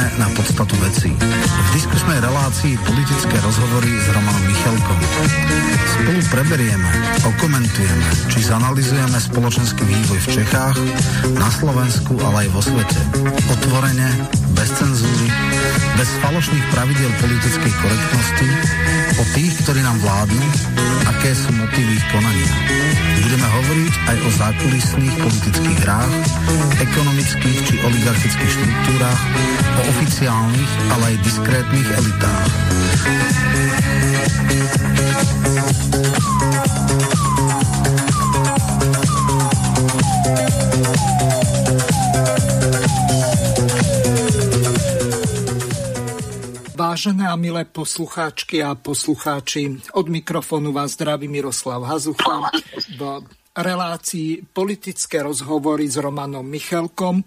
Poďme na podstatu veci. V diskusnej relácii politické rozhovory s Romanom Michalkom. Spolu preberieme, okomentujeme, či zanalizujeme spoločenský vývoj v Čechách, na Slovensku, ale aj vo svete. Otvorene, bez cenzúry, bez falošných pravidel politickej korektnosti, o tých, ktorí nám vládnu, aké sú motívy ich konania. Budeme hovoriť aj o zákulisných politických hrách, ekonomických či oligarchických štruktúrach, o oficiálnych, ale aj diskrétnych elitách. Vážené a milé poslucháčky a poslucháči, od mikrofónu vás zdraví Miroslav Hazucha v relácii politické rozhovory s Romanom Michelkom.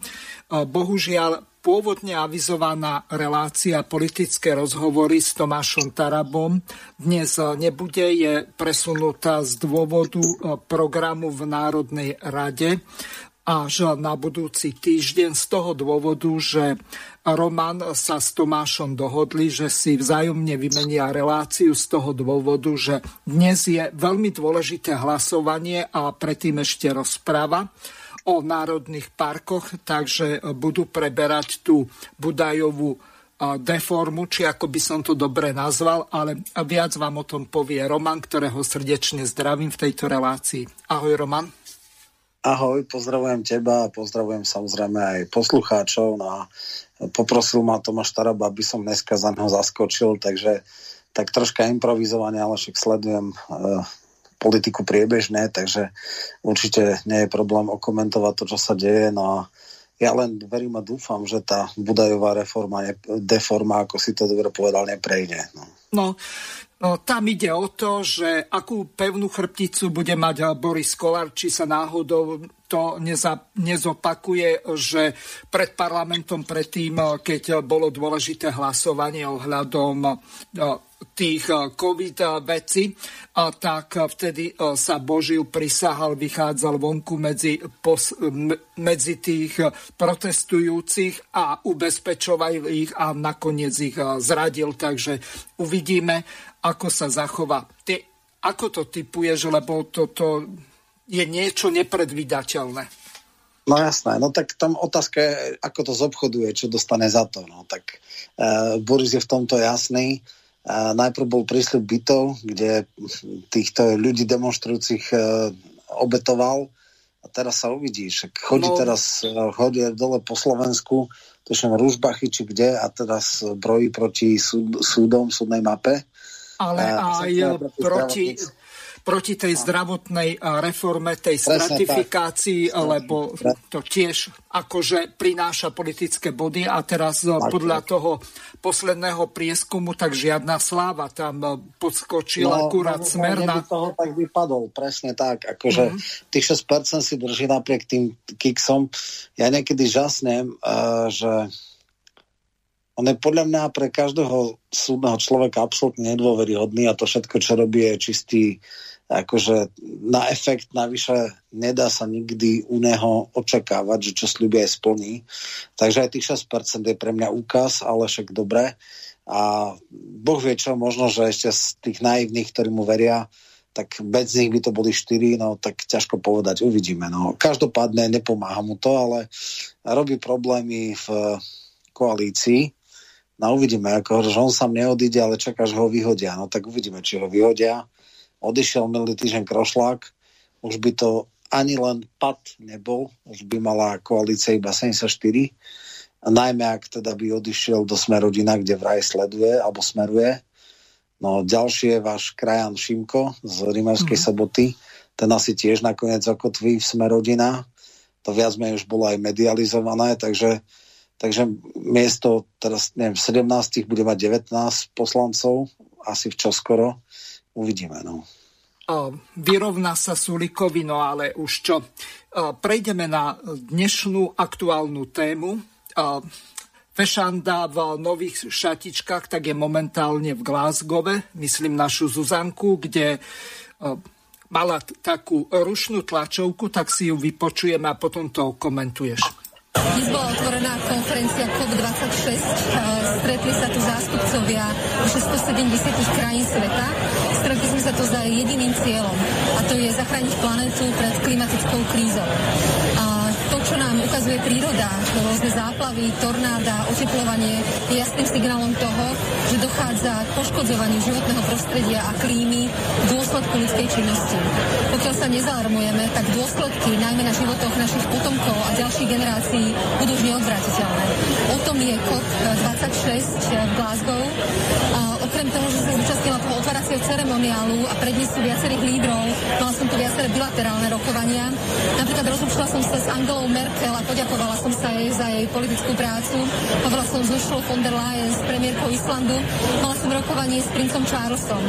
Bohužiaľ, pôvodne avizovaná relácia politické rozhovory s Tomášom Tarabom dnes nebude, je presunutá z dôvodu programu v Národnej rade až na budúci týždeň z toho dôvodu, že Roman sa s Tomášom dohodli, že si vzájomne vymenia reláciu z toho dôvodu, že dnes je veľmi dôležité hlasovanie a predtým ešte rozpráva o národných parkoch, takže budú preberať tú Budajovú deformu, či ako by som to dobre nazval, ale viac vám o tom povie Roman, ktorého srdečne zdravím v tejto relácii. Ahoj Roman. Ahoj, pozdravujem teba a pozdravujem samozrejme aj poslucháčov. No a poprosil ma Tomáš Taraba, aby som dneska za neho zaskočil, takže tak troška improvizovanie, ale však sledujem e, politiku priebežne, takže určite nie je problém okomentovať to, čo sa deje. No a ja len verím a dúfam, že tá Budajová reforma, deforma, ako si to dobre povedal, neprejde. No No, tam ide o to, že akú pevnú chrbticu bude mať Boris Kolár, či sa náhodou to neza, nezopakuje, že pred parlamentom predtým, keď bolo dôležité hlasovanie ohľadom tých COVID vecí, tak vtedy sa Božil prisahal, vychádzal vonku medzi, pos, medzi tých protestujúcich a ubezpečoval ich a nakoniec ich zradil. Takže uvidíme, ako sa zachová. Ty, ako to typuješ, lebo toto je niečo nepredvídateľné. No jasné, no tak tam otázka je, ako to zobchoduje, čo dostane za to. No tak e, Boris je v tomto jasný. E, najprv bol prísľub bytov, kde týchto ľudí demonstrujúcich e, obetoval a teraz sa uvidí. Však chodí no. teraz, e, chodí dole po Slovensku, tuším Rúžbachy či kde a teraz brojí proti súd, súdom, súdnej mape ale aj proti, proti tej zdravotnej reforme, tej stratifikácii, lebo to tiež akože prináša politické body a teraz podľa toho posledného prieskumu tak žiadna sláva tam podskočila no, akurát no. No, toho tak vypadol, presne tak. Akože mm. tých 6% si drží napriek tým kiksom. Ja niekedy žasnem, uh, že on je podľa mňa pre každého súdneho človeka absolútne nedôveryhodný a to všetko, čo robí, je čistý akože na efekt navyše nedá sa nikdy u neho očakávať, že čo slúbi aj splní. Takže aj tých 6% je pre mňa úkaz, ale však dobre. A Boh vie čo, možno, že ešte z tých naivných, ktorí mu veria, tak bez nich by to boli 4, no tak ťažko povedať, uvidíme. No. Každopádne nepomáha mu to, ale robí problémy v koalícii No uvidíme, ako, že on sám neodíde, ale čaká, že ho vyhodia. No tak uvidíme, či ho vyhodia. Odišiel minulý týždeň Krošlák, už by to ani len pad nebol, už by mala koalícia iba 74. A najmä ak teda by odišiel do Smerodina, kde vraj sleduje alebo smeruje. No ďalší je váš krajan Šimko z Rimavskej mm. soboty. Ten asi tiež nakoniec zakotví v Smerodina. To viac menej už bolo aj medializované, takže Takže miesto teraz, neviem, 17 bude mať 19 poslancov, asi v čoskoro. Uvidíme, no. Vyrovná sa Sulikovi, no ale už čo. Prejdeme na dnešnú aktuálnu tému. Fešanda v nových šatičkách tak je momentálne v Glasgowe, myslím našu Zuzanku, kde mala takú rušnú tlačovku, tak si ju vypočujeme a potom to komentuješ. Dnes bola otvorená konferencia COP26. Stretli sa tu zástupcovia vyše 170 krajín sveta. Stretli sme sa tu za jediným cieľom a to je zachrániť planetu pred klimatickou krízou. A čo nám ukazuje príroda, rôzne záplavy, tornáda, oteplovanie, je jasným signálom toho, že dochádza k poškodzovaniu životného prostredia a klímy v dôsledku ľudskej činnosti. Pokiaľ sa nezalarmujeme, tak dôsledky najmä na životoch našich potomkov a ďalších generácií budú už neodvratiteľné. O tom je COP26 v Glasgow. A okrem toho, že sa zúčastnila toho otváracieho ceremoniálu a predniesú viacerých lídrov, mala som tu viaceré bilaterálne rokovania. Napríklad rozlúčila som sa s Angelou Merkel a poďakovala som sa jej za jej politickú prácu. Hovorila som s Ursula von der Leyen, s premiérkou Islandu. Mala som rokovanie s princom Charlesom.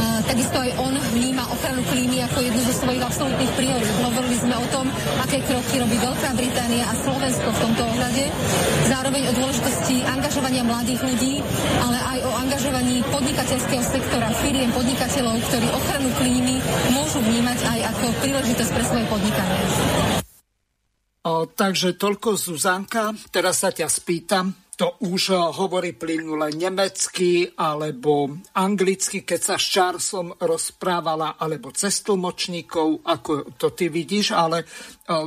A, takisto aj on vníma ochranu klímy ako jednu zo svojich absolútnych priorít. Hovorili sme o tom, aké kroky robí Veľká Británia a Slovensko v tomto ohľade. Zároveň o dôležitosti angažovania mladých ľudí, ale aj o angažovaní podnikateľského sektora, firiem podnikateľov, ktorí ochranu klímy môžu vnímať aj ako príležitosť pre svoje podnikanie. O, takže toľko Zuzanka. Teraz sa ťa spýtam, to už hovorí plynule nemecky alebo anglicky, keď sa s Charlesom rozprávala, alebo cez tlmočníkov, ako to ty vidíš, ale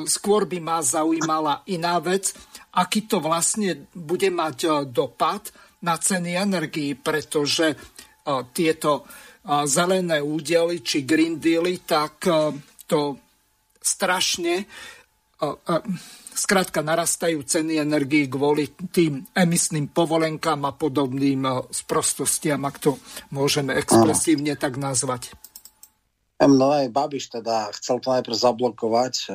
skôr by ma zaujímala iná vec, aký to vlastne bude mať dopad na ceny energii, pretože tieto zelené údely či Green Dealy, tak to strašne Skrátka narastajú ceny energii kvôli tým emisným povolenkám a podobným sprostostiam, ak to môžeme expresívne tak nazvať. No aj Babiš teda chcel to najprv zablokovať e,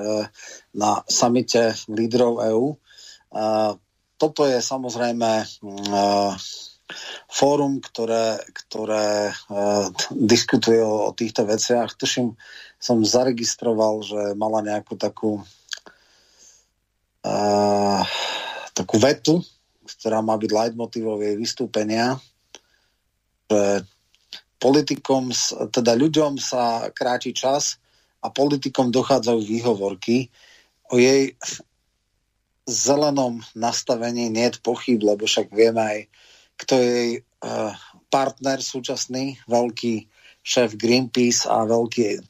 na samite lídrov EÚ. Toto je samozrejme e, fórum, ktoré, ktoré diskutuje o, o týchto veciach. Tuším, som zaregistroval, že mala nejakú takú takú vetu, ktorá má byť leitmotivou jej vystúpenia, že politikom, teda ľuďom sa kráti čas a politikom dochádzajú výhovorky. O jej zelenom nastavení nie je pochyb, lebo však vieme aj, kto je jej partner súčasný, veľký šéf Greenpeace a veľký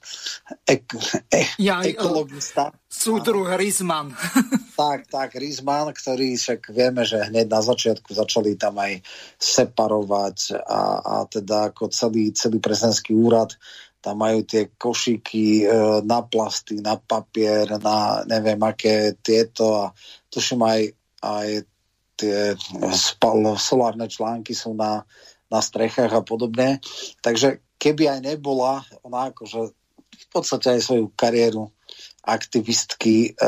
ek- ek- ja, ekologista. Súdruh Rizman. tak, tak, Rizman, ktorý však vieme, že hneď na začiatku začali tam aj separovať a, a teda ako celý, celý prezidentský úrad tam majú tie košiky e, na plasty, na papier, na neviem aké tieto a tuším aj, aj tie spalo, solárne články sú na, na strechách a podobne. Takže keby aj nebola, ona akože v podstate aj svoju kariéru aktivistky e,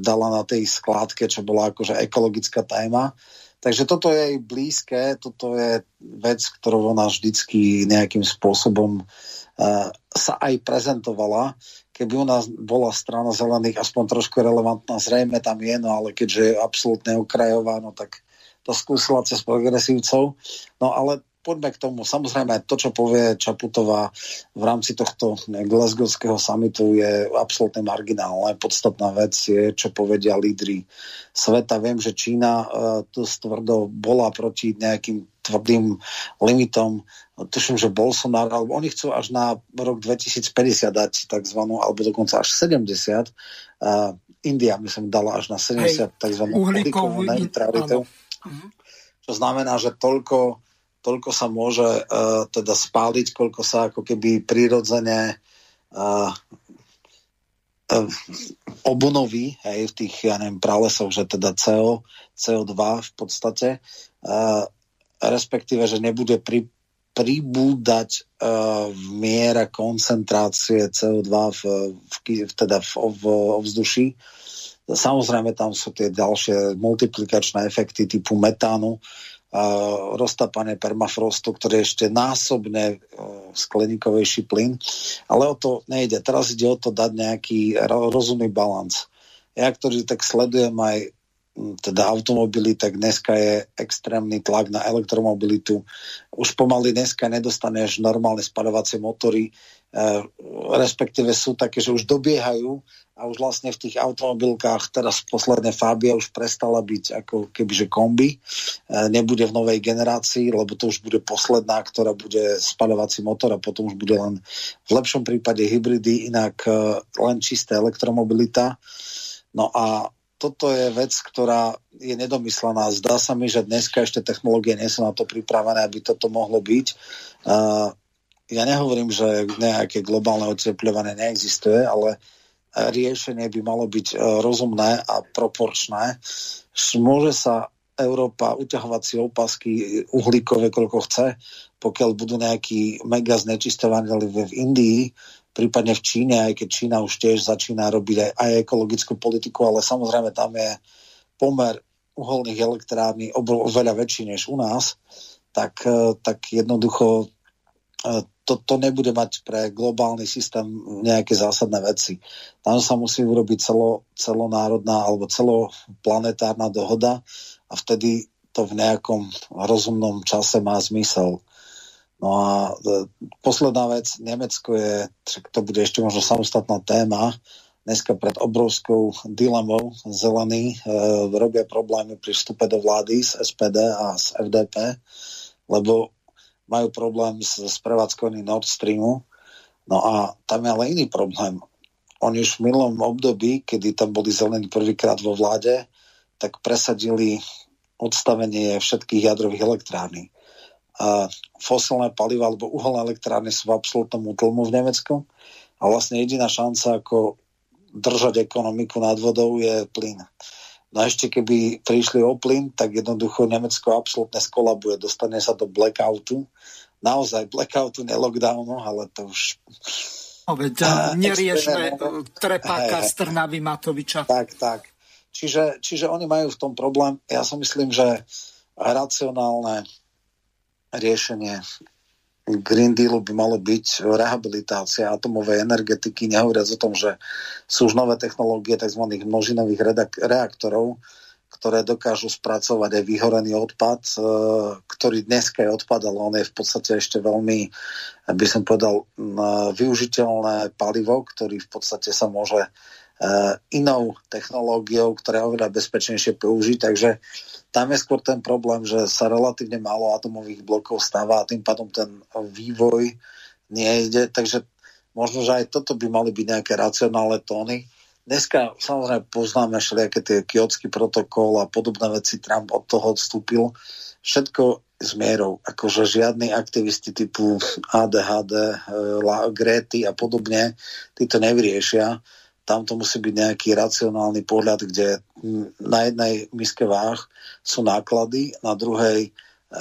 dala na tej skládke, čo bola akože ekologická téma. Takže toto je jej blízke, toto je vec, ktorou ona vždycky nejakým spôsobom e, sa aj prezentovala. Keby u nás bola strana zelených aspoň trošku relevantná, zrejme tam je, no ale keďže je absolútne okrajová, no tak to skúsila cez progresívcov. No ale poďme k tomu. Samozrejme, to, čo povie Čaputová v rámci tohto Glasgowského samitu je absolútne marginálne. Podstatná vec je, čo povedia lídry sveta. Viem, že Čína uh, tu stvrdo bola proti nejakým tvrdým limitom. Tuším, že Bolsonaro, alebo oni chcú až na rok 2050 dať takzvanú, alebo dokonca až 70. Uh, India, myslím, dala až na 70 tzv. uhlíkovú neutralitu. Čo znamená, že toľko toľko sa môže uh, teda spáliť, koľko sa ako keby prirodzene uh, uh, obunoví hej, v tých, ja neviem, pralesoch, že teda CO, CO2 v podstate, uh, respektíve, že nebude pri, pribúdať uh, v miere koncentrácie CO2 v, v, teda v, v ovzduší. Samozrejme, tam sú tie ďalšie multiplikačné efekty typu metánu, roztapanie permafrostu, ktorý je ešte násobne skleníkovejší plyn. Ale o to nejde. Teraz ide o to dať nejaký rozumný balans. Ja, ktorý tak sledujem aj teda automobily, tak dneska je extrémny tlak na elektromobilitu. Už pomaly dneska nedostaneš normálne spadovacie motory, e, respektíve sú také, že už dobiehajú a už vlastne v tých automobilkách teraz posledné Fabia už prestala byť ako kebyže kombi, e, nebude v novej generácii, lebo to už bude posledná, ktorá bude spadovací motor a potom už bude len v lepšom prípade hybridy, inak e, len čistá elektromobilita. No a toto je vec, ktorá je nedomyslená. Zdá sa mi, že dneska ešte technológie nie sú na to pripravené, aby toto mohlo byť. Uh, ja nehovorím, že nejaké globálne oteplovanie neexistuje, ale riešenie by malo byť uh, rozumné a proporčné. Môže sa Európa uťahovať si opasky uhlíkové, koľko chce, pokiaľ budú nejaký mega znečistovaní v Indii, prípadne v Číne, aj keď Čína už tiež začína robiť aj, aj ekologickú politiku, ale samozrejme tam je pomer uholných elektrární oveľa väčší než u nás, tak, e, tak jednoducho e, to, to nebude mať pre globálny systém nejaké zásadné veci. Tam sa musí urobiť celo, celonárodná alebo celoplanetárna dohoda a vtedy to v nejakom rozumnom čase má zmysel. No a e, posledná vec, Nemecko je, to bude ešte možno samostatná téma, dneska pred obrovskou dilemou zelení e, robia problémy pri vstupe do vlády z SPD a z FDP, lebo majú problém s, s prevádzkovaním Nord Streamu. No a tam je ale iný problém. Oni už v minulom období, kedy tam boli zelení prvýkrát vo vláde, tak presadili odstavenie všetkých jadrových elektrární fosilné paliva alebo uholné elektrárne sú v absolútnom útlmu v Nemecku a vlastne jediná šanca, ako držať ekonomiku nad vodou je plyn. No a ešte keby prišli o plyn, tak jednoducho Nemecko absolútne skolabuje, dostane sa do blackoutu. Naozaj blackoutu, ne lockdownu, ale to už... No veď, uh, neriešme trepáka z Trnavy Matoviča. Tak, tak. Čiže, čiže oni majú v tom problém. Ja si myslím, že racionálne riešenie Green Dealu by malo byť rehabilitácia atomovej energetiky, nehovoriac o tom, že sú už nové technológie tzv. množinových reaktorov, ktoré dokážu spracovať aj vyhorený odpad, e, ktorý dneska je odpad, ale on je v podstate ešte veľmi, by som povedal, využiteľné palivo, ktorý v podstate sa môže e, inou technológiou, ktorá je oveľa bezpečnejšie použiť. Takže tam je skôr ten problém, že sa relatívne málo atomových blokov stáva a tým pádom ten vývoj nejde, takže možno, že aj toto by mali byť nejaké racionálne tóny. Dneska samozrejme poznáme všelijaké tie kiotský protokol a podobné veci, Trump od toho odstúpil. Všetko s mierou, akože žiadni aktivisti typu ADHD, eh, Grety a podobne, tí nevyriešia tam to musí byť nejaký racionálny pohľad, kde na jednej miske váh sú náklady, na druhej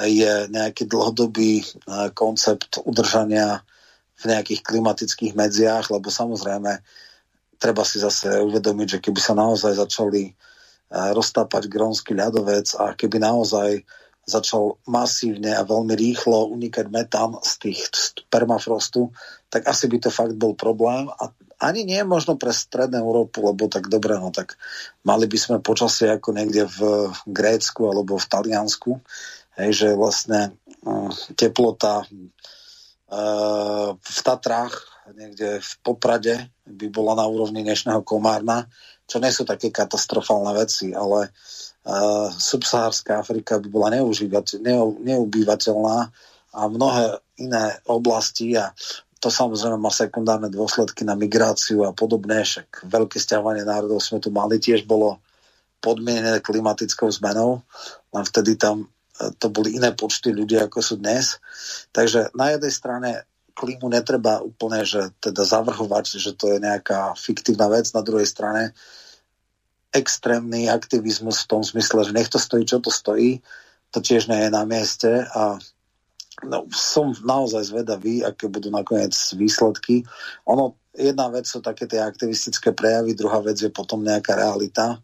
je nejaký dlhodobý e, koncept udržania v nejakých klimatických medziach, lebo samozrejme treba si zase uvedomiť, že keby sa naozaj začali e, roztápať grónsky ľadovec a keby naozaj začal masívne a veľmi rýchlo unikať metán z tých z permafrostu, tak asi by to fakt bol problém a ani nie možno pre strednú Európu, lebo tak dobre, no tak mali by sme počasie ako niekde v Grécku alebo v Taliansku, hej, že vlastne uh, teplota uh, v Tatrách, niekde v Poprade by bola na úrovni dnešného Komárna, čo nie sú také katastrofálne veci, ale uh, subsahárska Afrika by bola neubývateľná a mnohé iné oblasti a to samozrejme má sekundárne dôsledky na migráciu a podobné, však veľké stiahovanie národov sme tu mali, tiež bolo podmienené klimatickou zmenou, len vtedy tam e, to boli iné počty ľudí, ako sú dnes. Takže na jednej strane klímu netreba úplne, že teda zavrhovať, že to je nejaká fiktívna vec, na druhej strane extrémny aktivizmus v tom zmysle, že nech to stojí, čo to stojí, to tiež nie je na mieste a No, som naozaj zvedavý, aké budú nakoniec výsledky. Ono, jedna vec sú také tie aktivistické prejavy, druhá vec je potom nejaká realita,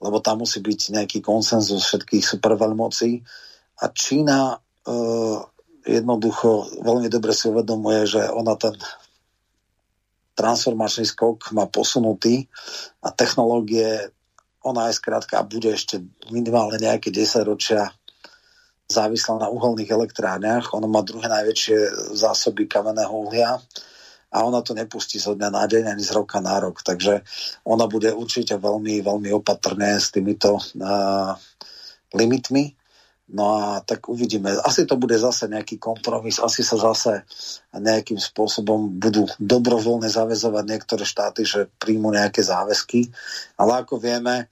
lebo tam musí byť nejaký konsenzus všetkých superveľmocí. A Čína e, jednoducho veľmi dobre si uvedomuje, že ona ten transformačný skok má posunutý a technológie ona je skrátka bude ešte minimálne nejaké 10 ročia závislá na uholných elektrárniach. Ona má druhé najväčšie zásoby kamenného uhlia a ona to nepustí zo dňa na deň ani z roka na rok. Takže ona bude určite veľmi, veľmi opatrné s týmito uh, limitmi. No a tak uvidíme. Asi to bude zase nejaký kompromis, asi sa zase nejakým spôsobom budú dobrovoľne zavezovať niektoré štáty, že príjmu nejaké záväzky. Ale ako vieme,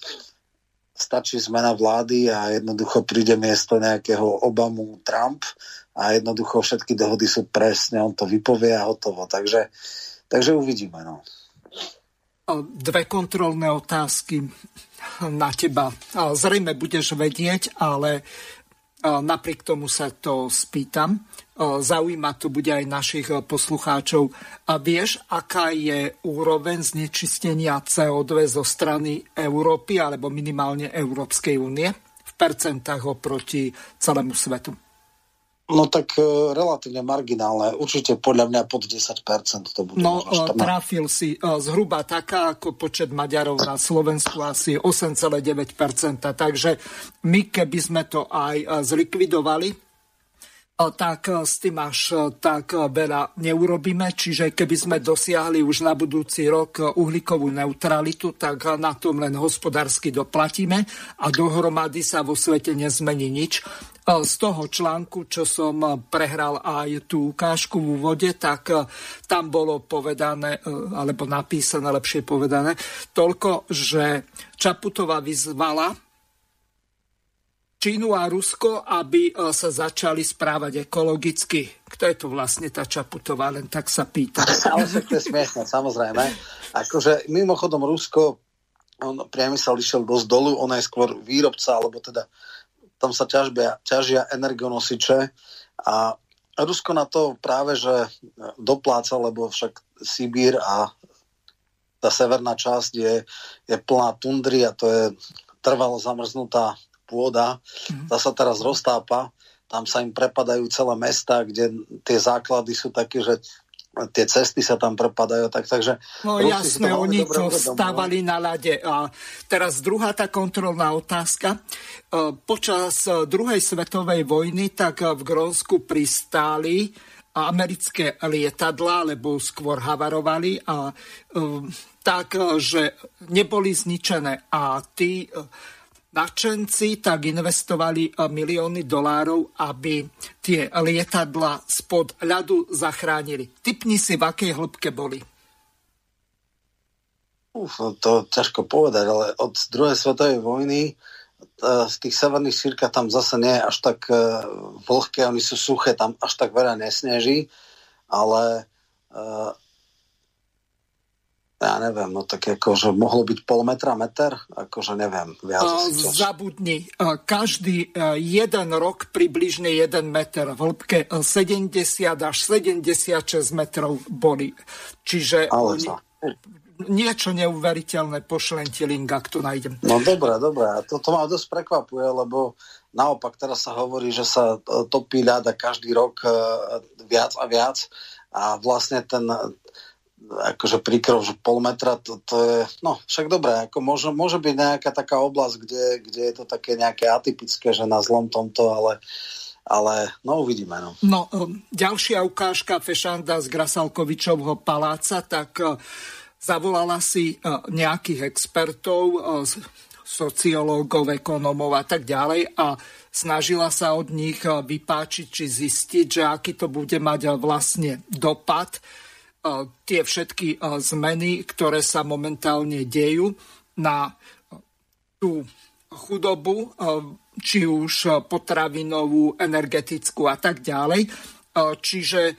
stačí zmena vlády a jednoducho príde miesto nejakého Obamu Trump a jednoducho všetky dohody sú presne, on to vypovie a hotovo. Takže, takže uvidíme. No. Dve kontrolné otázky na teba. Zrejme budeš vedieť, ale napriek tomu sa to spýtam. Zaujíma to bude aj našich poslucháčov. A vieš, aká je úroveň znečistenia CO2 zo strany Európy alebo minimálne Európskej únie v percentách oproti celému svetu? No tak uh, relatívne marginálne. Určite podľa mňa pod 10% to bude. No uh, trafil si uh, zhruba taká ako počet Maďarov na Slovensku asi 8,9%. Takže my keby sme to aj uh, zlikvidovali, tak s tým až tak veľa neurobíme. Čiže keby sme dosiahli už na budúci rok uhlíkovú neutralitu, tak na tom len hospodársky doplatíme a dohromady sa vo svete nezmení nič. Z toho článku, čo som prehral aj tú ukážku v úvode, tak tam bolo povedané, alebo napísané, lepšie povedané, toľko, že Čaputová vyzvala Čínu a Rusko, aby e, sa začali správať ekologicky. Kto je to vlastne tá Čaputová, len tak sa pýta. Ale to je smiešne, samozrejme. Akože mimochodom Rusko, on priemysel išiel dosť dolu, on je skôr výrobca, alebo teda tam sa ťažbia, ťažia energonosiče a Rusko na to práve, že dopláca, lebo však Sibír a tá severná časť je, je plná tundry a to je trvalo zamrznutá pôda, mm. tá sa teraz roztápa, tam sa im prepadajú celé mesta, kde tie základy sú také, že tie cesty sa tam prepadajú. Tak, takže no jasné, to oni to stávali na lade. A teraz druhá tá kontrolná otázka. E, počas e, druhej svetovej vojny tak v Grónsku pristáli americké lietadla, lebo skôr havarovali a e, tak, že neboli zničené a tí nadšenci tak investovali eh, milióny dolárov, aby tie lietadla spod ľadu zachránili. Typni si, v akej hĺbke boli. Uf, to ťažko povedať, ale od druhej svetovej vojny z eh, tých severných sírka tam zase nie je až tak eh, vlhké, oni sú suché, tam až tak veľa nesneží, ale ja neviem, no tak že mohlo byť pol metra, meter, akože neviem. Viac Zabudni, každý e, jeden rok približne jeden meter, v hĺbke 70 e, až 76 metrov boli. Čiže Ale oni, niečo neuveriteľné, pošlem ti link, ak to nájdem. No dobré, dobré. To, to ma dosť prekvapuje, lebo naopak teraz sa hovorí, že sa e, topí ľad a každý rok viac a viac a vlastne ten, akože príkrov, že pol metra, to, to je, no však dobré, ako môže, môže byť nejaká taká oblasť, kde, kde je to také nejaké atypické, že na zlom tomto, ale ale no uvidíme. No, no um, ďalšia ukážka Fešanda z Grasalkovičovho paláca, tak uh, zavolala si uh, nejakých expertov, uh, sociológov, ekonómov a tak ďalej a snažila sa od nich vypáčiť či zistiť, že aký to bude mať vlastne dopad tie všetky zmeny, ktoré sa momentálne dejú na tú chudobu, či už potravinovú, energetickú a tak ďalej. Čiže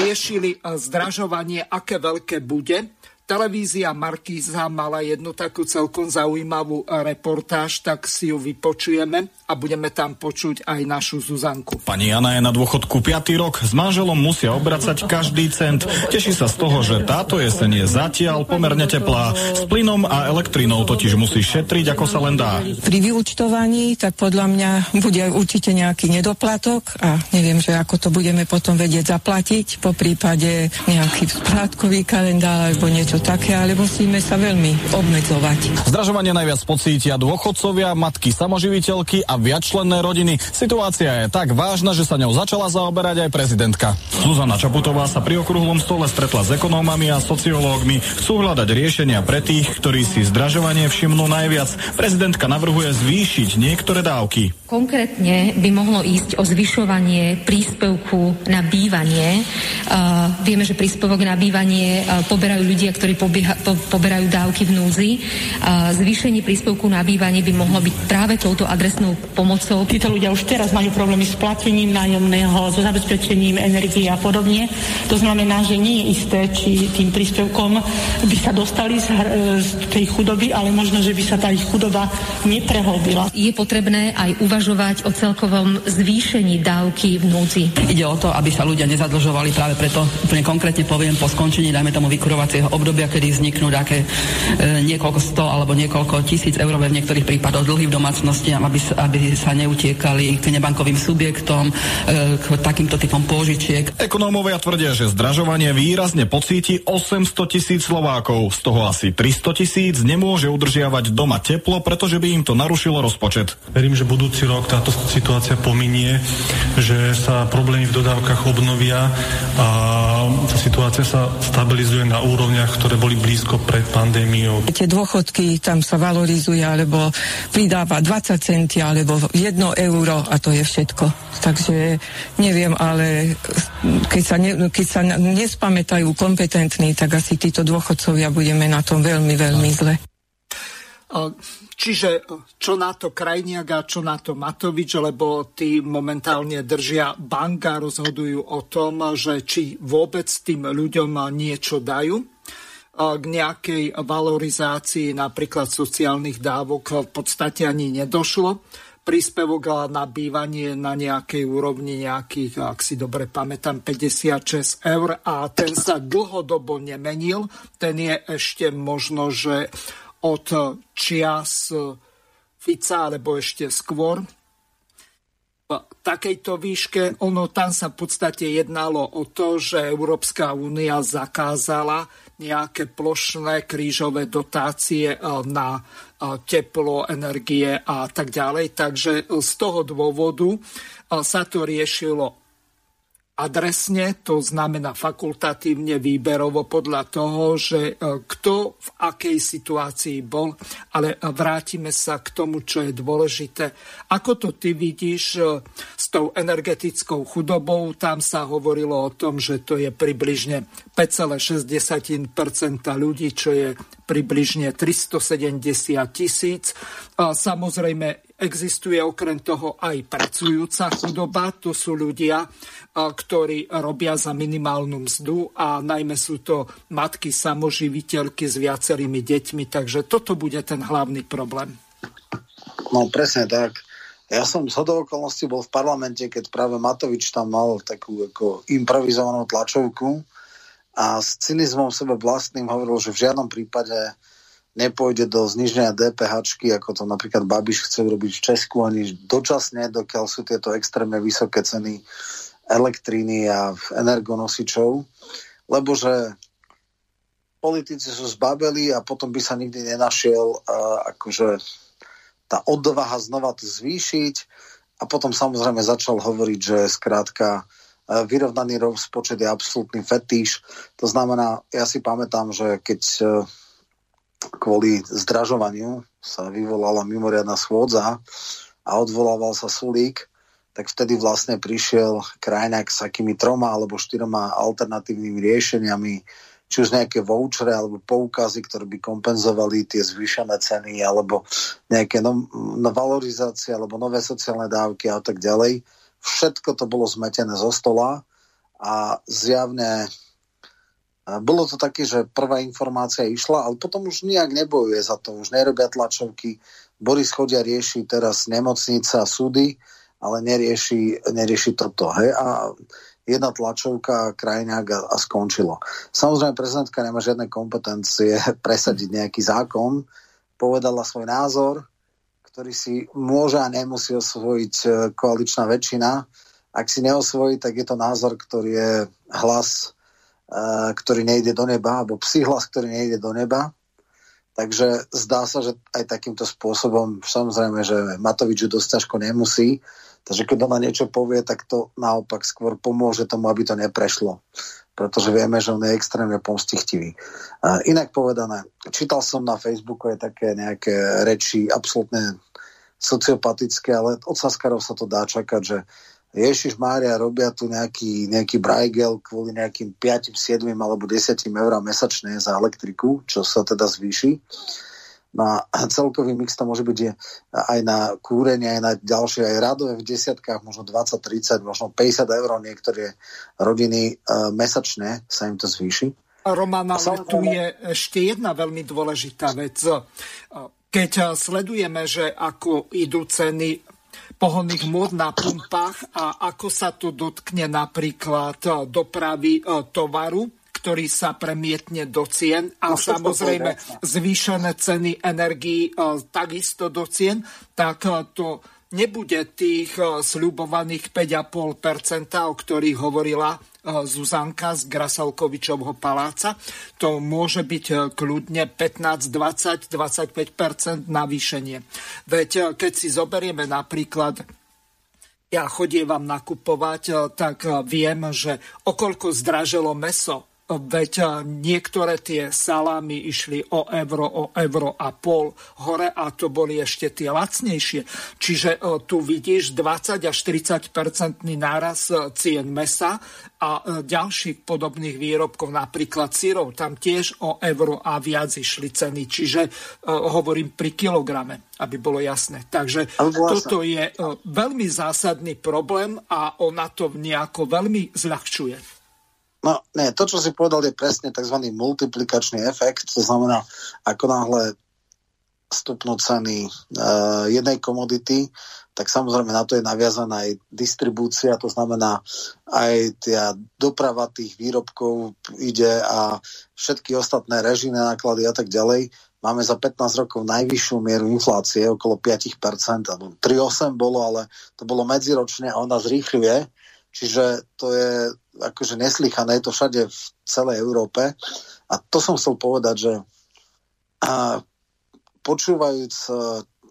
riešili zdražovanie, aké veľké bude. Televízia Markíza mala jednu takú celkom zaujímavú reportáž, tak si ju vypočujeme a budeme tam počuť aj našu Zuzanku. Pani Jana je na dôchodku 5. rok, s manželom musia obracať každý cent. Teší sa z toho, že táto jeseň je zatiaľ pomerne teplá. S plynom a elektrinou totiž musí šetriť, ako sa len dá. Pri vyučtovaní tak podľa mňa bude určite nejaký nedoplatok a neviem, že ako to budeme potom vedieť zaplatiť, po prípade nejaký sprátkový kalendár alebo niečo také, ale musíme sa veľmi obmedzovať. Zdražovanie najviac pocítia dôchodcovia, matky samoživiteľky a viacčlenné rodiny. Situácia je tak vážna, že sa ňou začala zaoberať aj prezidentka. Zuzana Čaputová sa pri okrúhlom stole stretla s ekonómami a sociológmi. Chcú hľadať riešenia pre tých, ktorí si zdražovanie všimnú najviac. Prezidentka navrhuje zvýšiť niektoré dávky. Konkrétne by mohlo ísť o zvyšovanie príspevku na bývanie. Uh, vieme, že príspevok na bývanie uh, poberajú ľudia, ktorí pobieha, po, poberajú dávky v núdzi. Uh, zvýšenie príspevku na bývanie by mohlo byť práve touto adresnou pomocou. Títo ľudia už teraz majú problémy s platením nájomného, so zabezpečením energie a podobne. To znamená, že nie je isté, či tým príspevkom by sa dostali z, z tej chudoby, ale možno, že by sa tá ich chudoba neprehlbila. Je potrebné aj uvažovať o celkovom zvýšení dávky v núdzi. Ide o to, aby sa ľudia nezadlžovali práve preto, úplne konkrétne poviem, po skončení, dajme tomu vykurovacieho obdobia, kedy vzniknú také e, niekoľko sto alebo niekoľko tisíc eur v niektorých prípadoch dlhy v domácnosti, aby, aby sa neutiekali k nebankovým subjektom, e, k takýmto typom pôžičiek. Ekonómovia tvrdia, že zdražovanie výrazne pocíti 800 tisíc Slovákov. Z toho asi 300 tisíc nemôže udržiavať doma teplo, pretože by im to narušilo rozpočet. Verím, že budúci rok táto situácia pominie, že sa problémy v dodávkach obnovia a tá situácia sa stabilizuje na úrovniach, ktoré boli blízko pred pandémiou. Tie dôchodky tam sa valorizuje, alebo pridáva 20 centy, alebo 1 euro a to je všetko. Takže neviem, ale keď sa, ne, keď sa nespamätajú kompetentní, tak asi títo dôchodcovia budeme na tom veľmi, veľmi zle. Čiže čo na to Krajniak a čo na to Matovič, lebo tí momentálne držia banka, rozhodujú o tom, že či vôbec tým ľuďom niečo dajú k nejakej valorizácii napríklad sociálnych dávok v podstate ani nedošlo príspevok na bývanie na nejakej úrovni nejakých, ak si dobre pamätám, 56 eur a ten sa dlhodobo nemenil. Ten je ešte možno, že od čias Fica alebo ešte skôr takejto výške. Ono tam sa v podstate jednalo o to, že Európska únia zakázala nejaké plošné krížové dotácie na teplo, energie a tak ďalej. Takže z toho dôvodu sa to riešilo adresne, to znamená fakultatívne, výberovo podľa toho, že e, kto v akej situácii bol, ale vrátime sa k tomu, čo je dôležité. Ako to ty vidíš e, s tou energetickou chudobou? Tam sa hovorilo o tom, že to je približne 5,6% ľudí, čo je približne 370 tisíc. Samozrejme, existuje okrem toho aj pracujúca chudoba, to sú ľudia, ktorí robia za minimálnu mzdu a najmä sú to matky samoživiteľky s viacerými deťmi, takže toto bude ten hlavný problém. No presne tak. Ja som z okolností bol v parlamente, keď práve Matovič tam mal takú ako improvizovanú tlačovku a s cynizmom sebe vlastným hovoril, že v žiadnom prípade nepôjde do zniženia DPH, ako to napríklad Babiš chce urobiť v Česku, ani dočasne, dokiaľ sú tieto extrémne vysoké ceny elektriny a energonosičov, lebo že politici sú zbabeli a potom by sa nikdy nenašiel uh, akože tá odvaha znova to zvýšiť a potom samozrejme začal hovoriť, že skrátka vyrovnaný rozpočet je absolútny fetíš. To znamená, ja si pamätám, že keď kvôli zdražovaniu sa vyvolala mimoriadná schôdza a odvolával sa Sulík, tak vtedy vlastne prišiel krajňák s akými troma alebo štyroma alternatívnymi riešeniami, či už nejaké vouchere alebo poukazy, ktoré by kompenzovali tie zvýšené ceny alebo nejaké no, no, valorizácie alebo nové sociálne dávky a tak ďalej. Všetko to bolo zmetené zo stola a zjavne bolo to také, že prvá informácia išla, ale potom už nejak nebojuje za to, už nerobia tlačovky, Boris Chodia rieši teraz nemocnica a súdy, ale nerieši, nerieši toto. Hej? A jedna tlačovka, krajňák a, a skončilo. Samozrejme, prezidentka nemá žiadne kompetencie presadiť nejaký zákon, povedala svoj názor, ktorý si môže a nemusí osvojiť e, koaličná väčšina. Ak si neosvojí, tak je to názor, ktorý je hlas, ktorý nejde do neba, alebo psí hlas, ktorý nejde do neba. Takže zdá sa, že aj takýmto spôsobom, samozrejme, že Matovič dosť ťažko nemusí, takže keď ona niečo povie, tak to naopak skôr pomôže tomu, aby to neprešlo. Pretože vieme, že on je extrémne pomstichtivý. Uh, inak povedané, čítal som na Facebooku aj také nejaké reči absolútne sociopatické, ale od Saskarov sa to dá čakať, že Ježiš Mária robia tu nejaký, nejaký brajgel kvôli nejakým 5, 7 alebo 10 eur mesačne za elektriku, čo sa teda zvýši. No a celkový mix to môže byť aj na kúrenie, aj na ďalšie, aj radové v desiatkách, možno 20, 30, možno 50 eur niektoré rodiny uh, mesačne sa im to zvýši. Roman, ale tu je ešte jedna veľmi dôležitá vec. Keď sledujeme, že ako idú ceny pohonných môd na pumpách a ako sa to dotkne napríklad e, dopravy e, tovaru, ktorý sa premietne do cien a no, samozrejme zvýšené ceny energií e, takisto do cien, tak to nebude tých sľubovaných 5,5%, o ktorých hovorila Zuzanka z Grasalkovičovho paláca. To môže byť kľudne 15, 20, 25% navýšenie. Veď keď si zoberieme napríklad ja chodievam nakupovať, tak viem, že okoľko zdraželo meso veď niektoré tie salámy išli o euro, o euro a pol hore a to boli ešte tie lacnejšie. Čiže tu vidíš 20 až 40 percentný náraz e, cien mesa a ďalších podobných výrobkov, napríklad syrov, tam tiež o euro a viac išli ceny. Čiže hovorím pri kilograme, aby bolo jasné. Takže toto je veľmi zásadný problém a ona to nejako veľmi zľahčuje. No, nie, to, čo si povedal, je presne tzv. multiplikačný efekt. To znamená, ako náhle stupnú ceny uh, jednej komodity, tak samozrejme na to je naviazaná aj distribúcia, to znamená aj tá doprava tých výrobkov ide a všetky ostatné režijné náklady a tak ďalej. Máme za 15 rokov najvyššiu mieru inflácie, okolo 5%, alebo 3,8 bolo, ale to bolo medziročne a ona zrýchľuje Čiže to je akože neslychané, je to všade v celej Európe. A to som chcel povedať, že a počúvajúc e,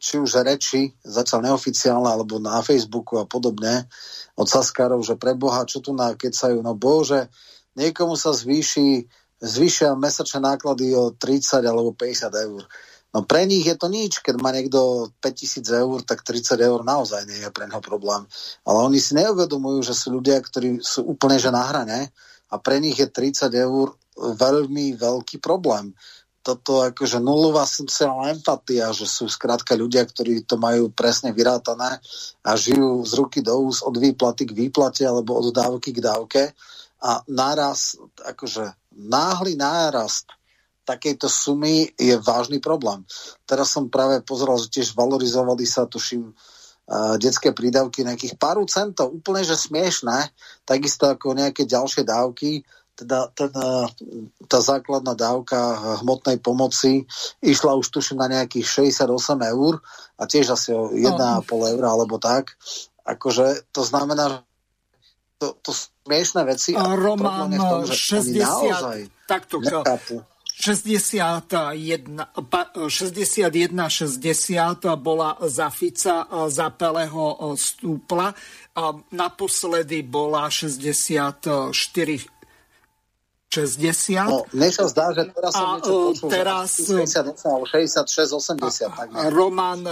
či už reči, zatiaľ neoficiálne, alebo na Facebooku a podobne, od Saskarov, že pre Boha, čo tu nakecajú, no bože, niekomu sa zvýši, zvýšia mesačné náklady o 30 alebo 50 eur. No pre nich je to nič, keď má niekto 5000 eur, tak 30 eur naozaj nie je pre neho problém. Ale oni si neuvedomujú, že sú ľudia, ktorí sú úplne že na hrane a pre nich je 30 eur veľmi veľký problém. Toto akože nulová sociálna empatia, že sú skrátka ľudia, ktorí to majú presne vyrátané a žijú z ruky do úst od výplaty k výplate alebo od dávky k dávke a náraz, akože náhly nárast takejto sumy je vážny problém. Teraz som práve pozeral, že tiež valorizovali sa, tuším, uh, detské prídavky nejakých pár centov, úplne že smiešné, takisto ako nejaké ďalšie dávky, teda ten, uh, tá základná dávka hmotnej pomoci išla už tuším na nejakých 68 eur a tiež asi o 1,5 no. eur alebo tak. Akože to znamená, že to, to smiešné veci. A Roman, tom, 60, takto, nechápu. 61, 61 60 bola za Fica, za Peleho stúpla. Naposledy bola 64 60. No, mne sa zdá, že teraz som niečo počul, teraz, 68 alebo 66, 80. Tak Roman,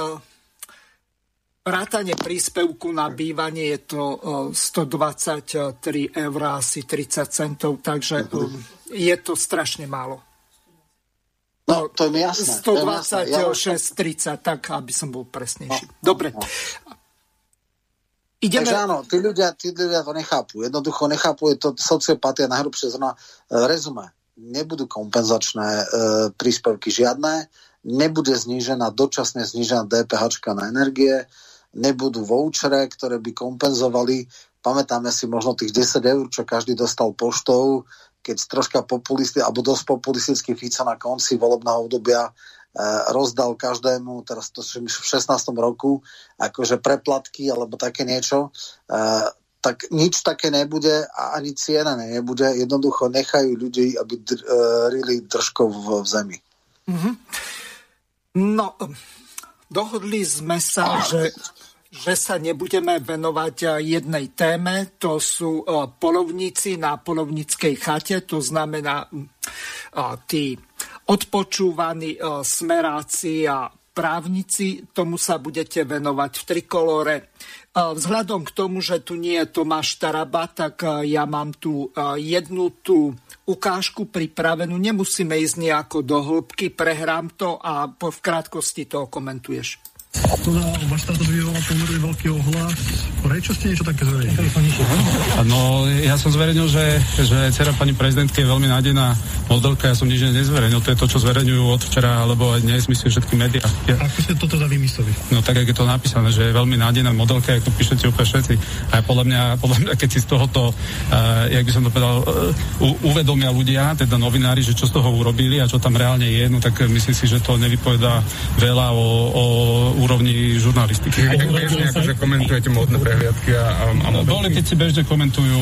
vrátanie príspevku na bývanie je to 123 eur, asi 30 centov, takže mm-hmm. je to strašne málo. No, to je mi jasné. 126, 30, tak aby som bol presnejší. No, Dobre. No. Ideme... Takže áno, tí ľudia, tí ľudia to nechápu. Jednoducho nechápu, je to sociopatia najhrubšie zrna. E, rezume. Nebudú kompenzačné e, príspevky žiadne, nebude znížená, dočasne znížená DPH na energie, nebudú vouchere, ktoré by kompenzovali, pamätáme si možno tých 10 eur, čo každý dostal poštou, keď troška populisti, alebo dosť populistický Fico na konci volebného obdobia e, rozdal každému, teraz to v 16. roku, akože preplatky alebo také niečo, e, tak nič také nebude a ani ciena nebude. Jednoducho nechajú ľudí, aby dr- e, rili držkou v, v zemi. Mm-hmm. No, dohodli sme sa, že, že sa nebudeme venovať eh, jednej téme, to sú eh, polovníci na polovníckej chate, to znamená hm, eh, tí odpočúvaní smeráci a právnici, tomu sa budete venovať v trikolore. Vzhľadom k tomu, že tu nie je Tomáš Taraba, tak ja mám tu jednu tú ukážku pripravenú. Nemusíme ísť nejako do hĺbky, prehrám to a v krátkosti to komentuješ. Teda váš táto vyvolal pomerne veľký ohlas. Prečo ste niečo také zverejnili? No, ja som zverejnil, že, že dcera pani prezidentky je veľmi nádejná modelka. Ja som nič nezverejnil. To je to, čo zverejňujú od včera, alebo aj dnes, myslím, všetky médiá. Ja... Ako ste toto vymysleli? No tak, jak je to napísané, že je veľmi nádejná modelka, ako píšete úplne všetci. A podľa mňa, podľa mňa keď si z tohoto, uh, jak by som to povedal, uh, uvedomia ľudia, teda novinári, že čo z toho urobili a čo tam reálne je, no tak myslím si, že to nevypovedá veľa o, o úrovni žurnalistiky. Bežne akože komentujete modné prehliadky a, a, a Boli, keď si bežne komentujú,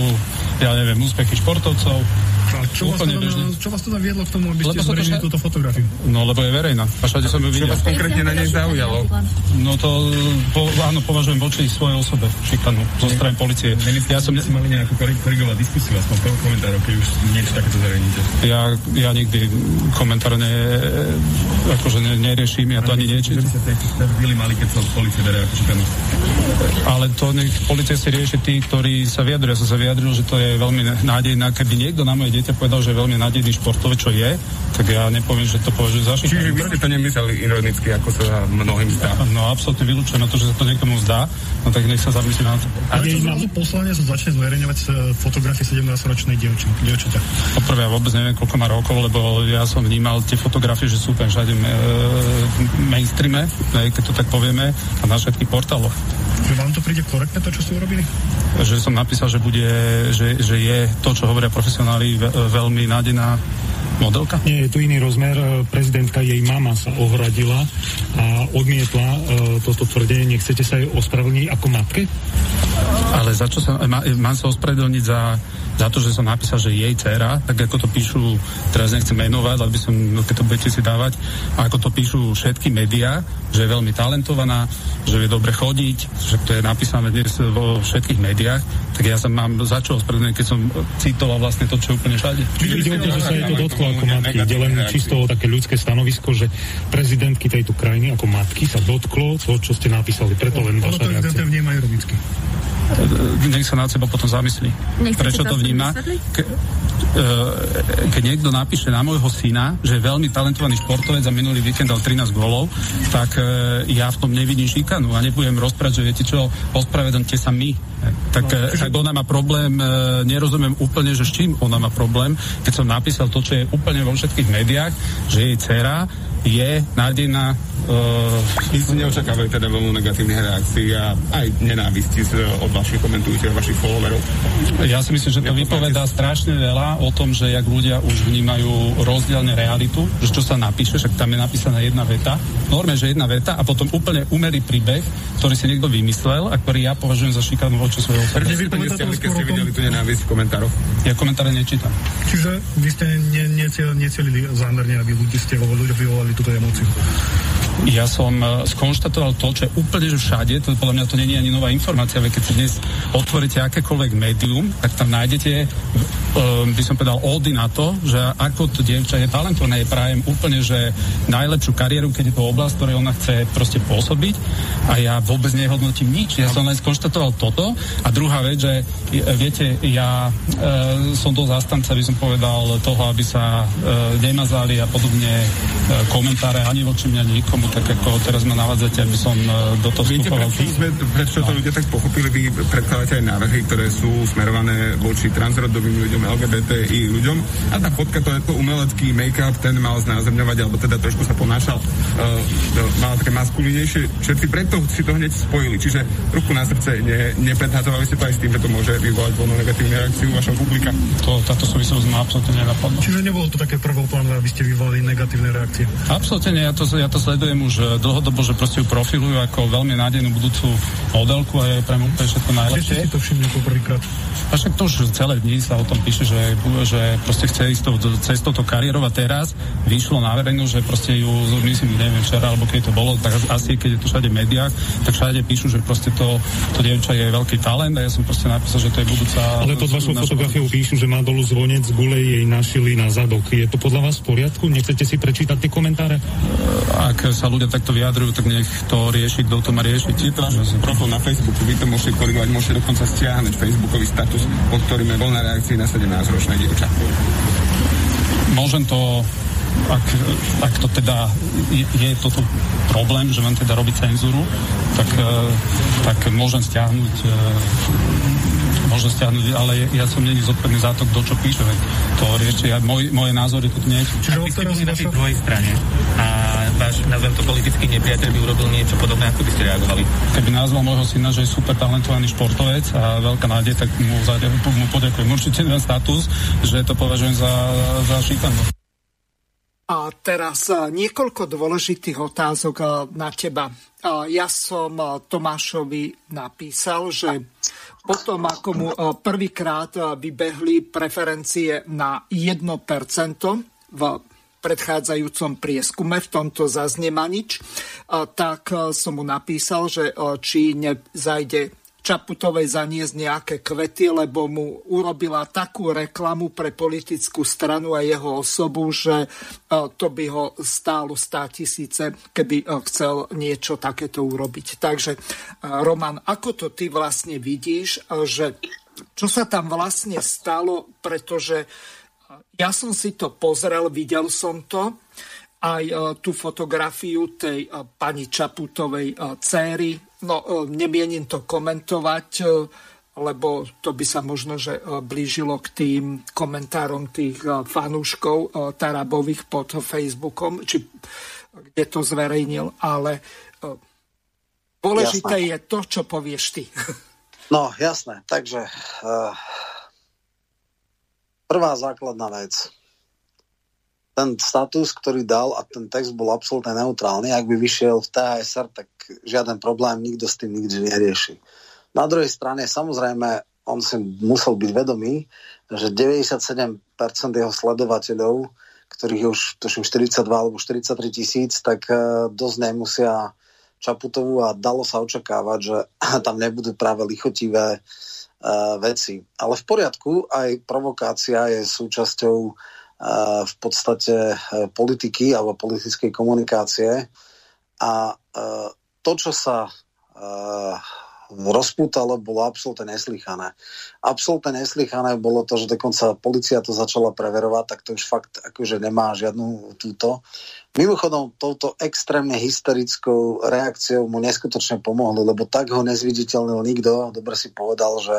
ja neviem, úspechy športovcov, a čo vás, teda, čo vás teda viedlo k tomu, aby ste zverejnili túto fotografiu? No, lebo je verejná. A všade som ju videl. Čo vás konkrétne na nej zaujalo? No to, po, áno, považujem voči svojej osobe šikanu zo strany policie. Ja som ne... mali nejakú korigovať diskusiu, aspoň komentárov, keď už niečo takéto zverejníte. Ja, ja nikdy komentár ne, akože ne, neriešim, ja to ani nečítam. Že mali, keď sa policie bere ako šikanu. Ale to nech policia si rieši tí, ktorí sa vyjadrujú. Ja som sa vyjadril, že to je veľmi nádejná. Keby niekto na moje dieťa povedal, že je veľmi nádejný športovec, čo je, tak ja nepoviem, že to považujem za šikanu. Čiže vy ste to nemysleli ironicky, ako sa mnohým zdá? No, absolútne vylúčujem na to, že sa to niekomu zdá, no tak nech sa zamyslí na to. A keď zrazu poslanie sa začne zverejňovať e, fotografie 17-ročnej dievčate? Poprvé, ja vôbec neviem, koľko má rokov, lebo ja som vnímal tie fotografie, že sú tam všade e, mainstreame, keď to tak povieme, a na všetkých portáloch. Vám to príde korektné, to, čo ste urobili? Že som napísal, že, bude, že, že je to, čo hovoria profesionáli, veľmi nádená modelka? Nie, je tu iný rozmer. Prezidentka, jej mama sa ohradila a odmietla uh, toto tvrdenie. Nechcete sa jej ospravedlniť ako matke? Ale za čo sa, má, mám sa ospravedlniť za za to, že som napísal, že jej dcera, tak ako to píšu, teraz nechcem menovať, ale by som, no, keď to budete si dávať, a ako to píšu všetky médiá, že je veľmi talentovaná, že vie dobre chodiť, že to je napísané dnes vo všetkých médiách, tak ja sa mám za čo ospravedlniť, keď som citoval vlastne to, čo je úplne všade. Čiže ide o to, že sa je to dotklo ako matky. Ide len čisto o také ľudské stanovisko, že prezidentky tejto krajiny ako matky sa dotklo to, čo ste napísali. Preto len vaša reakcia. vnímajú ironicky nech sa nad seba potom zamyslí. Nechcete Prečo to, vníma? Ke, uh, keď niekto napíše na môjho syna, že je veľmi talentovaný športovec a minulý víkend dal 13 gólov, tak uh, ja v tom nevidím šikanu a nebudem rozprávať, že viete čo, ospravedlňte sa my. Tak, no, tak ona má problém, nerozumiem úplne, že s čím ona má problém, keď som napísal to, čo je úplne vo všetkých médiách, že jej dcera je nádejná Uh, vy si neočakávajú teda veľmi negatívnych reakcií a aj nenávisti z, od vašich komentujúcich, vašich followerov. Ja si myslím, že to vypovedá strašne veľa o tom, že jak ľudia už vnímajú rozdielne realitu, že čo sa napíše, však tam je napísaná jedna veta, norme, že jedna veta a potom úplne umerý príbeh, ktorý si niekto vymyslel a ktorý ja považujem za šikanu voči svojho osobe. Prečo vy keď ste videli tú nenávisť v komentároch? Ja komentáre nečítam. Čiže vy ste necelili zámerne, aby ľudí ste vyvolali túto emóciu? Ja som e, skonštatoval to, čo je úplne že všade, to podľa mňa to nie je ani nová informácia, veď keď si dnes otvoríte akékoľvek médium, tak tam nájdete, by som povedal, oldy na to, že ako to dievča je talentované, je prajem úplne, že najlepšiu kariéru, keď je to oblasť, ktorej ona chce proste pôsobiť. A ja vôbec nehodnotím nič, ja som len skonštatoval toto. A druhá vec, že viete, ja e, som to zastanca, by som povedal, toho, aby sa e, nemazali a podobne e, komentáre ani voči mňa, nikomu tak ako teraz ma navádzate, aby som e, do toho Viete, prečo, sme, prečo to ľudia tak pochopili? Vy predkladáte aj návrhy, ktoré sú smerované voči transrodovým ľuďom, LGBTI ľuďom a tá fotka, to je to umelecký make-up, ten mal znázorňovať, alebo teda trošku sa ponášal, uh, mal také maskulinejšie čerty, preto si to hneď spojili. Čiže ruku na srdce, ne, nepredhazovali ste to aj s tým, že to môže vyvolať voľnú negatívnu reakciu vašho publika. To, táto súvislosť ma absolútne nenapadla. Čiže nebolo to také prvoplánové, aby ste vyvolali negatívne reakcie? Absolútne nie, ja to, ja to sledujem už eh, dlhodobo, že proste ju profilujú ako veľmi nádejnú budúcu modelku a je pre mňa úplne všetko najlepšie. Ste si to všimli poprvýkrát? A však to už celé dni sa o tom píše, že, že proste chce ísť to, cez toto kariérov a teraz vyšlo na verejnosť, že proste ju, myslím, neviem včera, alebo keď to bolo, tak asi keď je to všade v médiách, tak všade píšu, že proste to, to dievča je veľký talent a ja som proste napísal, že to je budúca... Ale pod vašou fotografiou píšu, že má dolu zvonec, gule jej našili na zadok. Je to podľa vás v poriadku? Nechcete si prečítať tie komentáre? Ak sa ľudia takto vyjadrujú, tak nech to rieši, kto to má riešiť. Je to váš profil na Facebooku, vy to môžete korigovať, môžete dokonca stiahnuť Facebookový status, pod ktorým je voľná reakcia na 17-ročné dievča. Môžem to ak, ak to teda je, je toto problém, že mám teda robiť cenzúru, tak, tak môžem stiahnuť môžem stiahnuť, ale ja som není zodpovedný za to, kto čo píše. Veď to riešte, ja, môj, moje názory tu nie sú. Čiže by ste boli na tej druhej strane a váš, nazvem to politický nepriateľ by urobil niečo podobné, ako by ste reagovali? Keby nazval môjho syna, že je super talentovaný športovec a veľká nádej, tak mu, mu poďakujem určite ten status, že to považujem za, za šikanu. A teraz niekoľko dôležitých otázok na teba. Ja som Tomášovi napísal, že potom, ako mu prvýkrát vybehli preferencie na 1% v predchádzajúcom prieskume, v tomto zaznie nič, tak som mu napísal, že či nezajde Čaputovej zaniesť nejaké kvety, lebo mu urobila takú reklamu pre politickú stranu a jeho osobu, že e, to by ho stálo 100 tisíce, keby e, chcel niečo takéto urobiť. Takže, e, Roman, ako to ty vlastne vidíš, že čo sa tam vlastne stalo, pretože ja som si to pozrel, videl som to, aj tú fotografiu tej pani Čaputovej céry, No, e, nemienim to komentovať, e, lebo to by sa možno, že e, blížilo k tým komentárom tých fanúškov Tarabových pod Facebookom, či kde to zverejnil, ale dôležité jasné. je to, čo povieš ty. No, jasné. Takže uh, prvá základná vec ten status, ktorý dal a ten text bol absolútne neutrálny. Ak by vyšiel v TASR, tak žiaden problém nikto s tým nikdy nerieši. Na druhej strane, samozrejme, on si musel byť vedomý, že 97% jeho sledovateľov, ktorých je už tuším 42 alebo 43 tisíc, tak uh, dosť nemusia Čaputovú a dalo sa očakávať, že tam nebudú práve lichotivé uh, veci. Ale v poriadku, aj provokácia je súčasťou v podstate politiky alebo politickej komunikácie. A to, čo sa e, rozpútalo, bolo absolútne neslychané. Absolútne neslychané bolo to, že dokonca policia to začala preverovať, tak to už fakt akože nemá žiadnu túto. Mimochodom, touto extrémne hysterickou reakciou mu neskutočne pomohli, lebo tak ho nezviditeľnil nikto. Dobre si povedal, že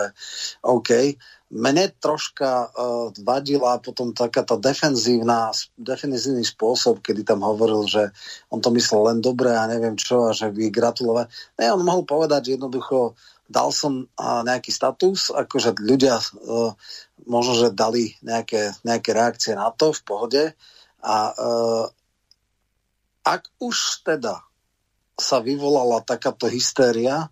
OK. Mne troška uh, vadila potom taká tá defenzívna, defenzívny spôsob, kedy tam hovoril, že on to myslel len dobre a neviem čo a že by gratulovať. Ne, on mohol povedať, že jednoducho dal som uh, nejaký status, akože ľudia uh, možno, že dali nejaké, nejaké reakcie na to v pohode a uh, ak už teda sa vyvolala takáto hystéria,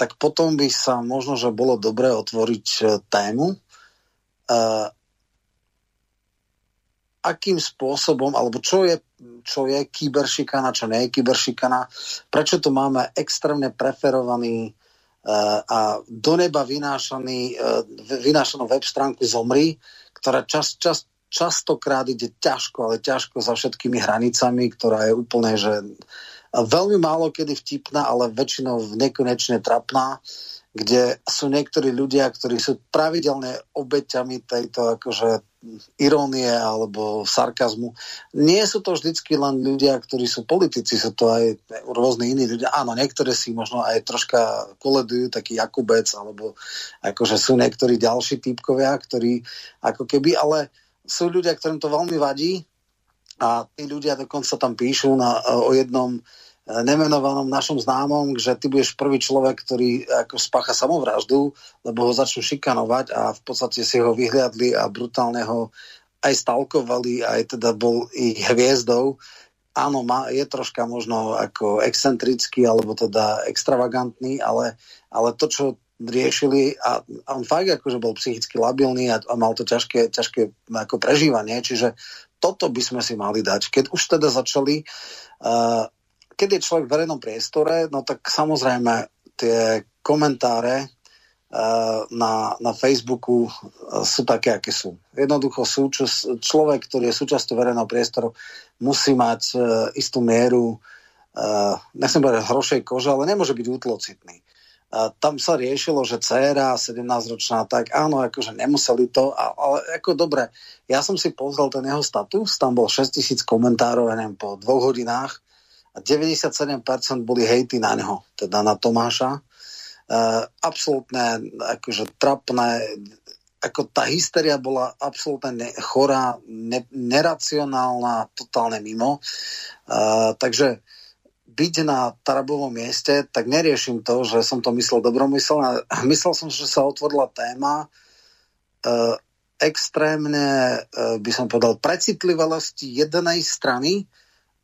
tak potom by sa možno, že bolo dobré otvoriť e, tému, uh, akým spôsobom, alebo čo je, čo je kyberšikana, čo nie je kyberšikana, prečo to máme extrémne preferovaný uh, a do neba vynášaný, uh, vynášanú web stránku Zomri, ktorá čas, čas, častokrát ide ťažko, ale ťažko za všetkými hranicami, ktorá je úplne, že veľmi málo kedy vtipná, ale väčšinou nekonečne trapná, kde sú niektorí ľudia, ktorí sú pravidelne obeťami tejto akože irónie alebo sarkazmu. Nie sú to vždycky len ľudia, ktorí sú politici, sú to aj rôzne iní ľudia. Áno, niektoré si možno aj troška koledujú, taký Jakubec, alebo akože sú niektorí ďalší týpkovia, ktorí ako keby, ale sú ľudia, ktorým to veľmi vadí a tí ľudia dokonca tam píšu na, o jednom nemenovanom našom známom, že ty budeš prvý človek, ktorý ako spácha samovraždu, lebo ho začnú šikanovať a v podstate si ho vyhliadli a brutálne ho aj stalkovali, aj teda bol ich hviezdou. Áno, má, je troška možno ako excentrický alebo teda extravagantný, ale, ale to, čo riešili a, a on fakt akože bol psychicky labilný a, a mal to ťažké, ťažké ako prežívanie, čiže toto by sme si mali dať. Keď už teda začali uh, keď je človek v verejnom priestore, no tak samozrejme tie komentáre uh, na, na Facebooku uh, sú také, aké sú. Jednoducho sú, človek, ktorý je súčasťou verejného priestoru, musí mať uh, istú mieru, nechcem povedať hrošej kože, ale nemôže byť útlocitný. Uh, tam sa riešilo, že dcéra 17-ročná, tak áno, akože nemuseli to, ale ako dobre, ja som si pozrel ten jeho status, tam bol 6000 komentárov, ja neviem, po dvoch hodinách, a 97% boli hejty na neho, teda na Tomáša. Uh, absolútne akože trapné, ako tá hysteria bola absolútne ne, chorá, ne, neracionálna, totálne mimo. Uh, takže byť na Tarabovom mieste, tak neriešim to, že som to myslel dobromyselne. Myslel som, že sa otvorila téma uh, extrémne, uh, by som povedal, precitlivosti jednej strany,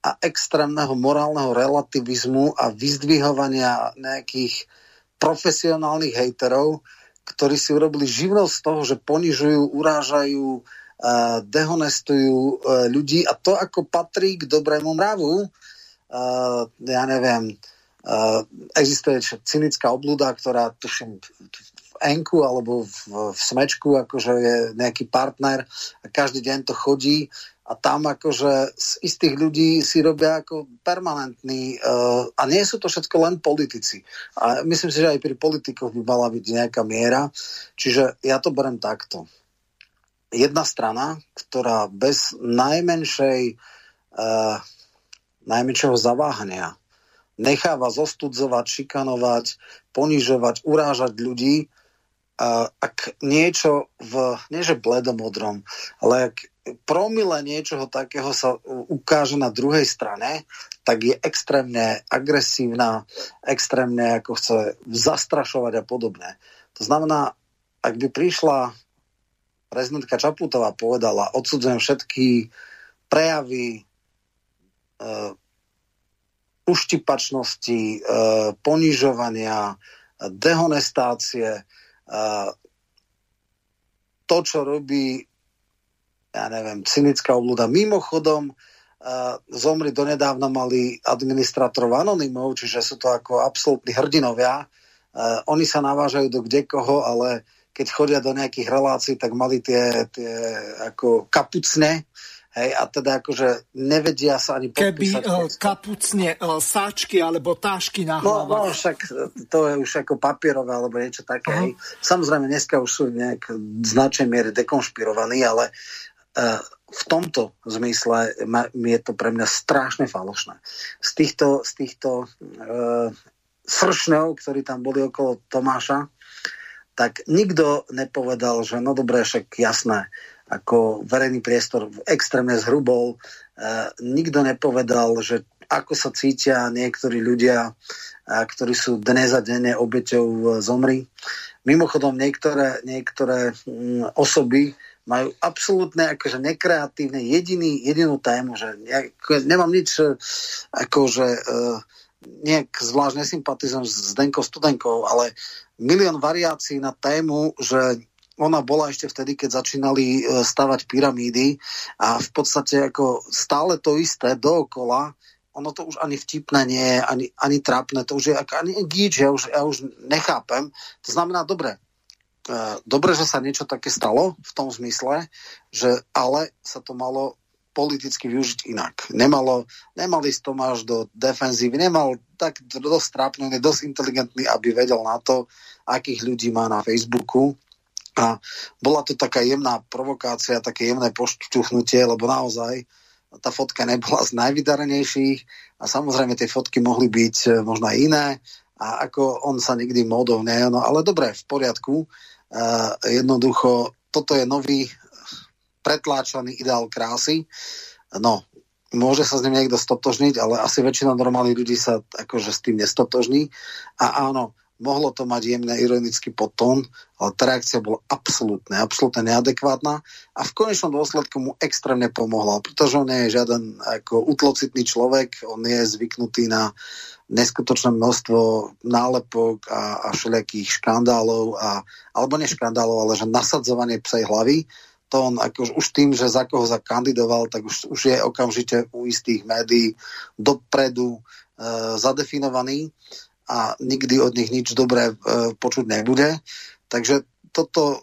a extrémneho morálneho relativizmu a vyzdvihovania nejakých profesionálnych hejterov, ktorí si urobili živnosť z toho, že ponižujú, urážajú, uh, dehonestujú uh, ľudí a to ako patrí k dobrému mravu. Uh, ja neviem, uh, existuje cynická oblúda, ktorá tuším v Enku alebo v, v Smečku, akože je nejaký partner a každý deň to chodí a tam akože z istých ľudí si robia ako permanentný uh, a nie sú to všetko len politici. A myslím si, že aj pri politikoch by mala byť nejaká miera. Čiže ja to berem takto. Jedna strana, ktorá bez najmenšej uh, najmenšieho zaváhania necháva zostudzovať, šikanovať, ponižovať, urážať ľudí, ak niečo v, nie že bledomodrom, ale ak promile niečoho takého sa ukáže na druhej strane, tak je extrémne agresívna, extrémne ako chce zastrašovať a podobne. To znamená, ak by prišla prezidentka Čaputová povedala, odsudzujem všetky prejavy uštipačnosti, e, ponižovania, dehonestácie, e, to, čo robí ja neviem, cynická obluda. Mimochodom, uh, zomri donedávna mali administratorov anonymov, čiže sú to ako absolútni hrdinovia. Uh, oni sa navážajú do kdekoho, ale keď chodia do nejakých relácií, tak mali tie, tie ako kapucne, Hej, a teda akože nevedia sa ani podpísať. Keby uh, kapucne uh, sáčky alebo tášky na hlavách. No, no však to je už ako papierové alebo niečo také. Uh-huh. Samozrejme, dneska už sú nejak značnej miery dekonšpirovaní, ale v tomto zmysle mi je to pre mňa strašne falošné. Z týchto, z týchto uh, fršňov, ktorí tam boli okolo Tomáša, tak nikto nepovedal, že no dobré, však jasné, ako verejný priestor extrémne zhrubol. Uh, nikto nepovedal, že ako sa cítia niektorí ľudia, uh, ktorí sú dnes a denne obeťou uh, zomri. Mimochodom, niektoré, niektoré um, osoby majú absolútne akože nekreatívne jediný, jedinú tému, že ja, nemám nič e, akože uh, nejak zvlášť nesympatizujem s Zdenkou Studenkou, ale milión variácií na tému, že ona bola ešte vtedy, keď začínali e, stavať pyramídy a v podstate ako stále to isté dookola, ono to už ani vtipné nie je, ani, ani trápne, to už je ako, ani gíč, ja už, ja už nechápem. To znamená, dobre, E, dobre, že sa niečo také stalo v tom zmysle, že ale sa to malo politicky využiť inak. Nemalo, nemal ísť Tomáš do defenzívy, nemal tak dosť trápny, dosť inteligentný, aby vedel na to, akých ľudí má na Facebooku A bola to taká jemná provokácia, také jemné pošťuchnutie, lebo naozaj tá fotka nebola z najvydarenejších a samozrejme tie fotky mohli byť e, možno aj iné a ako on sa nikdy módov nie, no ale dobre, v poriadku. Uh, jednoducho, toto je nový pretláčaný ideál krásy. No, môže sa s ním niekto stotožniť, ale asi väčšina normálnych ľudí sa akože s tým nestotožní. A áno, mohlo to mať jemne ironický potón, ale tá reakcia bola absolútne, absolútne neadekvátna a v konečnom dôsledku mu extrémne pomohla, pretože on nie je žiaden ako utlocitný človek, on je zvyknutý na neskutočné množstvo nálepok a, a všelijakých škandálov, a, alebo nie škandálov, ale že nasadzovanie psej hlavy, to on ako už tým, že za koho zakandidoval, tak už, už je okamžite u istých médií dopredu e, zadefinovaný a nikdy od nich nič dobré e, počuť nebude. Takže toto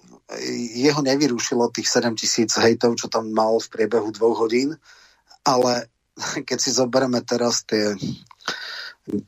jeho nevyrušilo tých 7 tisíc hejtov, čo tam mal v priebehu dvoch hodín, ale keď si zoberieme teraz tie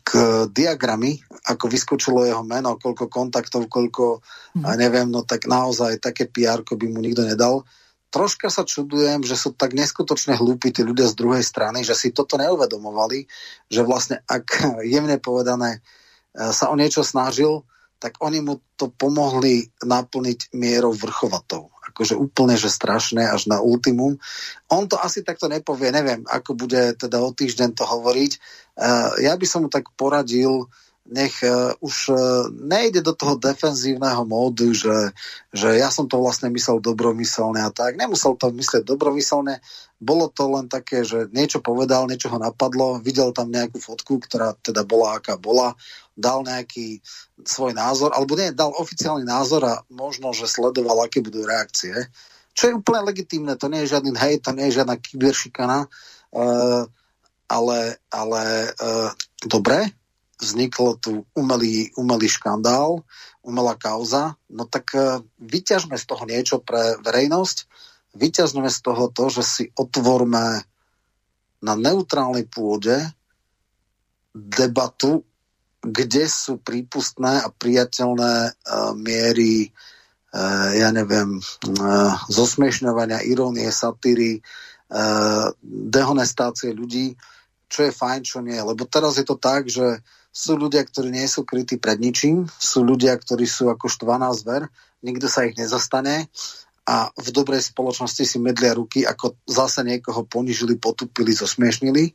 k diagramy, ako vyskočilo jeho meno, koľko kontaktov, koľko, mm. neviem, no tak naozaj také PR by mu nikto nedal. Troška sa čudujem, že sú tak neskutočne hlúpi tí ľudia z druhej strany, že si toto neuvedomovali, že vlastne ak jemne povedané E, sa o niečo snažil, tak oni mu to pomohli naplniť mierou vrchovatov. Akože úplne, že strašné až na ultimum. On to asi takto nepovie, neviem, ako bude teda o týždeň to hovoriť. E, ja by som mu tak poradil, nech uh, už nejde do toho defenzívneho módu, že, že ja som to vlastne myslel dobromyselne a tak. Nemusel to myslieť dobromyselne, bolo to len také, že niečo povedal, niečo ho napadlo, videl tam nejakú fotku, ktorá teda bola aká bola, dal nejaký svoj názor, alebo nie, dal oficiálny názor a možno, že sledoval, aké budú reakcie. Čo je úplne legitímne, to nie je žiadny hejt, to nie je žiadna kyberšikana, uh, ale, ale uh, dobre, vzniklo tu umelý, umelý škandál, umelá kauza, no tak uh, vyťažme z toho niečo pre verejnosť, vyťažme z toho to, že si otvorme na neutrálnej pôde debatu, kde sú prípustné a priateľné uh, miery uh, ja neviem, uh, zosmiešňovania, irónie, satíry, uh, dehonestácie ľudí, čo je fajn, čo nie. Lebo teraz je to tak, že sú ľudia, ktorí nie sú krytí pred ničím, sú ľudia, ktorí sú ako štvaná zver, nikto sa ich nezastane a v dobrej spoločnosti si medlia ruky, ako zase niekoho ponižili, potupili, zosmiešnili.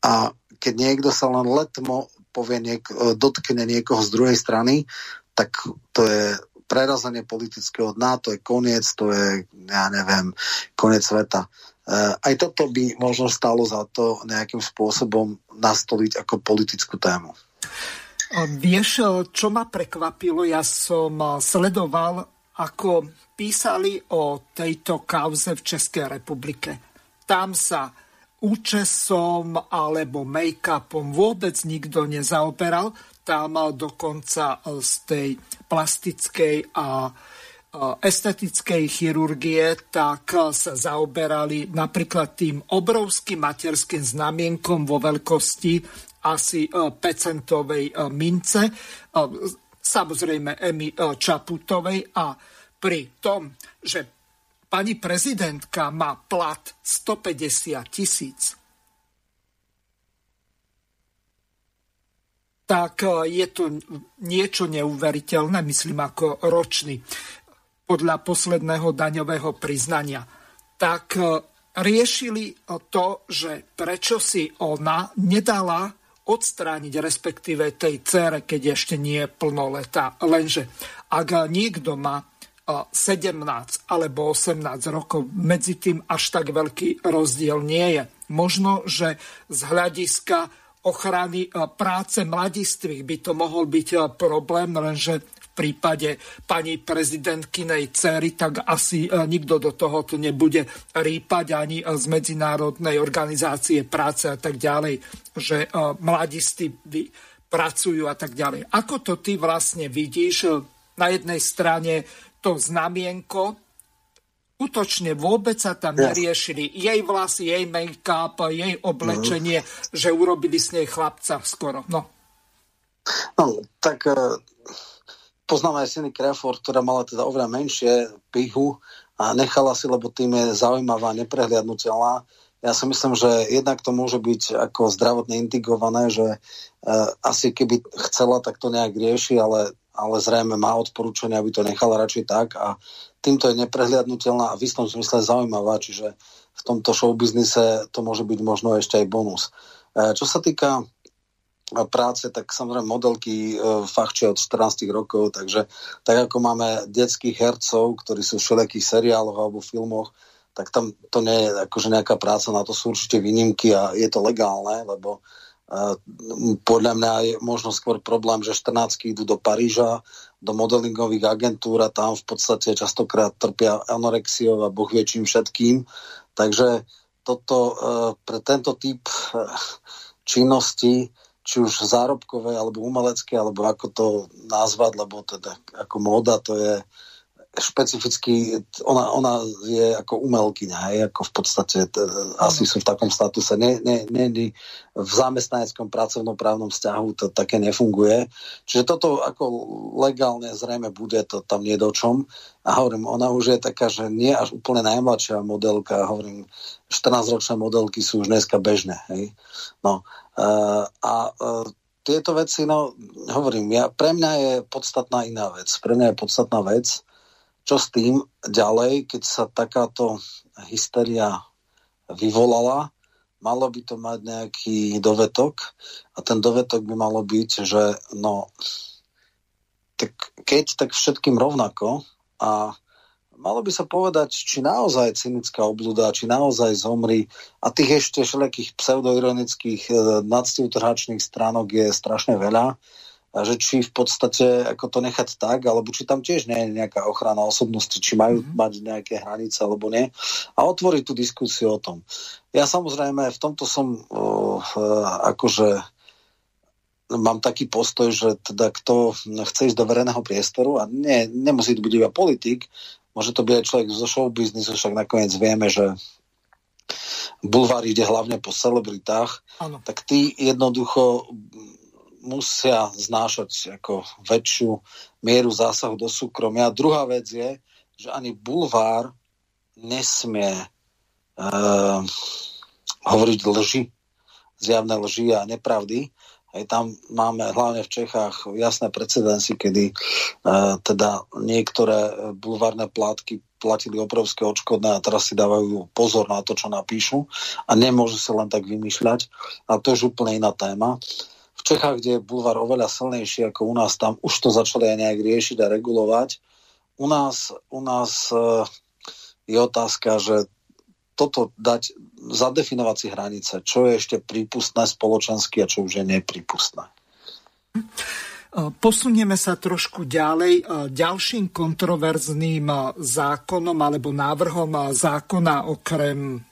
A keď niekto sa len letmo povie niek- dotkne niekoho z druhej strany, tak to je prerazenie politického dna, to je koniec, to je, ja neviem, koniec sveta. Eh, aj toto by možno stalo za to nejakým spôsobom nastoliť ako politickú tému. Vieš, čo ma prekvapilo? Ja som sledoval, ako písali o tejto kauze v Českej republike. Tam sa účesom alebo make-upom vôbec nikto nezaoperal. Tam dokonca z tej plastickej a estetickej chirurgie, tak sa zaoberali napríklad tým obrovským materským znamienkom vo veľkosti asi 5-centovej e, mince, e, samozrejme Emy e, Čaputovej a pri tom, že pani prezidentka má plat 150 tisíc, tak je to niečo neuveriteľné, myslím ako ročný podľa posledného daňového priznania, tak e, riešili to, že prečo si ona nedala odstrániť, respektíve tej cére, keď ešte nie je plnoletá. Lenže ak niekto má 17 e, alebo 18 rokov, medzi tým až tak veľký rozdiel nie je. Možno, že z hľadiska ochrany e, práce mladistvých by to mohol byť problém, lenže prípade pani prezidentkynej cery, tak asi e, nikto do toho tu nebude rýpať ani z Medzinárodnej organizácie práce a tak ďalej, že e, mladistí pracujú a tak ďalej. Ako to ty vlastne vidíš? E, na jednej strane to znamienko, skutočne vôbec sa tam neriešili jej vlasy, jej make-up, jej oblečenie, mm. že urobili s nej chlapca skoro. No. No, tak poznám aj Cindy Crawford, ktorá mala teda oveľa menšie pihu a nechala si, lebo tým je zaujímavá, neprehliadnutelná. Ja si myslím, že jednak to môže byť ako zdravotne indikované, že uh, asi keby chcela, tak to nejak rieši, ale, ale zrejme má odporúčanie, aby to nechala radšej tak a týmto je neprehliadnutelná a v istom zmysle zaujímavá, čiže v tomto showbiznise to môže byť možno ešte aj bonus. Uh, čo sa týka práce, tak samozrejme modelky e, fachčia od 14 rokov, takže tak ako máme detských hercov, ktorí sú v všelijakých seriáloch alebo filmoch, tak tam to nie je akože nejaká práca, na to sú určite výnimky a je to legálne, lebo uh, podľa mňa je možno skôr problém, že 14 idú do Paríža, do modelingových agentúr a tam v podstate častokrát trpia anorexiou a boh vie čím všetkým. Takže toto, uh, pre tento typ uh, činnosti či už zárobkové, alebo umelecké, alebo ako to nazvať, lebo teda ako móda to je špecificky, ona, ona je ako umelkyňa, hej, ako v podstate t- asi sú v takom statuse. Ne, ne, ne, v zamestnaneckom pracovnom právnom vzťahu to také nefunguje. Čiže toto ako legálne zrejme bude, to tam nie do čom. A hovorím, ona už je taká, že nie až úplne najmladšia modelka, hovorím, 14-ročné modelky sú už dneska bežné. Hej. No, uh, a uh, tieto veci, no hovorím, ja, pre mňa je podstatná iná vec. Pre mňa je podstatná vec, čo s tým ďalej, keď sa takáto hysteria vyvolala, malo by to mať nejaký dovetok? A ten dovetok by malo byť, že no, tak keď, tak všetkým rovnako. A malo by sa povedať, či naozaj cynická obluda, či naozaj zomri. A tých ešte všelijakých pseudoironických e, nadstiutrhačných stránok je strašne veľa a že či v podstate ako to nechať tak, alebo či tam tiež nie je nejaká ochrana osobnosti, či majú mm-hmm. mať nejaké hranice alebo nie. A otvoriť tú diskusiu o tom. Ja samozrejme v tomto som uh, akože mám taký postoj, že teda kto chce ísť do verejného priestoru a nie, nemusí to byť iba politik, môže to byť aj človek zo show biznisu, však nakoniec vieme, že bulvár ide hlavne po celebritách, ano. tak tí jednoducho musia znášať ako väčšiu mieru zásahu do súkromia. Druhá vec je, že ani bulvár nesmie uh, hovoriť lži, zjavné lži a nepravdy. Aj tam máme hlavne v Čechách jasné precedensy, kedy uh, teda niektoré bulvárne plátky platili obrovské odškodné a teraz si dávajú pozor na to, čo napíšu a nemôžu sa len tak vymýšľať. A to je už úplne iná téma v Čechách, kde je bulvár oveľa silnejší ako u nás, tam už to začali aj nejak riešiť a regulovať. U nás, u nás e, je otázka, že toto dať, zadefinovať si hranice, čo je ešte prípustné spoločensky a čo už je nepripustné. E, posunieme sa trošku ďalej. E, ďalším kontroverzným zákonom alebo návrhom zákona okrem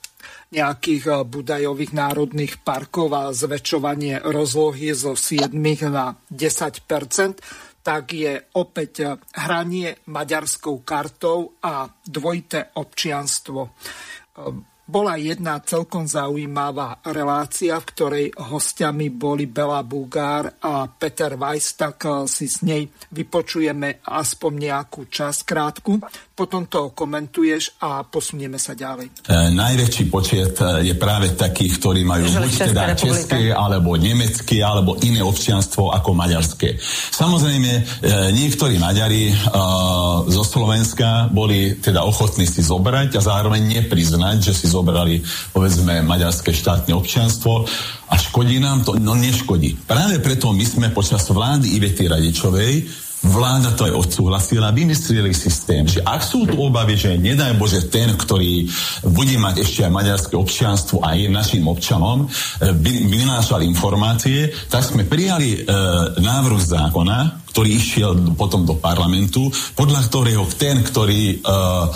nejakých eh, budajových národných parkov a zväčšovanie rozlohy zo 7 na 10% tak je opäť eh, hranie maďarskou kartou a dvojité občianstvo. Eh, bola jedna celkom zaujímavá relácia, v ktorej hostiami boli Bela Bugár a Peter Weiss, tak si s nej vypočujeme aspoň nejakú časť krátku potom to komentuješ a posunieme sa ďalej. E, najväčší počet e, je práve takých, ktorí majú Žili buď teda české, alebo nemecké, alebo iné občianstvo ako maďarské. Samozrejme, e, niektorí Maďari e, zo Slovenska boli teda ochotní si zobrať a zároveň nepriznať, že si zobrali povedzme maďarské štátne občianstvo a škodí nám to? No neškodí. Práve preto my sme počas vlády Ivety Radičovej Vláda to aj odsúhlasila, vymysleli systém, že ak sú tu obavy, že nedaj Bože ten, ktorý bude mať ešte aj maďarské občianstvo aj našim občanom, by, e, vynášal informácie, tak sme prijali e, návrh zákona, ktorý išiel potom do parlamentu, podľa ktorého ten, ktorý uh, uh,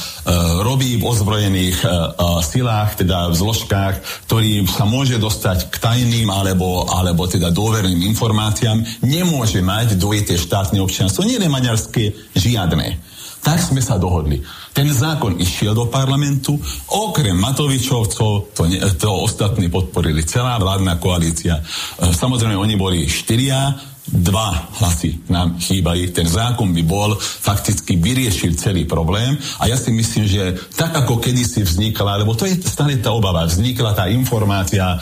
robí v ozbrojených uh, silách, teda v zložkách, ktorý sa môže dostať k tajným alebo, alebo teda dôverným informáciám, nemôže mať dvojité štátne občianstvo, nie je maďarské, žiadne. Tak sme sa dohodli. Ten zákon išiel do parlamentu, okrem Matovičovcov, to, to ostatní podporili celá vládna koalícia. Samozrejme, oni boli štyria, dva hlasy nám chýbali. Ten zákon by bol, fakticky vyriešil celý problém. A ja si myslím, že tak ako kedysi vznikla, lebo to je stále tá obava, vznikla tá informácia, e,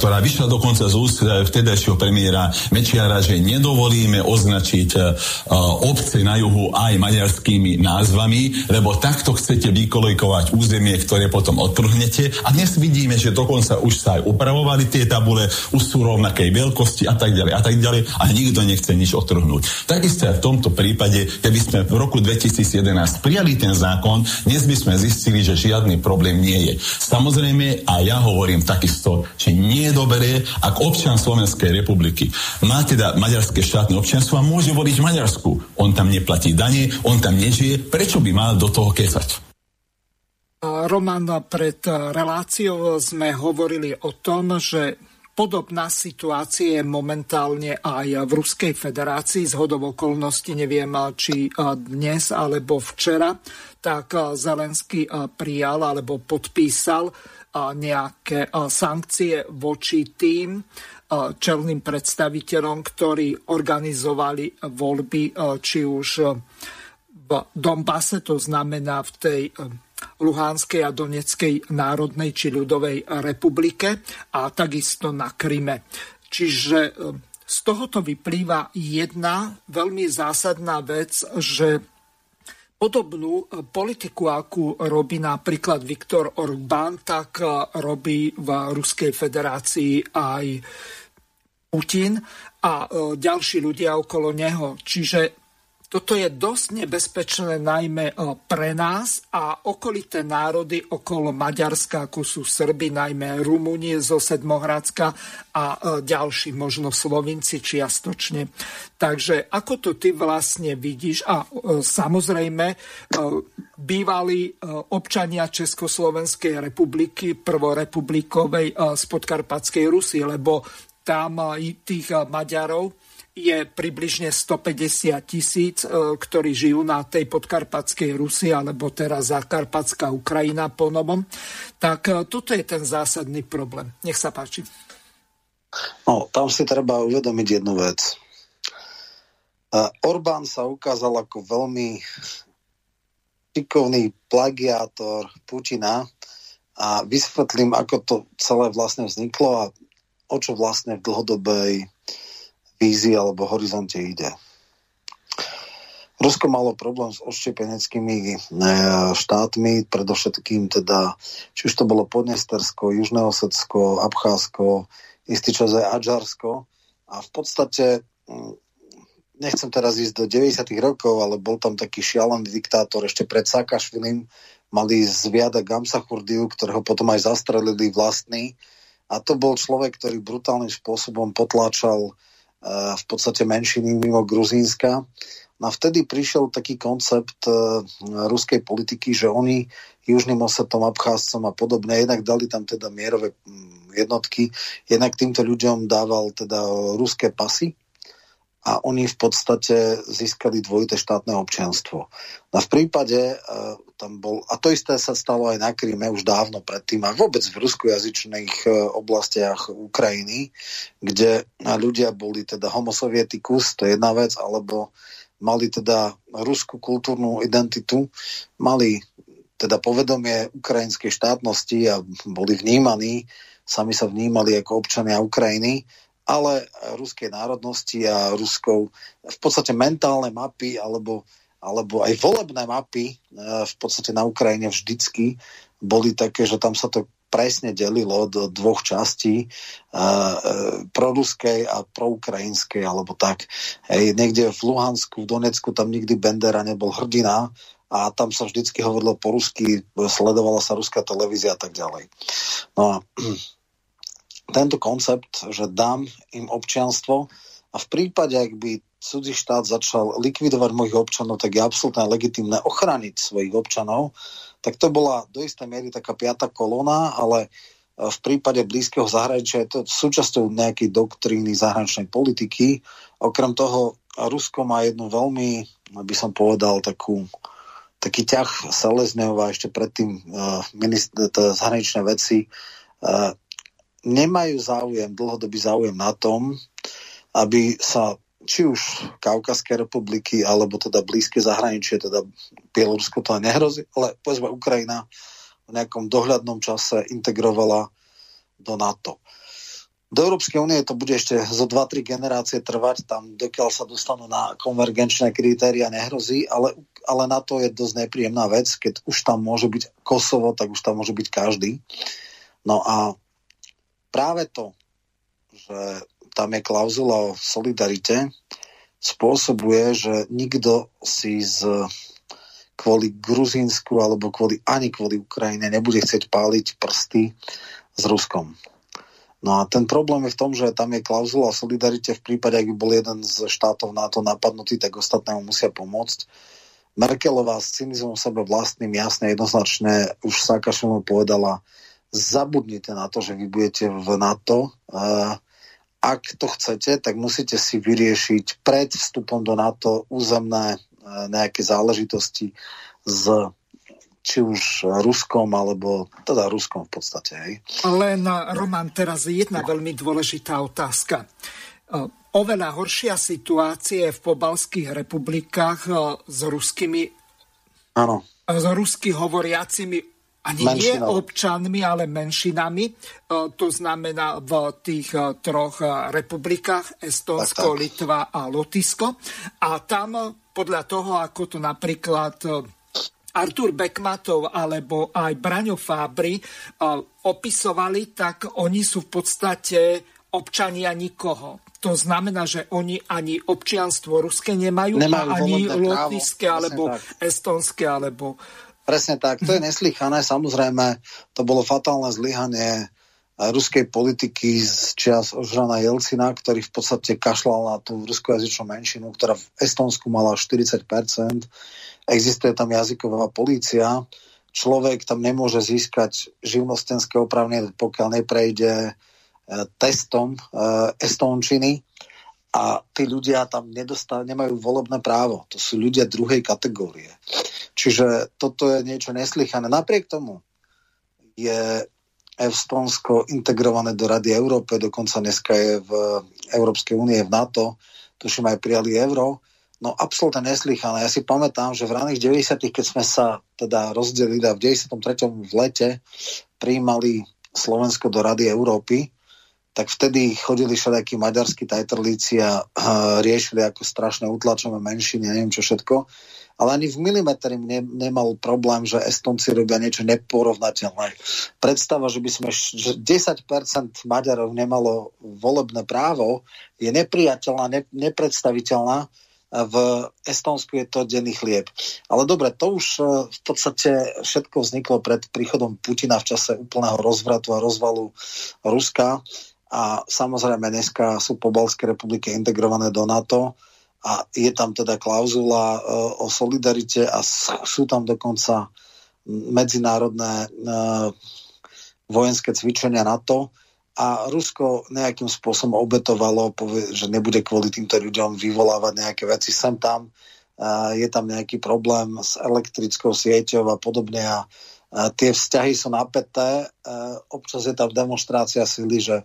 ktorá vyšla dokonca z úst e, vtedajšieho premiéra Mečiara, že nedovolíme označiť e, obce na juhu aj maďarskými názvami, lebo takto chcete vykolejkovať územie, ktoré potom odtrhnete. A dnes vidíme, že dokonca už sa aj upravovali tie tabule, už sú rovnakej veľkosti a tak ďalej a tak ďalej. A nikto nechce nič otrhnúť. Takisto aj v tomto prípade, keby sme v roku 2011 prijali ten zákon, dnes by sme zistili, že žiadny problém nie je. Samozrejme, a ja hovorím takisto, že nie je dobré, ak občan Slovenskej republiky má teda maďarské štátne občianstvo a môže voliť Maďarsku. On tam neplatí dane, on tam nežije, prečo by mal do toho kecať? Roman, pred reláciou sme hovorili o tom, že Podobná situácia je momentálne aj v Ruskej federácii. Z hodov okolností neviem, či dnes alebo včera, tak Zelensky prijal alebo podpísal nejaké sankcie voči tým čelným predstaviteľom, ktorí organizovali voľby, či už v Donbase, to znamená v tej Luhánskej a Doneckej národnej či ľudovej republike a takisto na Kryme. Čiže e, z tohoto vyplýva jedna veľmi zásadná vec, že podobnú e, politiku, akú robí napríklad Viktor Orbán, tak e, robí v Ruskej federácii aj Putin a ďalší ľudia okolo neho. Čiže toto je dosť nebezpečné najmä e, pre nás a okolité národy okolo Maďarska, ako sú Srby, najmä Rumúni zo Sedmohradska a e, ďalší, možno Slovinci čiastočne. Takže ako to ty vlastne vidíš? A e, samozrejme, bývalí občania Československej republiky, prvorepublikovej z podkarpatskej Rusy, lebo tam tých Maďarov je približne 150 tisíc, e, ktorí žijú na tej podkarpatskej Rusi, alebo teraz Zakarpatská Ukrajina po. Tak e, toto je ten zásadný problém. Nech sa páči. No, tam si treba uvedomiť jednu vec. Orbán sa ukázal ako veľmi šikovný plagiátor Putina a vysvetlím, ako to celé vlastne vzniklo a o čo vlastne v dlhodobej vízii alebo horizonte ide. Rusko malo problém s odštepeneckými e, štátmi, predovšetkým teda, či už to bolo Podnestersko, Južné Osecko, Abcházsko, istý čas aj Adžarsko. A v podstate, mm, nechcem teraz ísť do 90. rokov, ale bol tam taký šialený diktátor ešte pred Sakašvilim, mali zviada Gamsachurdiu, ktorého potom aj zastrelili vlastný. A to bol človek, ktorý brutálnym spôsobom potláčal v podstate menšiny mimo Gruzínska. No a vtedy prišiel taký koncept e, ruskej politiky, že oni Južným Osetom, Abcházcom a podobne, jednak dali tam teda mierové jednotky, jednak týmto ľuďom dával teda ruské pasy, a oni v podstate získali dvojité štátne občianstvo. No v prípade uh, tam bol, a to isté sa stalo aj na Kríme už dávno predtým a vôbec v ruskojazyčných uh, oblastiach Ukrajiny, kde ľudia boli teda homosovietikus, to je jedna vec, alebo mali teda ruskú kultúrnu identitu, mali teda povedomie ukrajinskej štátnosti a boli vnímaní, sami sa vnímali ako občania Ukrajiny ale ruskej národnosti a ruskou v podstate mentálne mapy alebo, alebo aj volebné mapy e, v podstate na Ukrajine vždycky boli také, že tam sa to presne delilo do dvoch častí, uh, proruskej a proukrajinskej, alebo tak. Hej, niekde v Luhansku, v Donecku, tam nikdy Bendera nebol hrdina a tam sa vždycky hovorilo po rusky, sledovala sa ruská televízia a tak ďalej. No a tento koncept, že dám im občianstvo a v prípade, ak by cudzí štát začal likvidovať mojich občanov, tak je absolútne legitimné ochrániť svojich občanov, tak to bola do istej miery taká piata kolóna, ale e, v prípade blízkeho zahraničia je to súčasťou nejakej doktríny zahraničnej politiky. Okrem toho, Rusko má jednu veľmi, by som povedal, takú, taký ťah Selezneova ešte predtým uh, minister, zahraničné veci uh, nemajú záujem, dlhodobý záujem na tom, aby sa či už Kaukazské republiky, alebo teda blízke zahraničie, teda Bielorusko to nehrozí, ale povedzme Ukrajina v nejakom dohľadnom čase integrovala do NATO. Do Európskej únie to bude ešte zo 2-3 generácie trvať, tam dokiaľ sa dostanú na konvergenčné kritéria nehrozí, ale, ale na to je dosť nepríjemná vec, keď už tam môže byť Kosovo, tak už tam môže byť každý. No a práve to, že tam je klauzula o solidarite, spôsobuje, že nikto si z kvôli Gruzínsku alebo kvôli, ani kvôli Ukrajine nebude chcieť páliť prsty s Ruskom. No a ten problém je v tom, že tam je klauzula o solidarite v prípade, ak by bol jeden z štátov NATO napadnutý, tak ostatnému musia pomôcť. Merkelová s cynizmom sebe vlastným jasne jednoznačne už Saakašvili povedala, zabudnite na to, že vy budete v NATO. Ak to chcete, tak musíte si vyriešiť pred vstupom do NATO územné nejaké záležitosti s či už Ruskom, alebo teda Ruskom v podstate. Hej. Len, Roman, teraz jedna veľmi dôležitá otázka. E, oveľa horšia situácia je v pobalských republikách e, s ruskými Áno. s rusky hovoriacimi ani Menšinov. nie občanmi, ale menšinami. E, to znamená v tých troch republikách Estonsko, Litva a Lotisko. A tam podľa toho, ako to napríklad Artur Bekmatov alebo aj Braňo Fábry opisovali, tak oni sú v podstate občania nikoho. To znamená, že oni ani občianstvo ruské nemajú, nemajú ani lotiské, alebo estonské, alebo... Presne tak, to je neslychané. Samozrejme, to bolo fatálne zlyhanie ruskej politiky z čias Ožrana Jelcina, ktorý v podstate kašľal na tú ruskojazyčnú menšinu, ktorá v Estonsku mala 40%. Existuje tam jazyková polícia. Človek tam nemôže získať živnostenské opravnenie, pokiaľ neprejde e, testom e, estončiny a tí ľudia tam nedostá, nemajú volebné právo. To sú ľudia druhej kategórie. Čiže toto je niečo neslychané. Napriek tomu je Estonsko integrované do Rady Európe, dokonca dneska je v Európskej únie, v NATO, tuším aj prijali euro. No absolútne neslychané. Ja si pamätám, že v raných 90 keď sme sa teda rozdelili a v 93. v lete prijímali Slovensko do Rady Európy, tak vtedy chodili všelijakí maďarskí tajtrlíci a, a riešili, ako strašne utlačové menšiny, neviem čo všetko ale ani v milimetri ne, nemal problém, že Estonci robia niečo neporovnateľné. Predstava, že by sme že 10% Maďarov nemalo volebné právo, je nepriateľná, ne, nepredstaviteľná. V Estonsku je to denný chlieb. Ale dobre, to už e, v podstate všetko vzniklo pred príchodom Putina v čase úplného rozvratu a rozvalu Ruska. A samozrejme dneska sú pobalské republiky integrované do NATO a je tam teda klauzula e, o solidarite a sú tam dokonca medzinárodné e, vojenské cvičenia NATO a Rusko nejakým spôsobom obetovalo, že nebude kvôli týmto ľuďom vyvolávať nejaké veci sem tam. E, je tam nejaký problém s elektrickou sieťou a podobne a tie vzťahy sú napäté. Občas je tam demonstrácia sily, že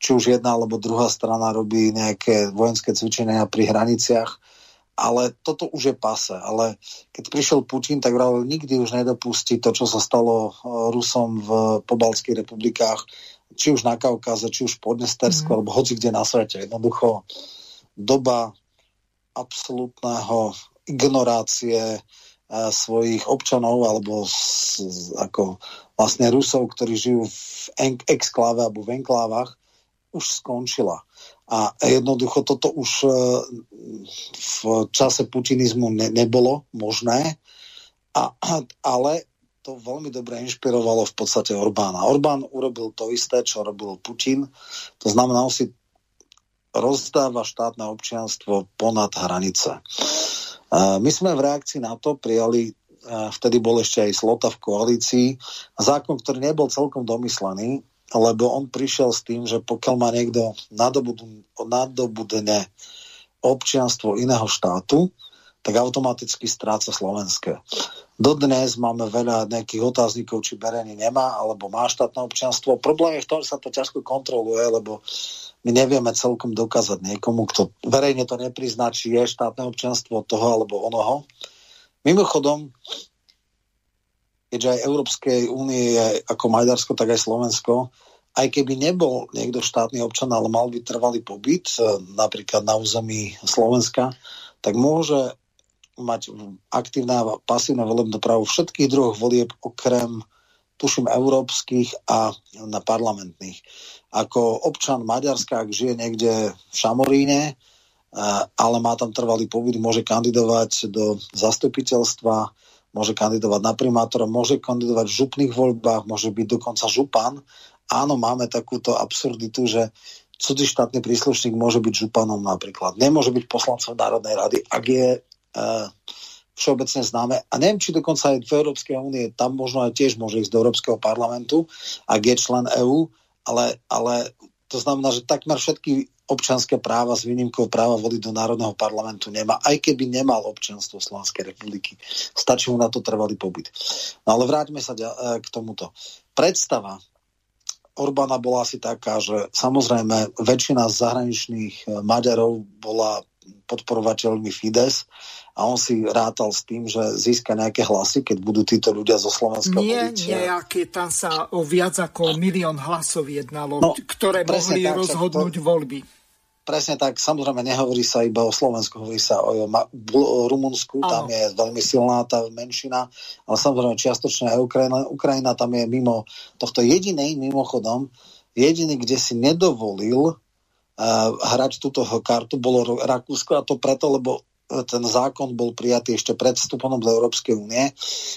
či už jedna alebo druhá strana robí nejaké vojenské cvičenia pri hraniciach, ale toto už je pase. Ale keď prišiel Putin, tak vravil, nikdy už nedopustí to, čo sa stalo e, Rusom v pobalských republikách, či už na Kaukaze, či už v Podnestersku, mm. alebo hoci kde na svete. Jednoducho doba absolútneho ignorácie e, svojich občanov alebo s, ako vlastne Rusov, ktorí žijú v exkláve alebo v enklávach, už skončila. A jednoducho toto už e, v čase putinizmu ne, nebolo možné, a, ale to veľmi dobre inšpirovalo v podstate Orbána. Orbán urobil to isté, čo robil Putin. To znamená, on si rozdáva štátne občianstvo ponad hranice. E, my sme v reakcii na to prijali vtedy bol ešte aj Slota v koalícii, zákon, ktorý nebol celkom domyslený, lebo on prišiel s tým, že pokiaľ má niekto nadobudne občianstvo iného štátu, tak automaticky stráca slovenské. Dodnes máme veľa nejakých otáznikov, či Bereni nemá alebo má štátne občianstvo. Problém je v tom, že sa to ťažko kontroluje, lebo my nevieme celkom dokázať niekomu, kto verejne to neprizná, či je štátne občianstvo toho alebo onoho. Mimochodom, keďže aj Európskej únie je ako Maďarsko, tak aj Slovensko, aj keby nebol niekto štátny občan, ale mal by trvalý pobyt, e, napríklad na území Slovenska, tak môže mať aktívne a pasívne volebné právo všetkých druhov volieb okrem tuším európskych a na parlamentných. Ako občan Maďarska, ak žije niekde v Šamoríne, ale má tam trvalý pobyt, môže kandidovať do zastupiteľstva, môže kandidovať na primátora, môže kandidovať v župných voľbách, môže byť dokonca župan. Áno, máme takúto absurditu, že cudzí štátny príslušník môže byť županom napríklad. Nemôže byť poslancom Národnej rady, ak je všeobecne známe. A neviem, či dokonca aj v Európskej únie, tam možno aj tiež môže ísť do Európskeho parlamentu, ak je člen EÚ, ale, ale to znamená, že takmer všetky občanské práva s výnimkou práva voliť do Národného parlamentu nemá, aj keby nemal občanstvo Slovenskej republiky. Stačí mu na to trvalý pobyt. No ale vráťme sa e, k tomuto. Predstava Orbána bola asi taká, že samozrejme väčšina zahraničných e, Maďarov bola podporovateľmi Fides a on si rátal s tým, že získa nejaké hlasy, keď budú títo ľudia zo Slovenska Nie, nejaké, tam sa o viac ako milión hlasov jednalo, no, ktoré mohli tak, rozhodnúť to... voľby. Presne tak, samozrejme nehovorí sa iba o Slovensku, hovorí sa o, o Rumunsku, tam je veľmi silná tá menšina, ale samozrejme čiastočne aj Ukrajina, Ukrajina tam je mimo tohto jedinej, mimochodom, jediný, kde si nedovolil uh, hrať túto kartu, bolo Rakúsko a to preto, lebo ten zákon bol prijatý ešte pred vstupom do Európskej únie,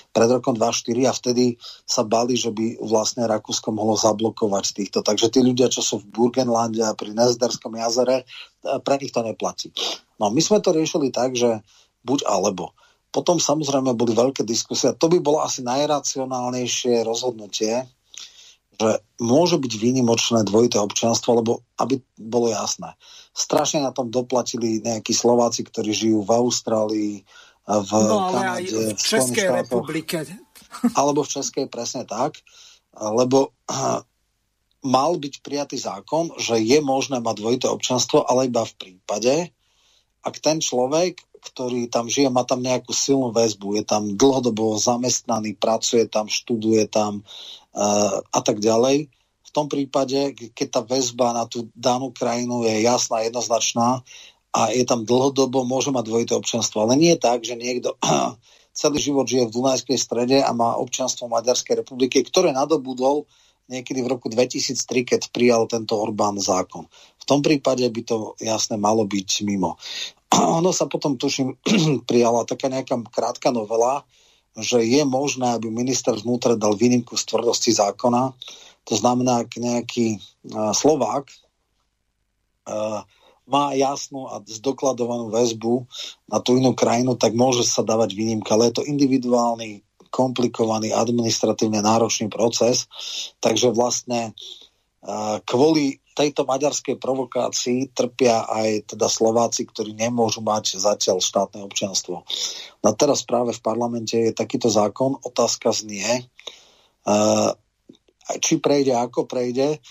pred rokom 2004 a vtedy sa bali, že by vlastne Rakúsko mohlo zablokovať týchto. Takže tí ľudia, čo sú v Burgenlande a pri Nezderskom jazere, pre nich to neplatí. No my sme to riešili tak, že buď alebo. Potom samozrejme boli veľké diskusie. To by bolo asi najracionálnejšie rozhodnutie, že môže byť výnimočné dvojité občianstvo, lebo aby bolo jasné. Strašne na tom doplatili nejakí Slováci, ktorí žijú v Austrálii, v no, Kanade, aj v Českej štátoch, republike. Alebo v Českej, presne tak. Lebo mal byť prijatý zákon, že je možné mať dvojité občanstvo, ale iba v prípade, ak ten človek, ktorý tam žije, má tam nejakú silnú väzbu, je tam dlhodobo zamestnaný, pracuje tam, študuje tam, a tak ďalej. V tom prípade, keď tá väzba na tú danú krajinu je jasná, jednoznačná a je tam dlhodobo, môže mať dvojité občanstvo. Ale nie je tak, že niekto celý život žije v Dunajskej strede a má občanstvo Maďarskej republiky, ktoré nadobudol niekedy v roku 2003, keď prijal tento Orbán zákon. V tom prípade by to jasne malo byť mimo. Ono sa potom, tuším, prijala taká nejaká krátka novela, že je možné, aby minister vnútra dal výnimku z tvrdosti zákona. To znamená, ak nejaký uh, Slovák uh, má jasnú a zdokladovanú väzbu na tú inú krajinu, tak môže sa dávať výnimka, ale je to individuálny, komplikovaný, administratívne náročný proces, takže vlastne uh, kvôli tejto maďarskej provokácii trpia aj teda Slováci, ktorí nemôžu mať zatiaľ štátne občianstvo. No teraz práve v parlamente je takýto zákon. Otázka znie, uh, či prejde, ako prejde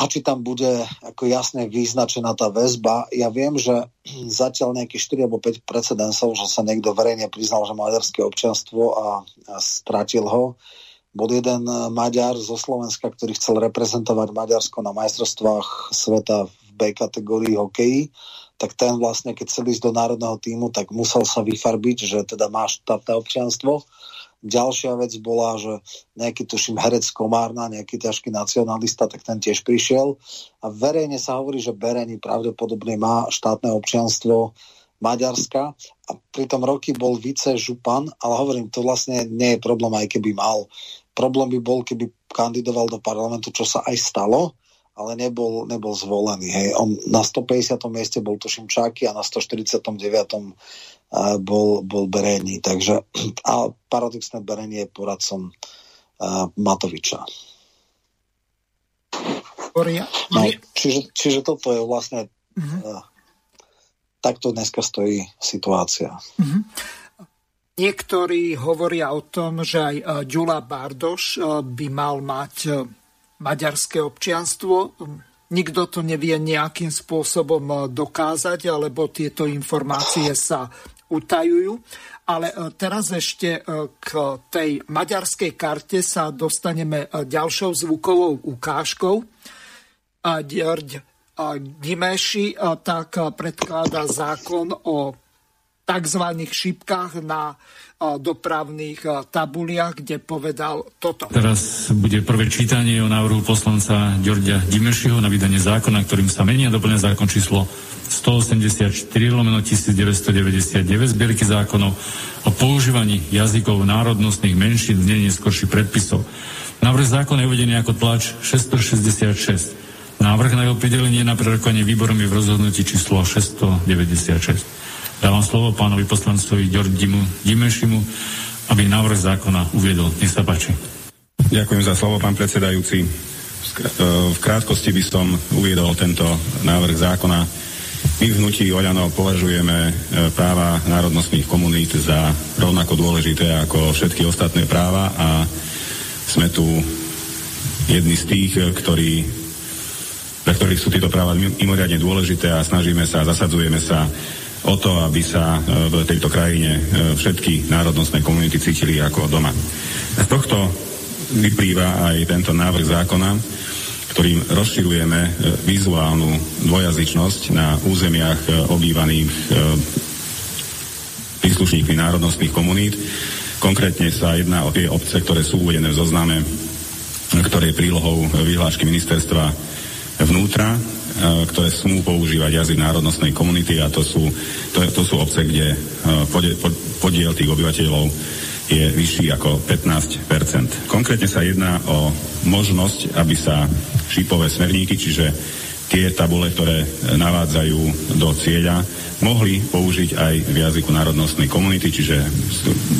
a či tam bude ako jasne vyznačená tá väzba. Ja viem, že zatiaľ nejakých 4 alebo 5 precedensov, že sa niekto verejne priznal, že maďarské občianstvo a, a stratil ho bol jeden eh, Maďar zo Slovenska, ktorý chcel reprezentovať Maďarsko na majstrovstvách sveta v B kategórii hokeji, tak ten vlastne, keď chcel ísť do národného týmu, tak musel sa vyfarbiť, že teda má štátne občianstvo. Ďalšia vec bola, že nejaký, tuším, herec Komárna, nejaký ťažký nacionalista, tak ten tiež prišiel. A verejne sa hovorí, že Bereni pravdepodobne má štátne občianstvo Maďarska a pritom roky bol vice župan, ale hovorím, to vlastne nie je problém, aj keby mal. Problém by bol, keby kandidoval do parlamentu, čo sa aj stalo, ale nebol, nebol zvolený. Hej. On na 150. mieste bol tuším Čáky a na 149. bol, bol Bereni. Takže a paradoxné Bereni je poradcom uh, Matoviča. No, čiže, čiže toto je vlastne uh, takto dneska stojí situácia. Mm-hmm. Niektorí hovoria o tom, že aj Ďula Bardoš by mal mať maďarské občianstvo. Nikto to nevie nejakým spôsobom dokázať, alebo tieto informácie sa utajujú. Ale teraz ešte k tej maďarskej karte sa dostaneme ďalšou zvukovou ukážkou. Dierď Dimeši tak predkladá zákon o tzv. šipkách na dopravných tabuliach, kde povedal toto. Teraz bude prvé čítanie o návrhu poslanca Ďorďa Dimešiho na vydanie zákona, ktorým sa menia doplňa zákon číslo 184 lomeno 1999 zbierky zákonov o používaní jazykov národnostných menšín v neskôrších predpisov. Návrh zákona je uvedený ako tlač 666. Návrh na jeho pridelenie na prerokovanie výborom je v rozhodnutí číslo 696. Dávam slovo pánovi poslancovi Ďordimu Dimešimu, aby návrh zákona uviedol. Nech sa páči. Ďakujem za slovo, pán predsedajúci. V krátkosti by som uviedol tento návrh zákona. My v hnutí Oľano považujeme e, práva národnostných komunít za rovnako dôležité ako všetky ostatné práva a sme tu jedni z tých, e, ktorí, pre ktorých sú tieto práva mimoriadne dôležité a snažíme sa, zasadzujeme sa o to, aby sa e, v tejto krajine e, všetky národnostné komunity cítili ako doma. Z tohto vyplýva aj tento návrh zákona, ktorým rozširujeme e, vizuálnu dvojazyčnosť na územiach obývaných príslušníkmi národnostných komunít. Konkrétne sa jedná o tie obce, ktoré sú uvedené v zozname, ktoré je prílohou vyhlášky ministerstva vnútra ktoré smú používať jazyk národnostnej komunity a to sú, to, to sú obce, kde e, podiel tých obyvateľov je vyšší ako 15% Konkrétne sa jedná o možnosť, aby sa šípové smerníky, čiže tie tabule, ktoré navádzajú do cieľa, mohli použiť aj v jazyku národnostnej komunity, čiže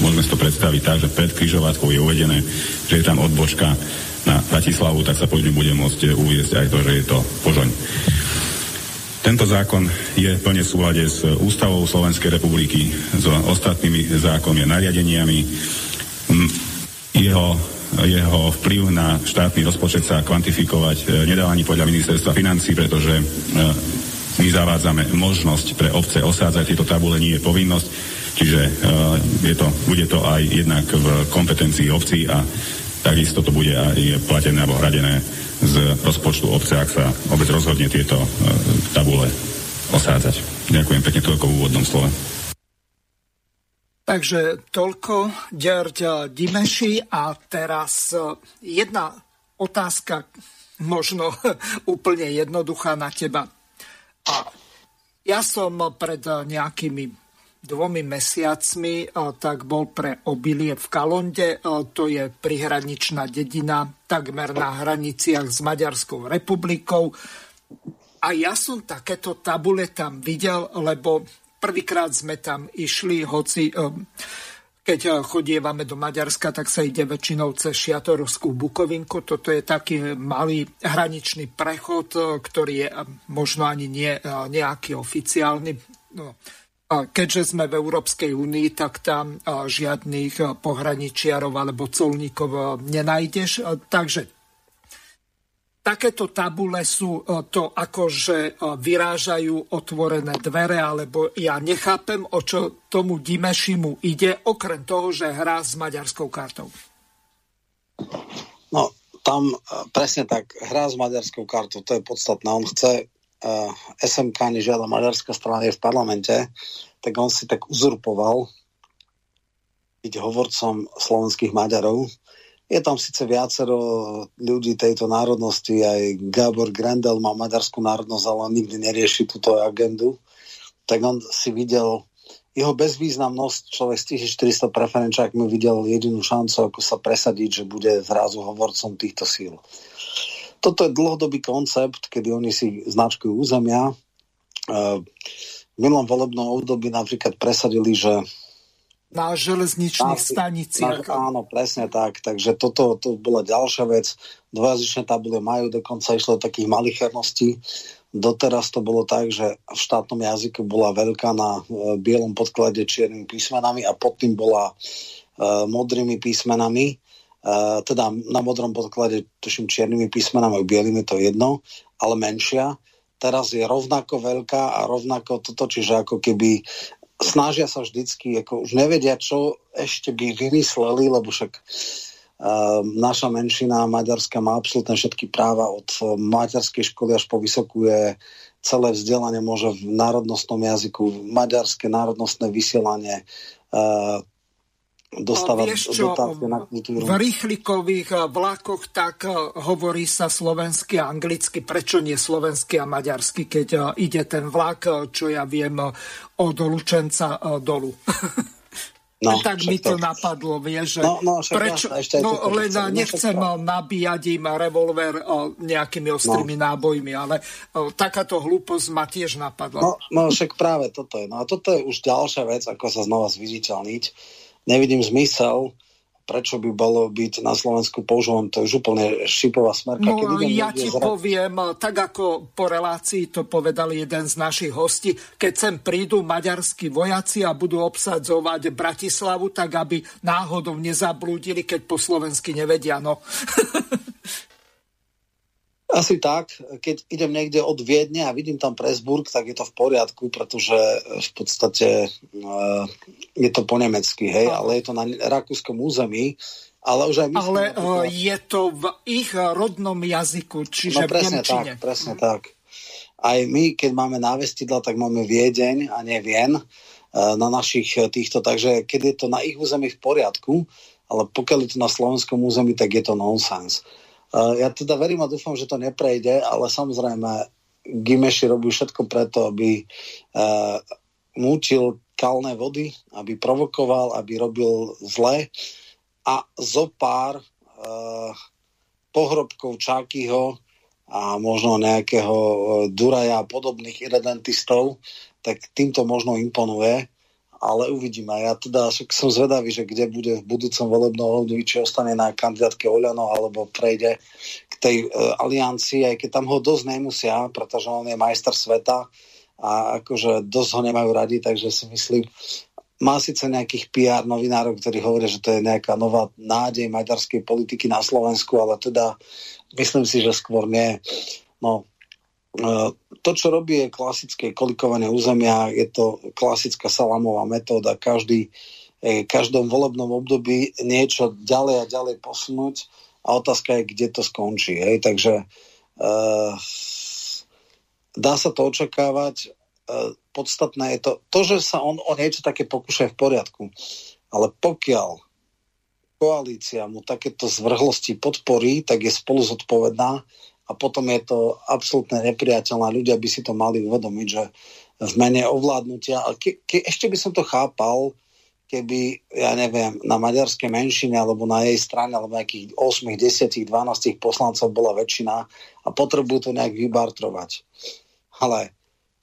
môžeme si to predstaviť tak, že pred križovatkou je uvedené, že je tam odbočka na Bratislavu, tak sa po bude môcť uviezť aj to, že je to Požoň. Tento zákon je plne v súlade s Ústavou Slovenskej republiky, s ostatnými zákonmi a nariadeniami. Jeho, jeho vplyv na štátny rozpočet sa kvantifikovať e, nedá ani podľa ministerstva financí, pretože my zavádzame možnosť pre obce osádzať tieto tabule, nie je povinnosť, čiže je to, bude to aj jednak v kompetencii obcí a takisto to bude aj platené alebo hradené z rozpočtu obce, ak sa obec rozhodne tieto e, tabule osádzať. Ďakujem pekne toľko v úvodnom slove. Takže toľko Ďarď Dimeši a teraz e, jedna otázka možno úplne jednoduchá na teba. A ja som pred nejakými dvomi mesiacmi tak bol pre obilie v Kalonde. To je prihraničná dedina takmer na hraniciach s Maďarskou republikou. A ja som takéto tabule tam videl, lebo prvýkrát sme tam išli, hoci keď chodievame do Maďarska, tak sa ide väčšinou cez Šiatorovskú Bukovinku. Toto je taký malý hraničný prechod, ktorý je možno ani nie nejaký oficiálny. No, keďže sme v Európskej únii, tak tam žiadnych pohraničiarov alebo colníkov nenájdeš. Takže takéto tabule sú to akože vyrážajú otvorené dvere, alebo ja nechápem, o čo tomu Dimešimu ide, okrem toho, že hrá s maďarskou kartou. No, tam presne tak, hrá s maďarskou kartou, to je podstatné. On chce eh, SMK nežiada maďarská strana je v parlamente, tak on si tak uzurpoval byť hovorcom slovenských Maďarov. Je tam síce viacero ľudí tejto národnosti, aj Gábor Grendel má maďarskú národnosť, ale on nikdy nerieši túto agendu. Tak on si videl jeho bezvýznamnosť, človek z tých 400 preferenčák mi videl jedinú šancu, ako sa presadiť, že bude zrazu hovorcom týchto síl. Toto je dlhodobý koncept, kedy oni si značkujú územia. V minulom volebnom období napríklad presadili, že na železničných staniciach. Áno, presne tak. Takže toto to bola ďalšia vec. Dvojazyčné tabule majú, dokonca išlo takých malicherností. Doteraz to bolo tak, že v štátnom jazyku bola veľká na e, bielom podklade čiernymi písmenami a pod tým bola e, modrými písmenami. E, teda na modrom podklade, tuším, čiernymi písmenami, bielými to jedno, ale menšia. Teraz je rovnako veľká a rovnako toto, čiže ako keby snažia sa vždycky, ako už nevedia, čo ešte by vymysleli, lebo však uh, naša menšina maďarská má absolútne všetky práva od maďarskej školy až po vysokú je celé vzdelanie môže v národnostnom jazyku, maďarské národnostné vysielanie, uh, dostávať čo, na kultúru. V rýchlikových eh, vlakoch tak eh, hovorí sa slovensky a anglicky. Prečo nie slovensky a maďarsky, keď eh, ide ten vlak, čo ja viem, od Lučenca dolu? No, tak mi to, to napadlo, vieš, že no, no, prečo, ja, ešte no len chcem, nechcem nabíjať im revolver o, nejakými ostrými no. nábojmi, ale o, takáto hlúposť ma tiež napadla. No, no však práve toto je. No a toto je už ďalšia vec, ako sa znova zviditeľniť nevidím zmysel, prečo by bolo byť na Slovensku používané, to už úplne šipová smerka. No, Keď ja ti zra... poviem, tak ako po relácii to povedal jeden z našich hostí, keď sem prídu maďarskí vojaci a budú obsadzovať Bratislavu, tak aby náhodou nezablúdili, keď po slovensky nevedia. No. Asi tak. Keď idem niekde od Viedne a vidím tam Presburg, tak je to v poriadku, pretože v podstate uh, je to po nemecky, hej, ale je to na rakúskom území. Ale už aj myslím, Ale uh, je to v ich rodnom jazyku, čiže no, presne v Nemčine. tak, presne mm. tak. Aj my, keď máme návestidla, tak máme Viedeň a nie Vien na našich týchto, takže keď je to na ich území v poriadku, ale pokiaľ je to na slovenskom území, tak je to nonsens. Ja teda verím a dúfam, že to neprejde, ale samozrejme Gimeši robí všetko preto, aby uh, múčil kalné vody, aby provokoval, aby robil zle a zo pár uh, pohrobkov Čákyho a možno nejakého Duraja a podobných irredentistov, tak týmto možno imponuje ale uvidíme. Ja teda som zvedavý, že kde bude v budúcom volebnom období, či ostane na kandidátke Oľano, alebo prejde k tej uh, aliancii, aj keď tam ho dosť nemusia, pretože on je majster sveta a akože dosť ho nemajú radi, takže si myslím, má síce nejakých PR novinárov, ktorí hovoria, že to je nejaká nová nádej maďarskej politiky na Slovensku, ale teda myslím si, že skôr nie. No, to, čo robí, je klasické kolikované územia, je to klasická salamová metóda. Každý, v každom volebnom období niečo ďalej a ďalej posunúť a otázka je, kde to skončí. Hej. Takže uh, dá sa to očakávať. Uh, podstatné je to, to, že sa on o niečo také pokúša v poriadku. Ale pokiaľ koalícia mu takéto zvrhlosti podporí, tak je spolu zodpovedná a potom je to absolútne nepriateľné. Ľudia by si to mali uvedomiť, že v mene ovládnutia, a ke, ke, ešte by som to chápal, keby, ja neviem, na maďarskej menšine alebo na jej strane, alebo nejakých 8, 10, 12 poslancov bola väčšina a potrebujú to nejak vybartrovať. Ale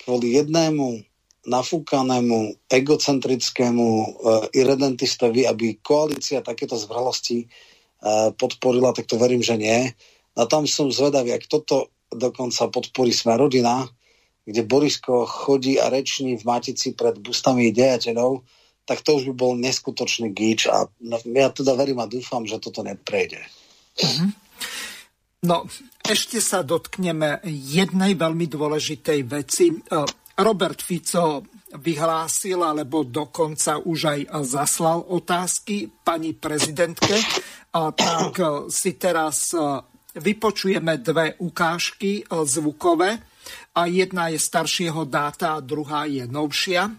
kvôli jednému nafúkanému, egocentrickému uh, irredentistovi, aby koalícia takéto zvrhlosti uh, podporila, tak to verím, že nie a tam som zvedavý, ak toto dokonca podporí Smerodina, kde Borisko chodí a reční v Matici pred bustami dejateľov, tak to už by bol neskutočný gíč a ja teda verím a dúfam, že toto neprejde. Mm-hmm. No, ešte sa dotkneme jednej veľmi dôležitej veci. Robert Fico vyhlásil, alebo dokonca už aj zaslal otázky pani prezidentke, a tak si teraz vypočujeme dve ukážky e, zvukové a jedna je staršieho dáta a druhá je novšia.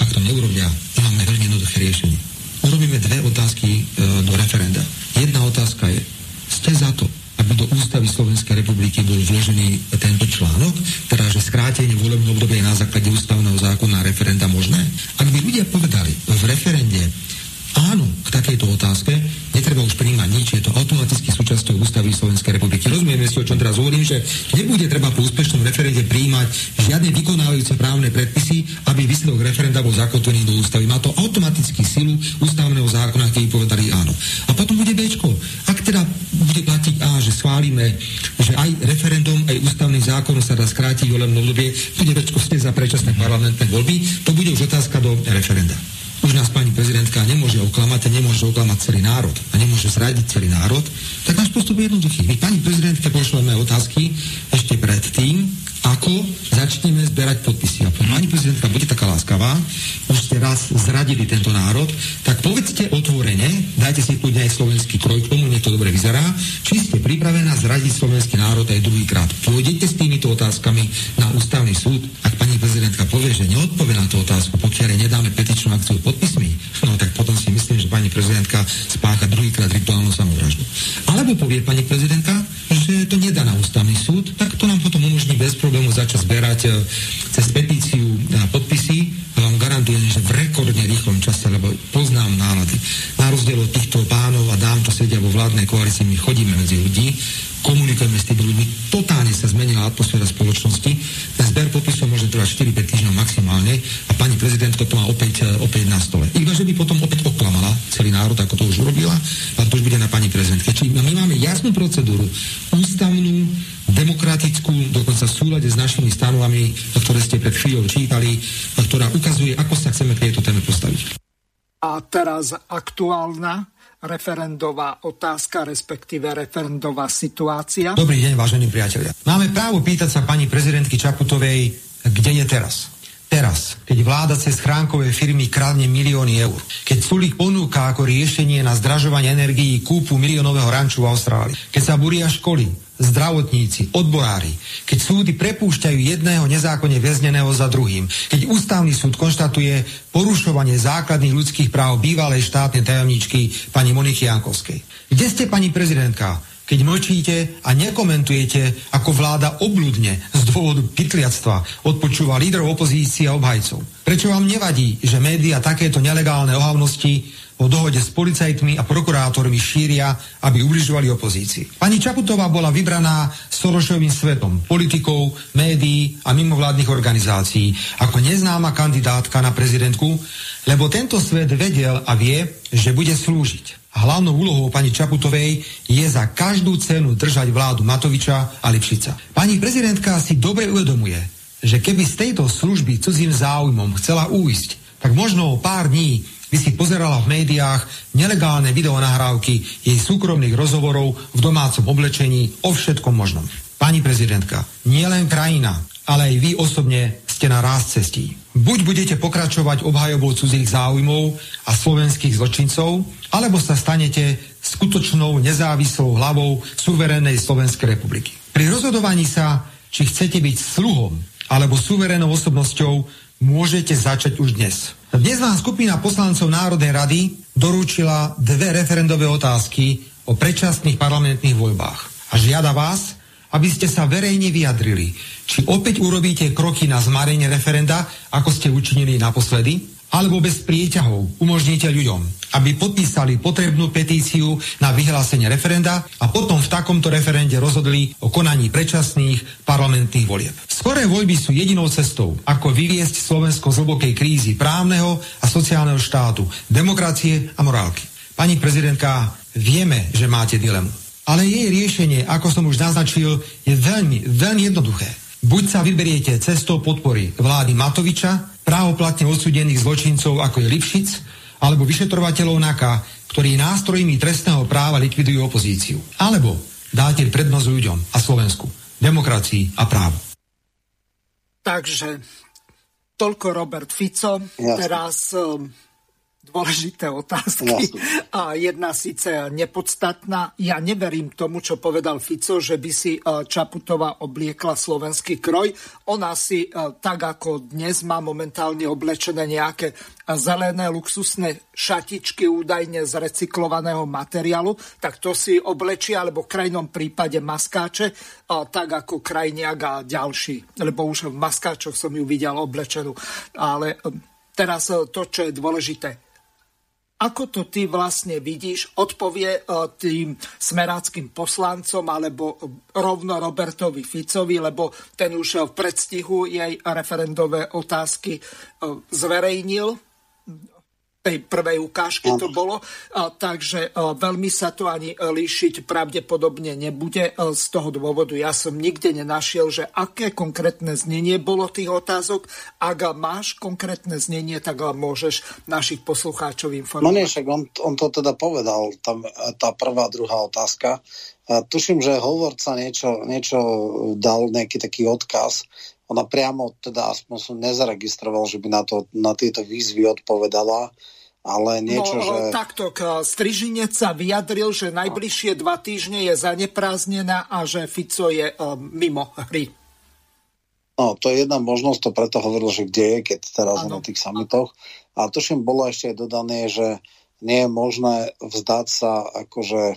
Ak to neurobia, máme veľmi jednoduché riešenie. Urobíme dve otázky e, do referenda. Jedna otázka je, ste za to, aby do ústavy Slovenskej republiky bol vložený tento článok, teda že skrátenie volebného obdobia je na základe ústavného zákona referenda možné? Ak by ľudia povedali v referende áno k takejto otázke, netreba už príjmať nič, je to automaticky súčasťou ústavy Slovenskej republiky. Rozumieme si, o čom teraz hovorím, že nebude treba po úspešnom referende príjmať žiadne vykonávajúce právne predpisy, aby výsledok referenda bol zakotvený do ústavy. Má to automaticky silu ústavného zákona, keď povedali áno. A potom bude Bčko. Ak teda bude platiť A, že schválime, že aj referendum, aj ústavný zákon sa dá skrátiť volebné obdobie, bude Bčko ste za predčasné parlamentné voľby, to bude už otázka do referenda. Už nás pani prezidentka nemôže oklamať a nemôže oklamať celý národ a nemôže zradiť celý národ, tak náš postup je jednoduchý. My pani prezidentke pošleme otázky ešte pred tým, ako začneme zberať podpisy. A pani prezidentka, bude taká láskavá, už ste raz zradili tento národ, tak povedzte otvorene, dajte si kľudne aj slovenský kroj k tomu, nech to dobre vyzerá, či ste pripravená zradiť slovenský národ aj druhýkrát. Pôjdete s týmito otázkami na ústavný súd. Ak pani prezidentka povie, že neodpovie na tú otázku, pokiaľ nedáme petičnú akciu podpismi, no tak potom si myslím, že pani prezidentka spácha druhýkrát rituálnu samovraždu. Alebo povie pani prezidentka, že to nedá na ústavný súd, tak bez problému začať zberať e, cez petíciu podpisy a vám garantujem, že v rekordne rýchlom čase, lebo poznám nálady. Na rozdiel od týchto pánov a dám, čo sedia vo vládnej koalícii, my chodíme medzi ľudí, komunikujeme s tými ľuďmi, totálne sa zmenila atmosféra spoločnosti. Ten zber podpisov môže trvať 4-5 týždňov maximálne a pani prezidentka to má opäť, e, opäť na stole. Iba, že by potom opäť oklamala celý národ, ako to už urobila, a to už bude na pani prezidentke. Čiže my máme jasnú procedúru, ústavnú, demokratickú, dokonca v súlade s našimi stanovami, ktoré ste pred chvíľou čítali, ktorá ukazuje, ako sa chceme k tejto téme postaviť. A teraz aktuálna referendová otázka, respektíve referendová situácia. Dobrý deň, vážení priatelia. Máme právo pýtať sa pani prezidentky Čaputovej, kde je teraz. Teraz, keď vláda cez chránkové firmy kradne milióny eur, keď Sulik ponúka ako riešenie na zdražovanie energií kúpu miliónového ranču v Austrálii, keď sa buria školy, zdravotníci, odborári, keď súdy prepúšťajú jedného nezákonne väzneného za druhým, keď ústavný súd konštatuje porušovanie základných ľudských práv bývalej štátnej tajomničky pani Moniky Jankovskej. Kde ste, pani prezidentka? Keď mlčíte a nekomentujete, ako vláda obludne z dôvodu pytliactva odpočúva lídrov opozície a obhajcov. Prečo vám nevadí, že média takéto nelegálne ohavnosti o dohode s policajtmi a prokurátormi šíria, aby ubližovali opozícii. Pani Čaputová bola vybraná Sorošovým svetom, politikou, médií a mimovládnych organizácií ako neznáma kandidátka na prezidentku, lebo tento svet vedel a vie, že bude slúžiť. Hlavnou úlohou pani Čaputovej je za každú cenu držať vládu Matoviča a Lipšica. Pani prezidentka si dobre uvedomuje, že keby z tejto služby cudzím záujmom chcela újsť, tak možno o pár dní by si pozerala v médiách nelegálne videonahrávky jej súkromných rozhovorov v domácom oblečení o všetkom možnom. Pani prezidentka, nielen krajina, ale aj vy osobne ste na ráz cestí. Buď budete pokračovať obhajobou cudzích záujmov a slovenských zločincov, alebo sa stanete skutočnou nezávislou hlavou suverénnej Slovenskej republiky. Pri rozhodovaní sa, či chcete byť sluhom alebo suverénnou osobnosťou, môžete začať už dnes. Dnes vám skupina poslancov Národnej rady doručila dve referendové otázky o predčasných parlamentných voľbách. A žiada vás, aby ste sa verejne vyjadrili, či opäť urobíte kroky na zmarenie referenda, ako ste učinili naposledy, alebo bez prieťahov umožníte ľuďom, aby podpísali potrebnú petíciu na vyhlásenie referenda a potom v takomto referende rozhodli o konaní predčasných parlamentných volieb. Skoré voľby sú jedinou cestou, ako vyviesť Slovensko z hlbokej krízy právneho a sociálneho štátu, demokracie a morálky. Pani prezidentka, vieme, že máte dilemu. Ale jej riešenie, ako som už naznačil, je veľmi, veľmi jednoduché. Buď sa vyberiete cestou podpory vlády Matoviča, právoplatne odsudených zločincov ako je Lipšic, alebo vyšetrovateľov NAKA, ktorí nástrojmi trestného práva likvidujú opozíciu. Alebo dáte prednosť ľuďom a Slovensku, demokracii a právu. Takže toľko Robert Fico. Jasne. Teraz um, dôležité otázky a jedna síce nepodstatná. Ja neverím tomu, čo povedal Fico, že by si e, Čaputová obliekla slovenský kroj. Ona si e, tak ako dnes má momentálne oblečené nejaké zelené luxusné šatičky údajne z recyklovaného materiálu, tak to si oblečí, alebo v krajnom prípade maskáče, tak ako krajniak a ďalší. Lebo už v maskáčoch som ju videl oblečenú. Ale e, teraz to, čo je dôležité ako to ty vlastne vidíš, odpovie tým smeráckým poslancom alebo rovno Robertovi Ficovi, lebo ten už v predstihu jej referendové otázky zverejnil tej prvej ukážke to bolo, takže veľmi sa to ani líšiť pravdepodobne nebude. Z toho dôvodu ja som nikde nenašiel, že aké konkrétne znenie bolo tých otázok. Ak máš konkrétne znenie, tak môžeš našich poslucháčov informovať. No nie, však on, on to teda povedal, tam, tá prvá, druhá otázka. Tuším, že hovorca niečo, niečo dal nejaký taký odkaz, ona priamo, teda aspoň som nezaregistroval, že by na, to, na tieto výzvy odpovedala, ale niečo, no, že... Takto, Strižinec sa vyjadril, že najbližšie dva týždne je zaneprázdnená a že Fico je uh, mimo hry. No, to je jedna možnosť, to preto hovoril, že kde je, keď teraz ano. na tých samitoch. A tuším, bolo ešte aj dodané, že nie je možné vzdať sa akože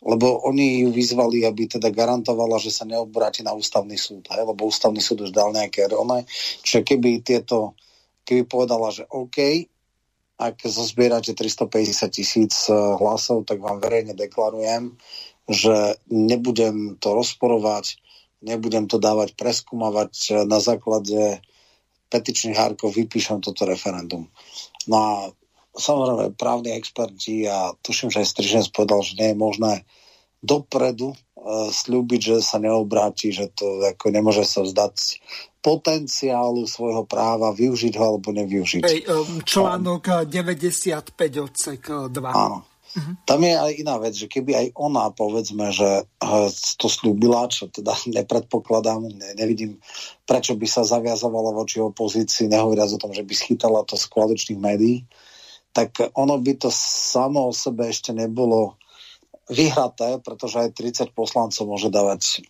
lebo oni ju vyzvali, aby teda garantovala, že sa neobráti na ústavný súd, hej? lebo ústavný súd už dal nejaké rone. Čiže keby tieto, keby povedala, že OK, ak zozbierate 350 tisíc eh, hlasov, tak vám verejne deklarujem, že nebudem to rozporovať, nebudem to dávať preskúmavať eh, na základe petičných hárkov, vypíšem toto referendum. No a samozrejme právni experti a tuším, že aj Striženec povedal, že nie je možné dopredu uh, slúbiť, že sa neobráti, že to ako nemôže sa vzdať potenciálu svojho práva, využiť ho alebo nevyužiť. Hej, um, článok 95 odsek 2. Áno. Uh-huh. Tam je aj iná vec, že keby aj ona, povedzme, že to slúbila, čo teda nepredpokladám, ne, nevidím, prečo by sa zaviazovala voči opozícii, nehovoriac o tom, že by schytala to z koaličných médií, tak ono by to samo o sebe ešte nebolo vyhraté, pretože aj 30 poslancov môže dávať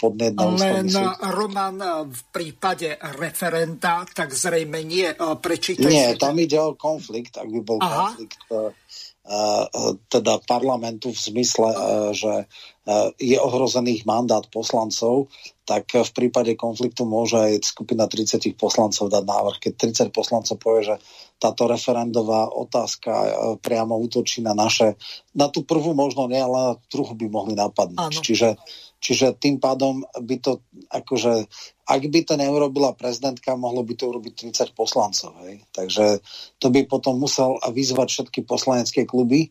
podnet na Len Roman v prípade referenda, tak zrejme nie. Prečítaj nie, tam ide o konflikt, ak by bol Aha. konflikt teda parlamentu v zmysle, že je ohrozený mandát poslancov, tak v prípade konfliktu môže aj skupina 30 poslancov dať návrh. Keď 30 poslancov povie, že táto referendová otázka priamo útočí na naše, na tú prvú možno nie, ale na druhú by mohli napadnúť. Áno. Čiže Čiže tým pádom by to, akože, ak by to neurobila prezidentka, mohlo by to urobiť 30 poslancov. Hej? Takže to by potom musel vyzvať všetky poslanecké kluby,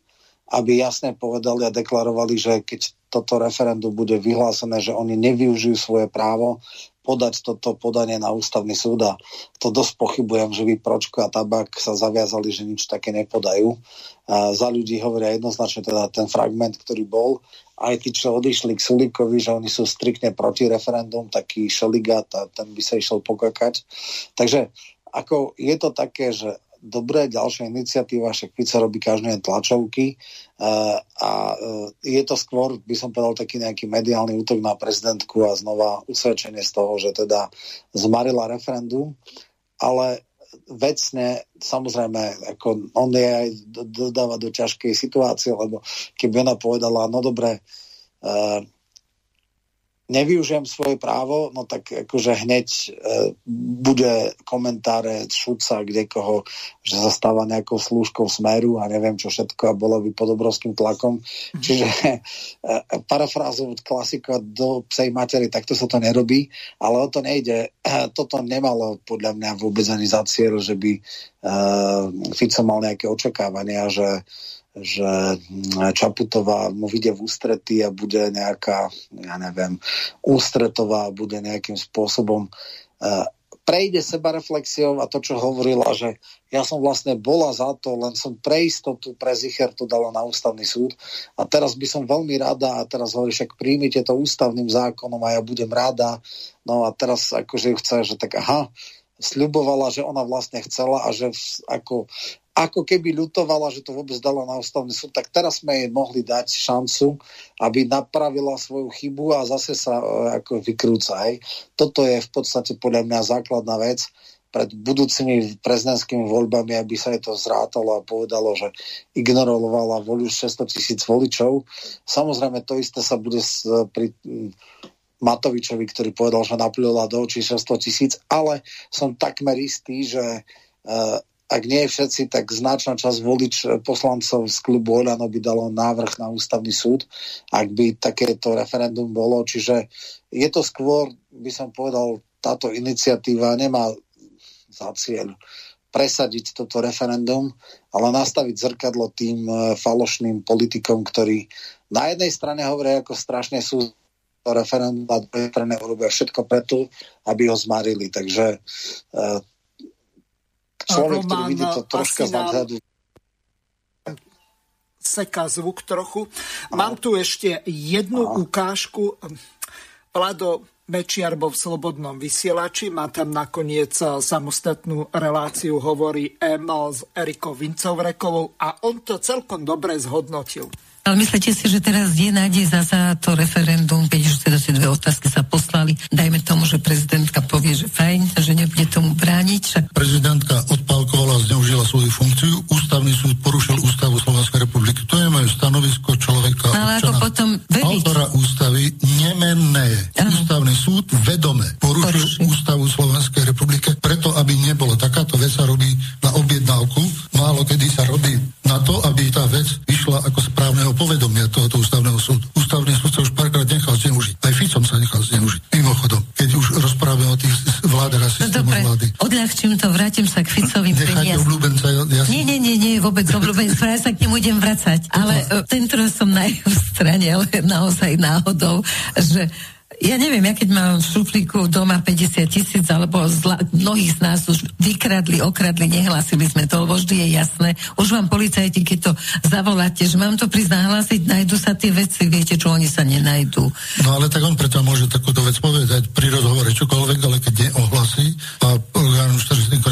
aby jasne povedali a deklarovali, že keď toto referendum bude vyhlásené, že oni nevyužijú svoje právo podať toto podanie na ústavný súd a to dosť pochybujem, že by Pročko a Tabak sa zaviazali, že nič také nepodajú. A za ľudí hovoria jednoznačne teda ten fragment, ktorý bol, aj tí, čo odišli k Sulíkovi, že oni sú striktne proti referendum, taký šeligát a ten by sa išiel pokakať. Takže ako je to také, že dobré, ďalšia iniciatíva, však Fico robí každé tlačovky uh, a uh, je to skôr, by som povedal, taký nejaký mediálny útok na prezidentku a znova usvedčenie z toho, že teda zmarila referendum, ale vecne, samozrejme, ako on je aj dodáva do ťažkej situácie, lebo keby ona povedala, no dobre, uh, nevyužijem svoje právo, no tak akože hneď e, bude komentáre šuca kde koho, že sa stáva nejakou slúžkou smeru a neviem čo všetko a bolo by pod obrovským tlakom. Mm-hmm. Čiže e, parafrázovať klasika do psej matery, takto sa to nerobí, ale o to nejde. E, toto nemalo podľa mňa vôbec ani za cieľ, že by e, Fico mal nejaké očakávania, že že Čaputová mu vyjde v ústrety a bude nejaká, ja neviem, ústretová, bude nejakým spôsobom uh, prejde seba reflexiou a to, čo hovorila, že ja som vlastne bola za to, len som pre istotu, pre zicher to dala na ústavný súd a teraz by som veľmi rada a teraz hovorí, však príjmite to ústavným zákonom a ja budem rada. No a teraz akože chce, že tak aha, sľubovala, že ona vlastne chcela a že ako ako keby ľutovala, že to vôbec dala na ústavný súd, tak teraz sme jej mohli dať šancu, aby napravila svoju chybu a zase sa e, ako vykrúca. Hej. Toto je v podstate podľa mňa základná vec pred budúcimi prezidentskými voľbami, aby sa jej to zrátalo a povedalo, že ignorovala voľu 600 tisíc voličov. Samozrejme, to isté sa bude pri Matovičovi, ktorý povedal, že naplila do očí 600 tisíc, ale som takmer istý, že uh, ak nie všetci, tak značná časť volič poslancov z klubu Oľano by dalo návrh na ústavný súd, ak by takéto referendum bolo. Čiže je to skôr, by som povedal, táto iniciatíva nemá za cieľ presadiť toto referendum, ale nastaviť zrkadlo tým e, falošným politikom, ktorí na jednej strane hovoria, ako strašne sú to referendum a druhej strane urobia všetko preto, aby ho zmarili. Takže e, človek, Roman, ktorý vidí to troška z nadhľadu. Seka zvuk trochu. Mám tu ešte jednu Aha. ukážku. Vlado Mečiar bol v Slobodnom vysielači, má tam nakoniec samostatnú reláciu, hovorí M s Erikou Vincovrekovou a on to celkom dobre zhodnotil. Ale myslíte si, že teraz je nádej za, za to referendum, keď už teda tie dve otázky sa poslali, dajme tomu, že prezidentka povie, že fajn, že nebude tomu brániť. Však... Prezidentka odpálkovala zneužila svoju funkciu, ústavný súd porušil ústavu Slovenskej republiky. To je moje stanovisko človeka, no, ale občana, ako potom veriť? autora ústavy, nemenné. Aha. Ústavný súd vedome porušil Poruši. ústavu Slovenskej republiky, preto, aby nebolo. Takáto vec sa robí na objednávku, málo kedy sa robí povedomia tohoto ústavného súdu. Ústavný súd sa už párkrát nechal zneužiť. Aj Ficom sa nechal zneužiť. Mimochodom, keď už rozprávame o tých vládach a no systému no vlády. Odľahčím to, vrátim sa k Ficovým peniazom. obľúbenca, ja Nie, nie, nie, nie, vôbec obľúbenca, ja sa k nemu idem vracať. Ale no. tento som na jeho strane, ale naozaj náhodou, že ja neviem, ja keď mám v šuflíku doma 50 tisíc, alebo zla, mnohých z nás už vykradli, okradli, nehlásili sme to, lebo vždy je jasné. Už vám policajti, keď to zavoláte, že mám to prísť nahlásiť, nájdu sa tie veci, viete, čo oni sa nenajdú. No ale tak on preto môže takúto vec povedať pri rozhovore čokoľvek, ale keď neohlasí a orgán štatistiku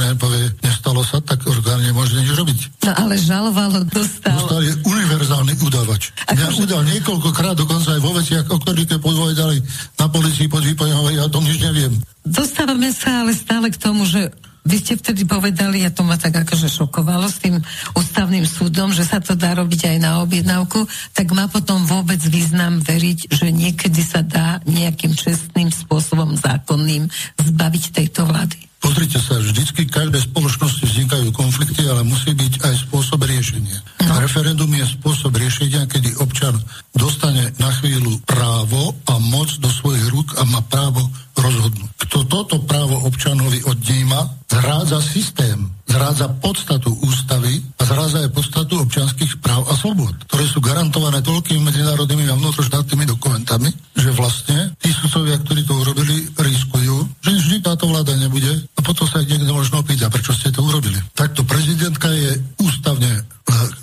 nestalo sa, tak orgán nemôže nič robiť. No ale žalovalo, dostal. Dostal je univerzálny udavač. Mňa udal niekoľkokrát, dokonca aj vo veciach, o ktorých povedali na policii pod výpojem, ja o tom nič neviem. Dostávame sa ale stále k tomu, že vy ste vtedy povedali, a to ma tak akože šokovalo s tým ústavným súdom, že sa to dá robiť aj na objednávku, tak má potom vôbec význam veriť, že niekedy sa dá nejakým čestným spôsobom zákonným zbaviť tejto vlády. Pozrite sa, vždycky v každej spoločnosti vznikajú konflikty, ale musí byť aj spôsob riešenia. No. Referendum je spôsob riešenia, kedy občan dostane na chvíľu právo a moc do svojich rúk a má právo rozhodnúť. Kto toto právo občanovi odníma, zrádza systém, zrádza podstatu ústavy a zrádza aj podstatu občanských práv a slobod, ktoré sú garantované toľkými medzinárodnými a vnútroštátnymi dokumentami, že vlastne tí sudcovia, ktorí to urobili, riskujú, vždy táto vláda nebude a potom sa ich niekto možno opýta, prečo ste to urobili. Takto prezidentka je ústavne e,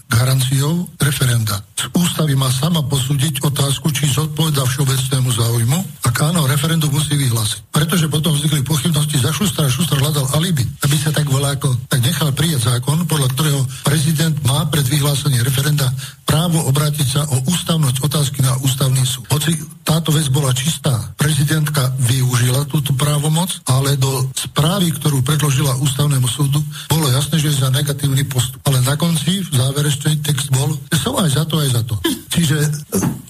garanciou referenda. Z ústavy má sama posúdiť otázku, či zodpoveda všeobecnému záujmu. Ak áno, referendum musí vyhlásiť. Pretože potom vznikli pochybnosti za Šustra a Šustra hľadal alibi, aby sa tak volá ako, tak nechal prijať zákon, podľa ktorého prezident má pred vyhlásením referenda právo obrátiť sa o ústavnosť otázky táto vec bola čistá, prezidentka využila túto právomoc, ale do správy, ktorú predložila ústavnému súdu, bolo jasné, že je za negatívny postup. Ale na konci, v záverečný text bol, že som aj za to, aj za to. Čiže e,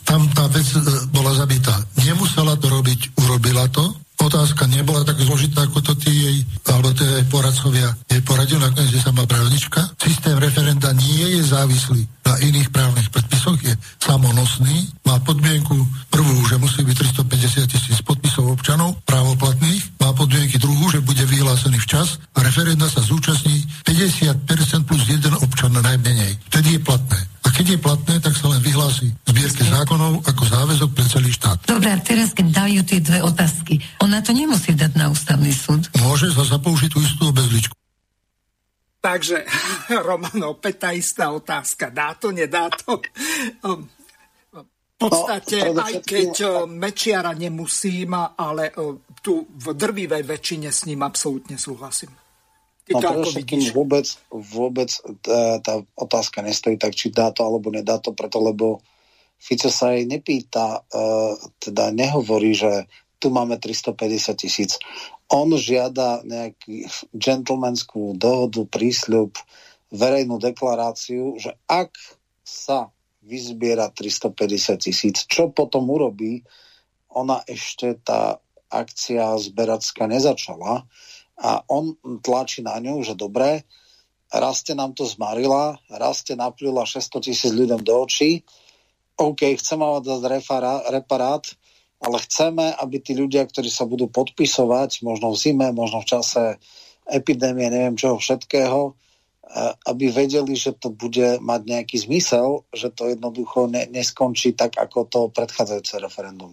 tam tá vec e, bola zabitá. Nemusela to robiť, urobila to, otázka nebola tak zložitá, ako to tí jej, alebo tie jej poradcovia jej poradil, nakoniec je sama právnička. Systém referenda nie je závislý na iných právnych predpisoch, je samonosný, má podmienku prvú, že musí byť 350 tisíc podpisov občanov právoplatných, má podmienky druhú, že bude vyhlásený včas a referenda sa zúčastní 50% plus jeden občan najmenej. Vtedy je platné. Keď je platné, tak sa len vyhlási zbierke zákonov ako záväzok pre celý štát. Dobre, a teraz keď dajú tie dve otázky, ona to nemusí dať na ústavný súd. Môže za použiť tú istú obezličku. Takže, Romano, opäť tá istá otázka. Dá to, nedá to? Um, v podstate, no, aj keď Mečiara nemusím, ale tu v drvivej väčšine s ním absolútne súhlasím. No predovšetkým vôbec, vôbec tá, tá otázka nestojí tak, či dá to alebo nedá to, preto lebo Fico sa jej nepýta, uh, teda nehovorí, že tu máme 350 tisíc. On žiada nejaký gentlemanskú dohodu, prísľub, verejnú deklaráciu, že ak sa vyzbiera 350 tisíc, čo potom urobí, ona ešte tá akcia zberacká nezačala, a on tlačí na ňu, že dobre, raz ste nám to zmarila, raz ste naplila 600 tisíc ľuďom do očí, OK, chceme vám dať reparát, ale chceme, aby tí ľudia, ktorí sa budú podpisovať, možno v zime, možno v čase epidémie, neviem čoho všetkého, aby vedeli, že to bude mať nejaký zmysel, že to jednoducho ne, neskončí tak, ako to predchádzajúce referendum.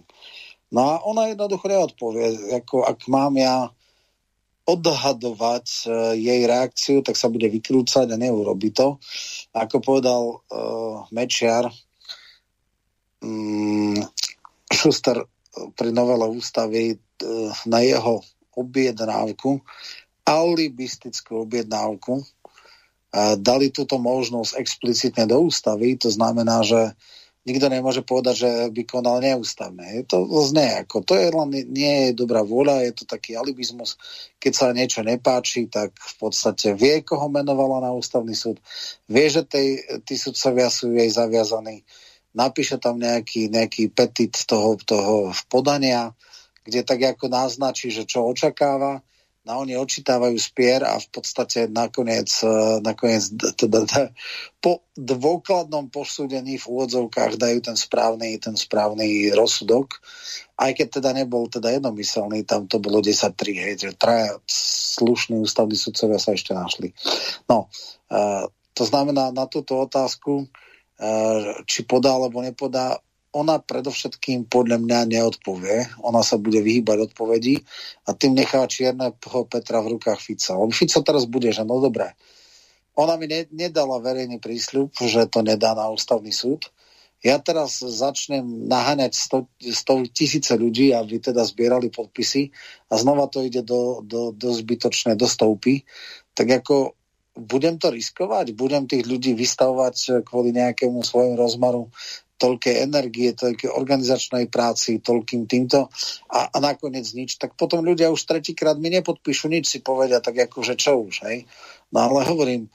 No a ona jednoducho neodpovie. Ako, ak mám ja odhadovať uh, jej reakciu, tak sa bude vykrúcať a neurobi to. Ako povedal uh, Mečiar, um, Schuster pri novele ústavy uh, na jeho objednávku, alibistickú objednávku, uh, dali túto možnosť explicitne do ústavy, to znamená, že nikto nemôže povedať, že by konal neústavne. Je to znie ako, to je len, nie je dobrá vôľa, je to taký alibizmus. Keď sa niečo nepáči, tak v podstate vie, koho menovala na ústavný súd, vie, že tej, tí sudcovia sú jej zaviazaní, napíše tam nejaký, nejaký petit toho, toho podania, kde tak ako naznačí, že čo očakáva, na oni očítávajú spier a v podstate nakoniec, e, nakoniec teda, teda, po dôkladnom posúdení v úvodzovkách dajú ten správny, ten správny rozsudok. Aj keď teda nebol teda jednomyselný, tam to bolo 10-3, hej, že traja slušní ústavní sudcovia sa ešte našli. No, uh, to znamená na túto otázku, uh, či podá alebo nepodá, ona predovšetkým podľa mňa neodpovie. Ona sa bude vyhýbať odpovedí a tým nechá čierneho Petra v rukách Fica. On Fico teraz bude, že no dobré. Ona mi ne, nedala verejný prísľub, že to nedá na ústavný súd. Ja teraz začnem naháňať 100, 100 tisíce ľudí, aby teda zbierali podpisy a znova to ide do, do, do zbytočné, do stoupy. Tak ako budem to riskovať? Budem tých ľudí vystavovať kvôli nejakému svojmu rozmaru toľkej energie, toľkej organizačnej práci, toľkým týmto a, a nakoniec nič, tak potom ľudia už tretíkrát mi nepodpíšu nič, si povedia, tak akože čo už, hej. No ale hovorím,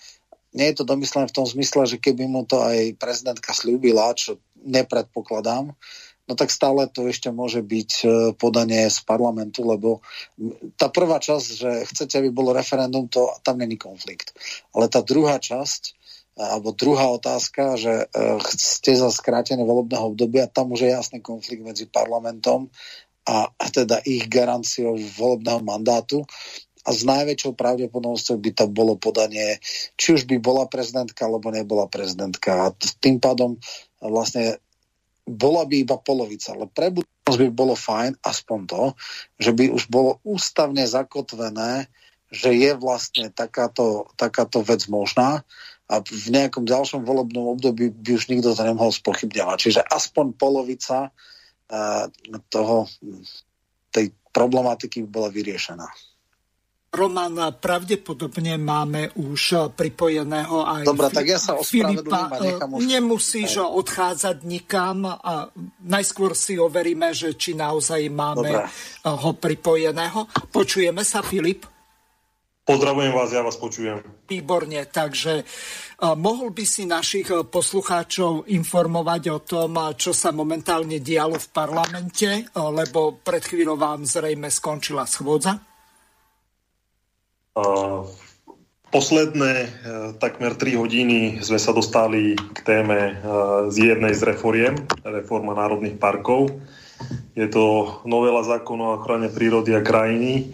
nie je to domyslené v tom zmysle, že keby mu to aj prezidentka slúbila, čo nepredpokladám, no tak stále to ešte môže byť e, podanie z parlamentu, lebo tá prvá časť, že chcete, aby bolo referendum, to tam není konflikt. Ale tá druhá časť, alebo druhá otázka, že e, ste za skrátené volebného obdobia, tam už je jasný konflikt medzi parlamentom a teda ich garanciou volebného mandátu. A s najväčšou pravdepodobnosťou by to bolo podanie, či už by bola prezidentka, alebo nebola prezidentka. A tým pádom vlastne bola by iba polovica, ale pre budúcnosť by bolo fajn aspoň to, že by už bolo ústavne zakotvené, že je vlastne takáto, takáto vec možná a v nejakom ďalšom volebnom období by už nikto to nemohol spochybňovať. Čiže aspoň polovica uh, toho, tej problematiky bola vyriešená. Roman, pravdepodobne máme už pripojeného aj Dobre, tak ja sa Filipa. Už... Nemusíš aj. odchádzať nikam a najskôr si overíme, že či naozaj máme Dobre. ho pripojeného. Počujeme sa, Filip? Pozdravujem vás, ja vás počujem. Výborne, takže uh, mohol by si našich uh, poslucháčov informovať o tom, uh, čo sa momentálne dialo v parlamente, lebo pred chvíľou vám zrejme skončila schôdza? Uh, posledné takmer 3 hodiny sme sa dostali k téme z jednej z reforiem, reforma národných parkov. Je to novela zákona o ochrane prírody a krajiny,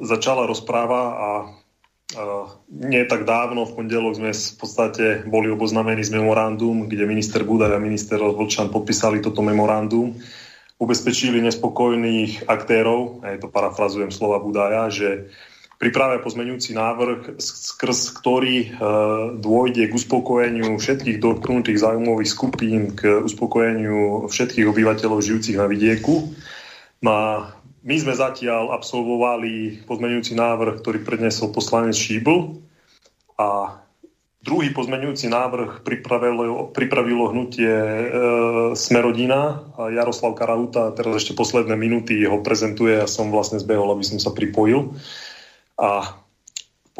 začala rozpráva a uh, nie tak dávno, v pondelok sme v podstate boli oboznamení s memorandum, kde minister Budaj a minister Vlčan podpísali toto memorandum, ubezpečili nespokojných aktérov, aj to parafrazujem slova Budaja, že pripravia pozmeňujúci návrh, skrz ktorý uh, dôjde k uspokojeniu všetkých dotknutých záujmových skupín, k uspokojeniu všetkých obyvateľov žijúcich na vidieku. Na my sme zatiaľ absolvovali pozmeňujúci návrh, ktorý prednesol poslanec Šíbl a druhý pozmeňujúci návrh pripravilo, pripravilo hnutie e, Smerodina a Jaroslav Karahuta teraz ešte posledné minúty ho prezentuje a som vlastne zbehol, aby som sa pripojil. A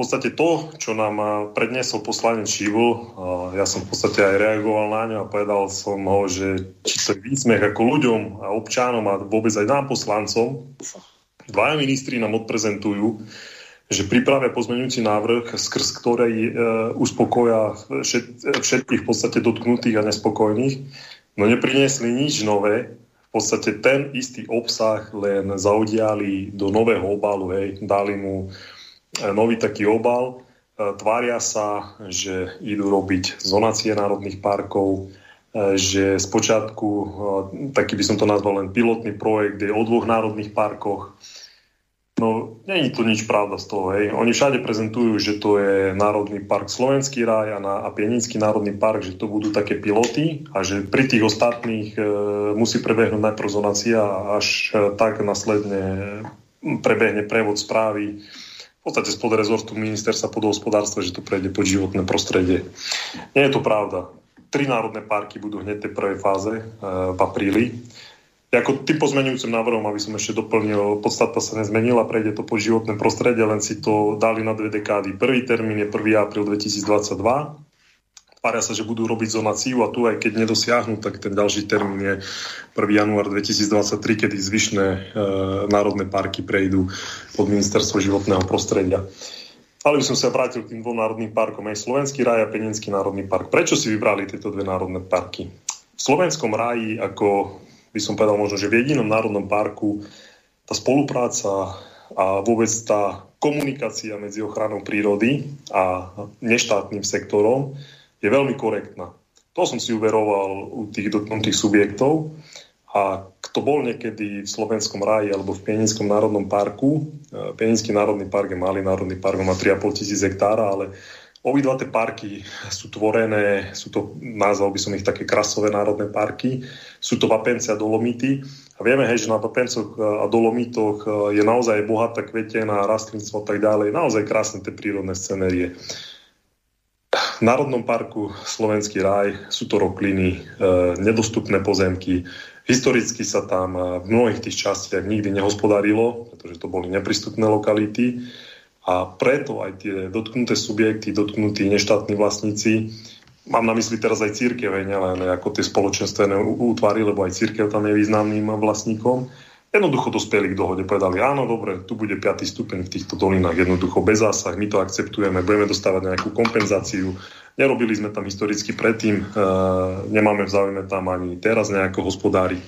v podstate to, čo nám eh, predniesol poslanec Šivul, ja som v podstate aj reagoval na ňo a povedal som ho, že či to je výsmech ako ľuďom a občanom a vôbec aj nám poslancom, dvaja ministri nám odprezentujú, že pripravia pozmeňujúci návrh, skrz ktorej e, uspokoja všet, všetkých v podstate dotknutých a nespokojných, no nepriniesli nič nové, v podstate ten istý obsah len zaudiali do nového obalu, hej, dali mu nový taký obal, e, tvária sa, že idú robiť zonácie národných parkov, e, že spočiatku, e, taký by som to nazval len pilotný projekt, je o dvoch národných parkoch, No, není to nič pravda z toho, hej. Oni všade prezentujú, že to je Národný park Slovenský raj a, na, a Pieninský Národný park, že to budú také piloty a že pri tých ostatných e, musí prebehnúť najprv zonácia a až e, tak následne prebehne prevod správy v podstate spod rezortu ministerstva podhospodárstva, že to prejde pod životné prostredie. Nie je to pravda. Tri národné parky budú hneď tej prvej fáze e, v apríli. Ako tým pozmenujúcim návrhom, aby som ešte doplnil, podstata sa nezmenila, prejde to po životné prostredie, len si to dali na dve dekády. Prvý termín je 1. apríl 2022. Tvária sa, že budú robiť zonáciu a tu aj keď nedosiahnu, tak ten ďalší termín je 1. január 2023, kedy zvyšné e, národné parky prejdú pod ministerstvo životného prostredia. Ale by som sa vrátil k tým dvom národným parkom, aj Slovenský raj a Penenský národný park. Prečo si vybrali tieto dve národné parky? V Slovenskom ráji ako by som povedal možno, že v jedinom národnom parku tá spolupráca a vôbec tá komunikácia medzi ochranou prírody a neštátnym sektorom je veľmi korektná. To som si uveroval u tých dotknutých subjektov a kto bol niekedy v Slovenskom ráji alebo v Pieninskom národnom parku, e, Pieninský národný park je malý národný park, má 3,5 tisíc hektára, ale Obidva tie parky sú tvorené, sú to, nazval by som ich také krasové národné parky, sú to Vapence a Dolomity. A vieme, hej, že na Vapencoch a Dolomitoch je naozaj bohatá kvetená, rastlinstvo a tak ďalej. Naozaj krásne tie prírodné scenérie. V Národnom parku Slovenský raj sú to rokliny, e, nedostupné pozemky. Historicky sa tam v mnohých tých častiach nikdy nehospodarilo, pretože to boli neprístupné lokality a preto aj tie dotknuté subjekty, dotknutí neštátni vlastníci, mám na mysli teraz aj církev, nielen ako tie spoločenstvené útvary, lebo aj církev tam je významným vlastníkom, jednoducho dospeli k dohode. Povedali, áno, dobre, tu bude 5. stupeň v týchto dolinách, jednoducho bez zásah, my to akceptujeme, budeme dostávať nejakú kompenzáciu. Nerobili sme tam historicky predtým, e, nemáme v záujme tam ani teraz nejako hospodári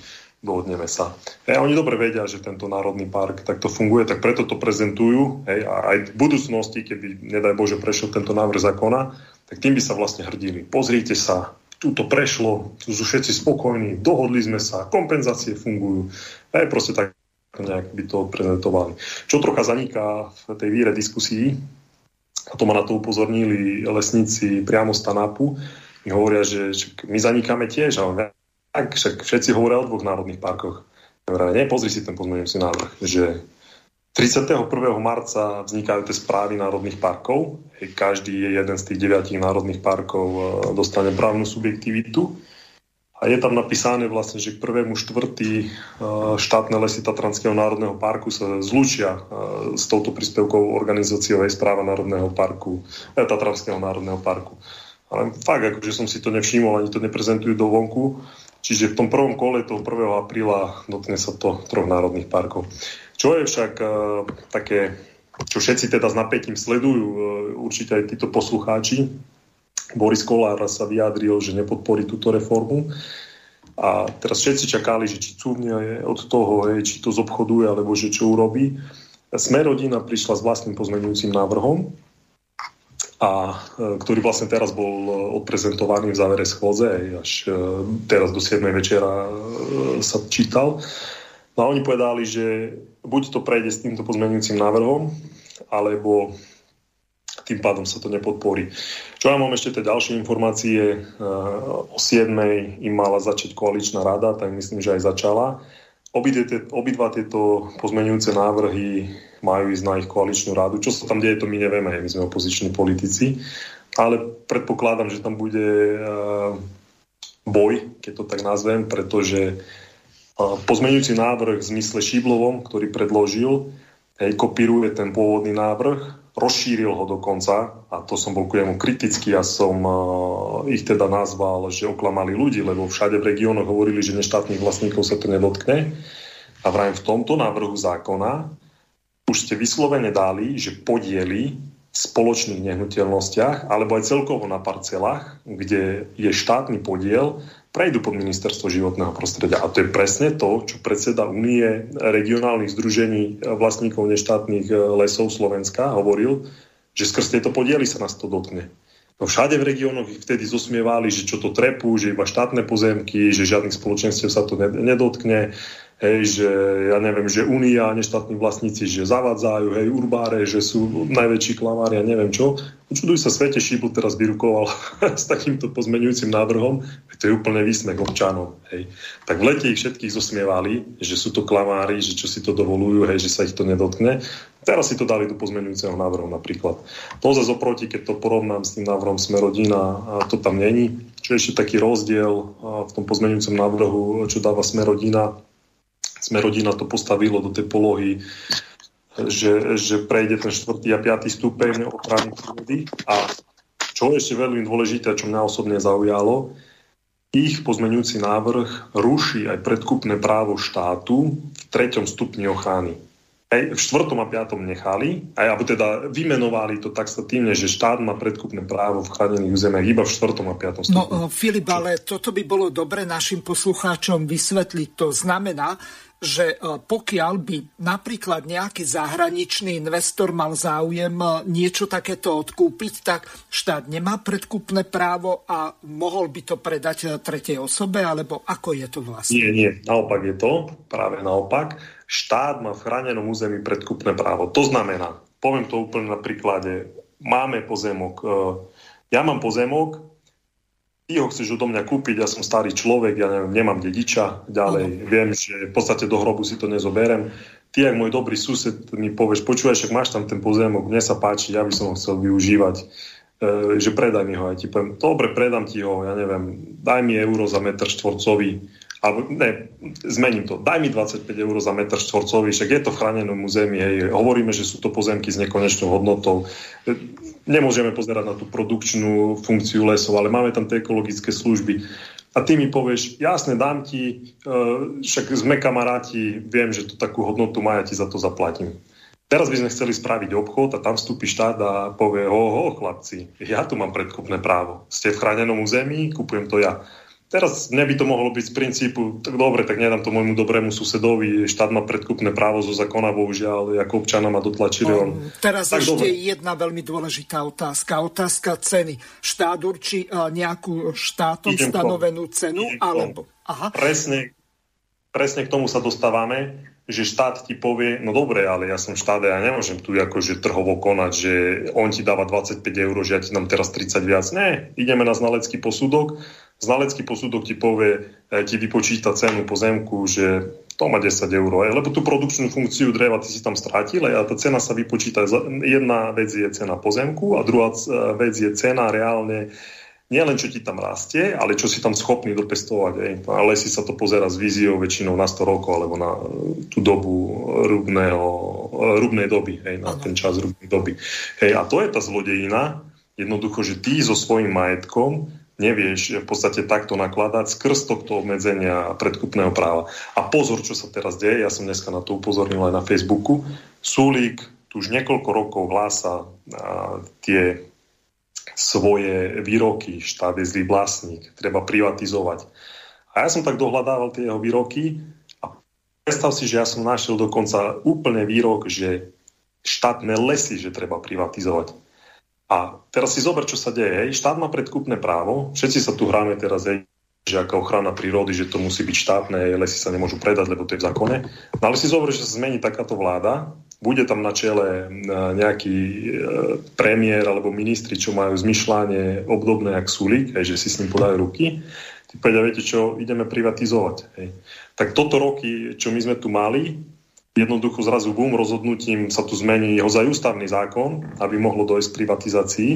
dohodneme sa. Hej, oni dobre vedia, že tento národný park takto funguje, tak preto to prezentujú. Hej, a aj v budúcnosti, keby, nedaj Bože, prešiel tento návrh zákona, tak tým by sa vlastne hrdili. Pozrite sa, tu to prešlo, tu sú všetci spokojní, dohodli sme sa, kompenzácie fungujú. Hej, proste tak nejak by to prezentovali. Čo trocha zaniká v tej víre diskusii, a to ma na to upozornili lesníci priamo z Tanapu, mi hovoria, že my zanikáme tiež, ale tak, však všetci hovoria o dvoch národných parkoch. Nie, pozri si ten pozmeňujúci návrh, že 31. marca vznikajú tie správy národných parkov. Každý je jeden z tých deviatich národných parkov e, dostane právnu subjektivitu. A je tam napísané vlastne, že k prvému štvrtý e, štátne lesy Tatranského národného parku sa zlučia e, s touto príspevkou organizáciou aj správa Národného parku, Tatranského národného parku. Ale fakt, akože som si to nevšimol, ani to neprezentujú do vonku. Čiže v tom prvom kole toho 1. apríla dotkne sa to troch národných parkov. Čo je však uh, také, čo všetci teda s napätím sledujú, uh, určite aj títo poslucháči, Boris Kolár sa vyjadril, že nepodporí túto reformu. A teraz všetci čakali, že či cúvne od toho, hej, či to zobchoduje, alebo že čo urobí. Sme rodina prišla s vlastným pozmenujúcim návrhom, a e, ktorý vlastne teraz bol e, odprezentovaný v závere schôdze, až e, teraz do 7. večera sa čítal. No a oni povedali, že buď to prejde s týmto pozmenujúcim návrhom, alebo tým pádom sa to nepodporí. Čo ja mám ešte tie ďalšie informácie, o 7. im mala začať koaličná rada, tak myslím, že aj začala. Obidva tieto pozmenujúce návrhy majú ísť na ich koaličnú rádu. Čo sa tam deje, to my nevieme, my sme opoziční politici, ale predpokladám, že tam bude uh, boj, keď to tak nazvem, pretože pozmenujúci návrh v zmysle Šiblovom, ktorý predložil, hej, kopíruje ten pôvodný návrh, rozšíril ho dokonca a to som bol ku nemu kritický a som uh, ich teda nazval, že oklamali ľudí, lebo všade v regiónoch hovorili, že neštátnych vlastníkov sa to nedotkne. A vrajím v tomto návrhu zákona už ste vyslovene dali, že podiely v spoločných nehnuteľnostiach alebo aj celkovo na parcelách, kde je štátny podiel, prejdú pod ministerstvo životného prostredia. A to je presne to, čo predseda Únie regionálnych združení vlastníkov neštátnych e, lesov Slovenska hovoril, že skrz tieto podiely sa nás to dotkne. No všade v regiónoch ich vtedy zosmievali, že čo to trepú, že iba štátne pozemky, že žiadnych spoločenstiev sa to nedotkne, hej, že ja neviem, že Únia a neštátni vlastníci, že zavádzajú, hej, urbáre, že sú najväčší klamári a neviem čo. Čuduj sa, Svete Šíbl teraz vyrukoval s takýmto pozmenujúcim návrhom, to je úplne výsmech občanov, hej. Tak v lete ich všetkých zosmievali, že sú to klamári, že čo si to dovolujú, hej, že sa ich to nedotkne. Teraz si to dali do pozmenujúceho návrhu napríklad. To zase oproti, keď to porovnám s tým návrhom Smerodina, to tam není. Čo je ešte taký rozdiel v tom pozmenujúcom návrhu, čo dáva Smerodina, sme rodina to postavilo do tej polohy, že, že prejde ten štvrtý a piatý stupeň ochrany prírody. A čo ešte veľmi dôležité, čo mňa osobne zaujalo, ich pozmeňujúci návrh ruší aj predkupné právo štátu v treťom stupni ochrany. Aj v štvrtom a piatom nechali, aj, alebo teda vymenovali to taxatívne, že štát má predkupné právo v chránených územiach iba v štvrtom a piatom no, stupni. No, Filip, ale toto by bolo dobre našim poslucháčom vysvetliť. To znamená, že e, pokiaľ by napríklad nejaký zahraničný investor mal záujem e, niečo takéto odkúpiť, tak štát nemá predkupné právo a mohol by to predať e, tretej osobe, alebo ako je to vlastne? Nie, nie, naopak je to, práve naopak. Štát má v chránenom území predkupné právo. To znamená, poviem to úplne na príklade, máme pozemok, ja mám pozemok, ty ho chceš odo mňa kúpiť, ja som starý človek, ja neviem, nemám dediča, ďalej uh-huh. viem, že v podstate do hrobu si to nezoberem. Ty, ak môj dobrý sused, mi povieš, počúvaj, však máš tam ten pozemok, mne sa páči, ja by som ho chcel využívať, e, že predaj mi ho. aj ti poviem, dobre, predám ti ho, ja neviem, daj mi euro za metr štvorcový, alebo ne, zmením to, daj mi 25 eur za meter štvorcový, však je to v chránenom území, hej, hovoríme, že sú to pozemky s nekonečnou hodnotou. Nemôžeme pozerať na tú produkčnú funkciu lesov, ale máme tam tie ekologické služby. A ty mi povieš, jasne, dám ti, uh, však sme kamaráti, viem, že to takú hodnotu má, ja ti za to zaplatím. Teraz by sme chceli spraviť obchod a tam vstúpi štát a povie, ho, ho, chlapci, ja tu mám predkupné právo. Ste v chránenom území, kupujem to ja. Teraz mne by to mohlo byť z princípu, tak dobre, tak nedám to môjmu dobrému susedovi, štát má predkupné právo zo zákona, bohužiaľ, ako občana ma dotlačili. On... Teraz tak ešte dobre. jedna veľmi dôležitá otázka. Otázka ceny. Štát určí uh, nejakú štátom Idem stanovenú cenu? Idem alebo... Aha. Presne, presne k tomu sa dostávame, že štát ti povie, no dobre, ale ja som štát a ja nemôžem tu akože trhovo konať, že on ti dáva 25 eur, že ja ti dám teraz 30 viac. Ne, ideme na znalecký posudok, znalecký posudok ti povie, e, ti vypočíta cenu pozemku, že to má 10 eur, lebo tú produkčnú funkciu dreva ty si tam strátil a tá cena sa vypočíta. Jedna vec je cena pozemku a druhá e, vec je cena reálne nie len čo ti tam rastie, ale čo si tam schopný dopestovať. Aj. Ale si sa to pozera s víziou väčšinou na 100 rokov alebo na tú dobu rúbneho, rúbnej doby, hej, na ten čas rúbnej doby. Hej, a to je tá zlodejina, jednoducho, že ty so svojím majetkom nevieš v podstate takto nakladať skrz tohto obmedzenia predkupného práva. A pozor, čo sa teraz deje, ja som dneska na to upozornil aj na Facebooku, Súlik tu už niekoľko rokov hlása tie svoje výroky, štát je zlý vlastník, treba privatizovať. A ja som tak dohľadával tie jeho výroky a predstav si, že ja som našiel dokonca úplne výrok, že štátne lesy, že treba privatizovať. A teraz si zober, čo sa deje. Hej. Štát má predkupné právo, všetci sa tu hráme teraz, hej, že aká ochrana prírody, že to musí byť štátne, lesy sa nemôžu predať, lebo to je v zákone. No ale si zober, že sa zmení takáto vláda, bude tam na čele nejaký e, premiér alebo ministri, čo majú zmyšľanie obdobné jak Sulik, hej, že si s ním podajú ruky, ty povedia, viete čo, ideme privatizovať. Hej. Tak toto roky, čo my sme tu mali, jednoducho zrazu bum rozhodnutím sa tu zmení jeho ústavný zákon, aby mohlo dojsť k privatizácii.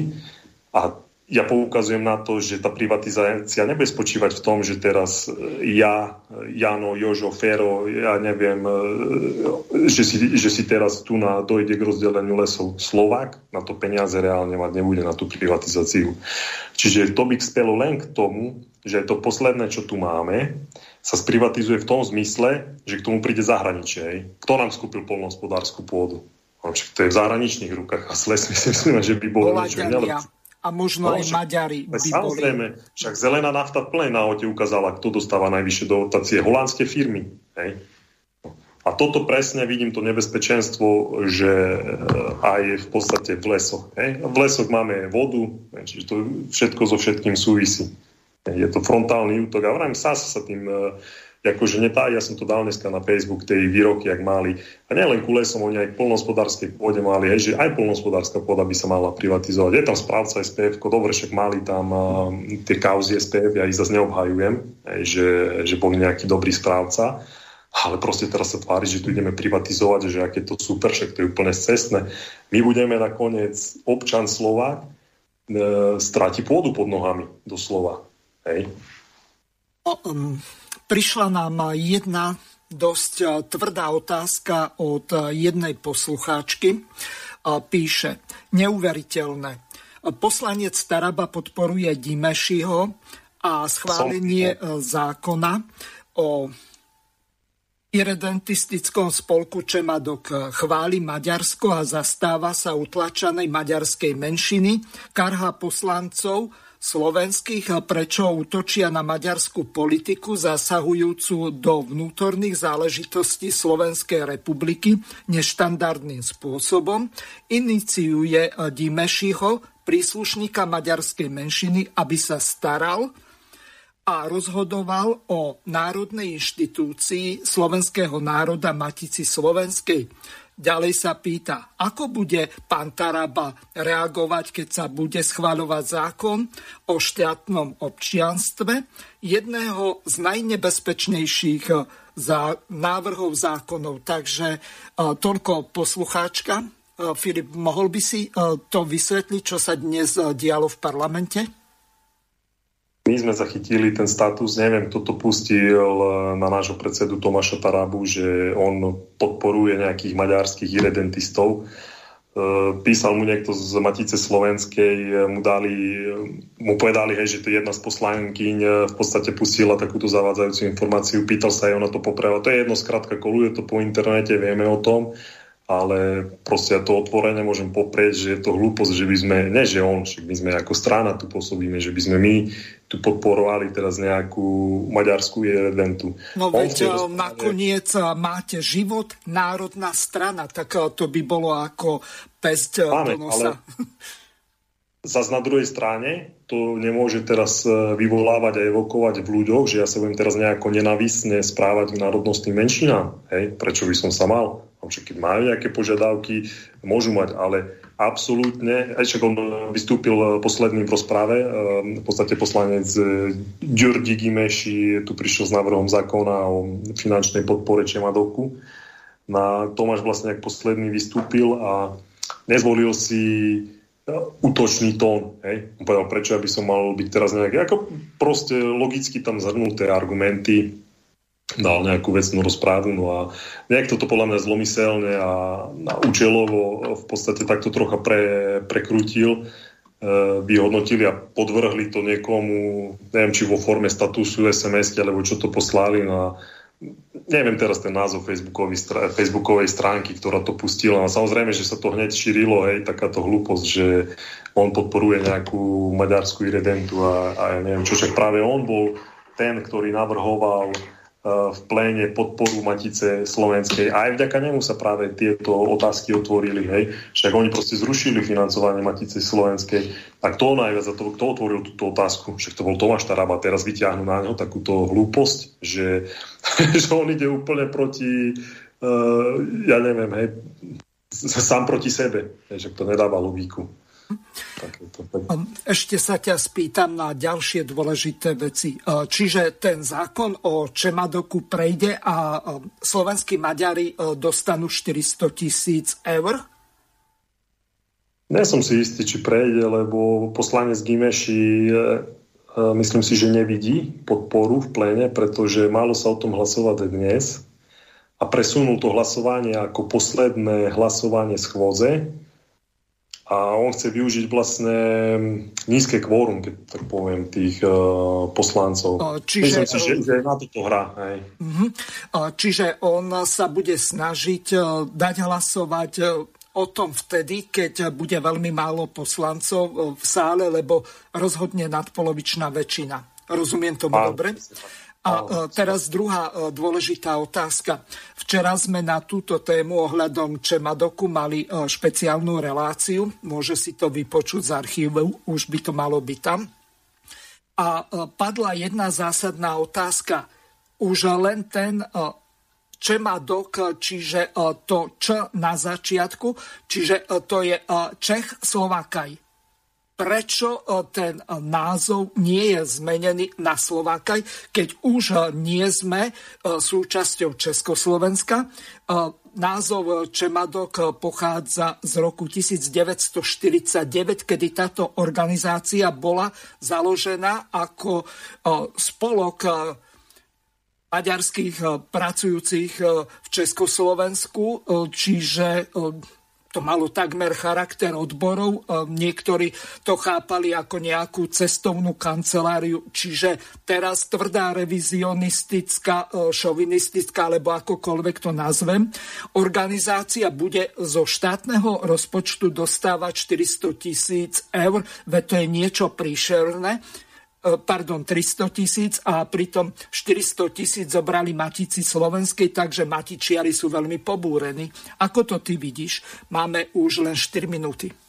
A ja poukazujem na to, že tá privatizácia nebude spočívať v tom, že teraz ja, Jano, Jožo, Fero, ja neviem, e, že si, že si teraz tu na, dojde k rozdeleniu lesov Slovák, na to peniaze reálne mať nebude na tú privatizáciu. Čiže to by spelo len k tomu, že to posledné, čo tu máme, sa sprivatizuje v tom zmysle, že k tomu príde zahraničie. Kto nám skúpil polnohospodárskú pôdu? No, to je v zahraničných rukách a sles myslím, že by bolo niečo a možno no, aj Maďari by Samozrejme, boli. však zelená nafta v plnej náhote ukázala, kto dostáva najvyššie dotácie. Holandské firmy. Hej? A toto presne vidím to nebezpečenstvo, že eh, aj v podstate v lesoch. Hej? V lesoch máme vodu, čiže to všetko so všetkým súvisí. Je to frontálny útok. A vrajím, sa sa tým uh, akože netá, ja som to dal dneska na Facebook, tej výroky, ak mali. A nielen ku lesom, oni aj polnospodárskej pôde mali, hej, že aj polnospodárska pôda by sa mala privatizovať. Je tam správca SPF, dobre, však mali tam uh, tie kauzy SPF, ja ich zase neobhajujem, hej, že, že boli nejaký dobrý správca. Ale proste teraz sa tvári, že tu ideme privatizovať, že aké to super, však to je úplne cestné. My budeme nakoniec občan Slovák e, stráti pôdu pod nohami, doslova. Hej. O, um, Prišla nám jedna dosť eh, tvrdá otázka od eh, jednej poslucháčky. Eh, píše, neuveriteľné. Poslanec Taraba podporuje Dimešiho a schválenie zákona o irredentistickom spolku Čemadok chváli Maďarsko a zastáva sa utlačanej maďarskej menšiny, karha poslancov, slovenských, prečo útočia na maďarskú politiku zasahujúcu do vnútorných záležitostí Slovenskej republiky neštandardným spôsobom, iniciuje Dimešiho, príslušníka maďarskej menšiny, aby sa staral a rozhodoval o národnej inštitúcii slovenského národa Matici Slovenskej Ďalej sa pýta, ako bude pán Taraba reagovať, keď sa bude schváľovať zákon o štátnom občianstve, jedného z najnebezpečnejších eh, za návrhov zákonov. Takže eh, toľko poslucháčka. Eh, Filip, mohol by si to vysvetliť, čo sa dnes dialo v parlamente? My sme zachytili ten status, neviem, kto to pustil eh, na nášho predsedu Tomáša Tarabu, že on podporuje nejakých maďarských irredentistov. Eh, písal mu niekto z Matice Slovenskej, eh, mu, dali, mu povedali, hej, že to jedna z poslankyň v podstate pustila takúto zavádzajúcu informáciu, pýtal sa aj, ona to poprava. To je jedno, skrátka koluje to po internete, vieme o tom ale proste ja to otvorene môžem poprieť, že je to hlúposť, že by sme, ne že on, však my sme ako strana tu pôsobíme, že by sme my tu podporovali teraz nejakú maďarskú irredentu. No veď dostane... nakoniec máte život, národná strana, tak to by bolo ako pesť Máme, do nosa. Ale zase na druhej strane to nemôže teraz vyvolávať a evokovať v ľuďoch, že ja sa budem teraz nejako nenavisne správať k národnostným menšinám. Hej? Prečo by som sa mal? Však keď majú nejaké požiadavky, môžu mať, ale absolútne, aj však on vystúpil posledný v rozprave, ehm, v podstate poslanec e, Ďurdi Gimeši tu prišiel s návrhom zákona o finančnej podpore Čemadoku. Na Tomáš vlastne posledný vystúpil a nezvolil si e, útočný tón. Hej? Povedal, prečo by som mal byť teraz nejaké, ako proste logicky tam zhrnuté argumenty, dal nejakú vecnú rozprávu, no a niekto to podľa mňa zlomyselne a, a účelovo v podstate takto trocha pre, prekrútil, e, vyhodnotili a podvrhli to niekomu, neviem, či vo forme statusu sms alebo čo to poslali na, neviem teraz ten názov Facebookovej stránky, ktorá to pustila. A samozrejme, že sa to hneď šírilo, hej, takáto hlúposť, že on podporuje nejakú maďarskú irredentu a, a ja neviem čo, však práve on bol ten, ktorý navrhoval v pléne podporu Matice Slovenskej. A aj vďaka nemu sa práve tieto otázky otvorili. Hej. Však oni proste zrušili financovanie Matice Slovenskej. A kto najviac za to, kto otvoril túto otázku? Však to bol Tomáš Taraba. Teraz vyťahnú na neho takúto hlúposť, že, že on ide úplne proti, uh, ja neviem, hej, sám proti sebe. Hej, že to nedáva logiku. Ešte sa ťa spýtam na ďalšie dôležité veci. Čiže ten zákon o Čemadoku prejde a slovenskí Maďari dostanú 400 tisíc eur? Nie som si istý, či prejde, lebo poslanec Gimeši e, e, myslím si, že nevidí podporu v pléne, pretože málo sa o tom hlasovať dnes a presunul to hlasovanie ako posledné hlasovanie schôdze a on chce využiť vlastne nízke kvórum, keď tak poviem, tých uh, poslancov. Čiže, Myslím si, že, že na toto hrá. Hej. Uh-huh. Čiže on sa bude snažiť uh, dať hlasovať uh, o tom vtedy, keď bude veľmi málo poslancov v sále, lebo rozhodne nadpolovičná väčšina. Rozumiem tomu Pán, dobre? A teraz druhá dôležitá otázka. Včera sme na túto tému ohľadom Čemadoku mali špeciálnu reláciu. Môže si to vypočuť z archívu, už by to malo byť tam. A padla jedna zásadná otázka. Už len ten Čemadok, čiže to Č na začiatku, čiže to je Čech Slovakaj prečo e, ten názov nie je zmenený na Slovákaj, keď už e, nie sme e, súčasťou Československa. Názov Čemadok pochádza z roku 1949, kedy táto organizácia bola založená ako spolok maďarských pracujúcich v Československu, čiže to malo takmer charakter odborov. E, niektorí to chápali ako nejakú cestovnú kanceláriu, čiže teraz tvrdá revizionistická, e, šovinistická, alebo akokoľvek to nazvem, organizácia bude zo štátneho rozpočtu dostávať 400 tisíc eur, veď to je niečo príšerné pardon, 300 tisíc a pritom 400 tisíc zobrali matici slovenskej, takže matičiari sú veľmi pobúrení. Ako to ty vidíš? Máme už len 4 minúty.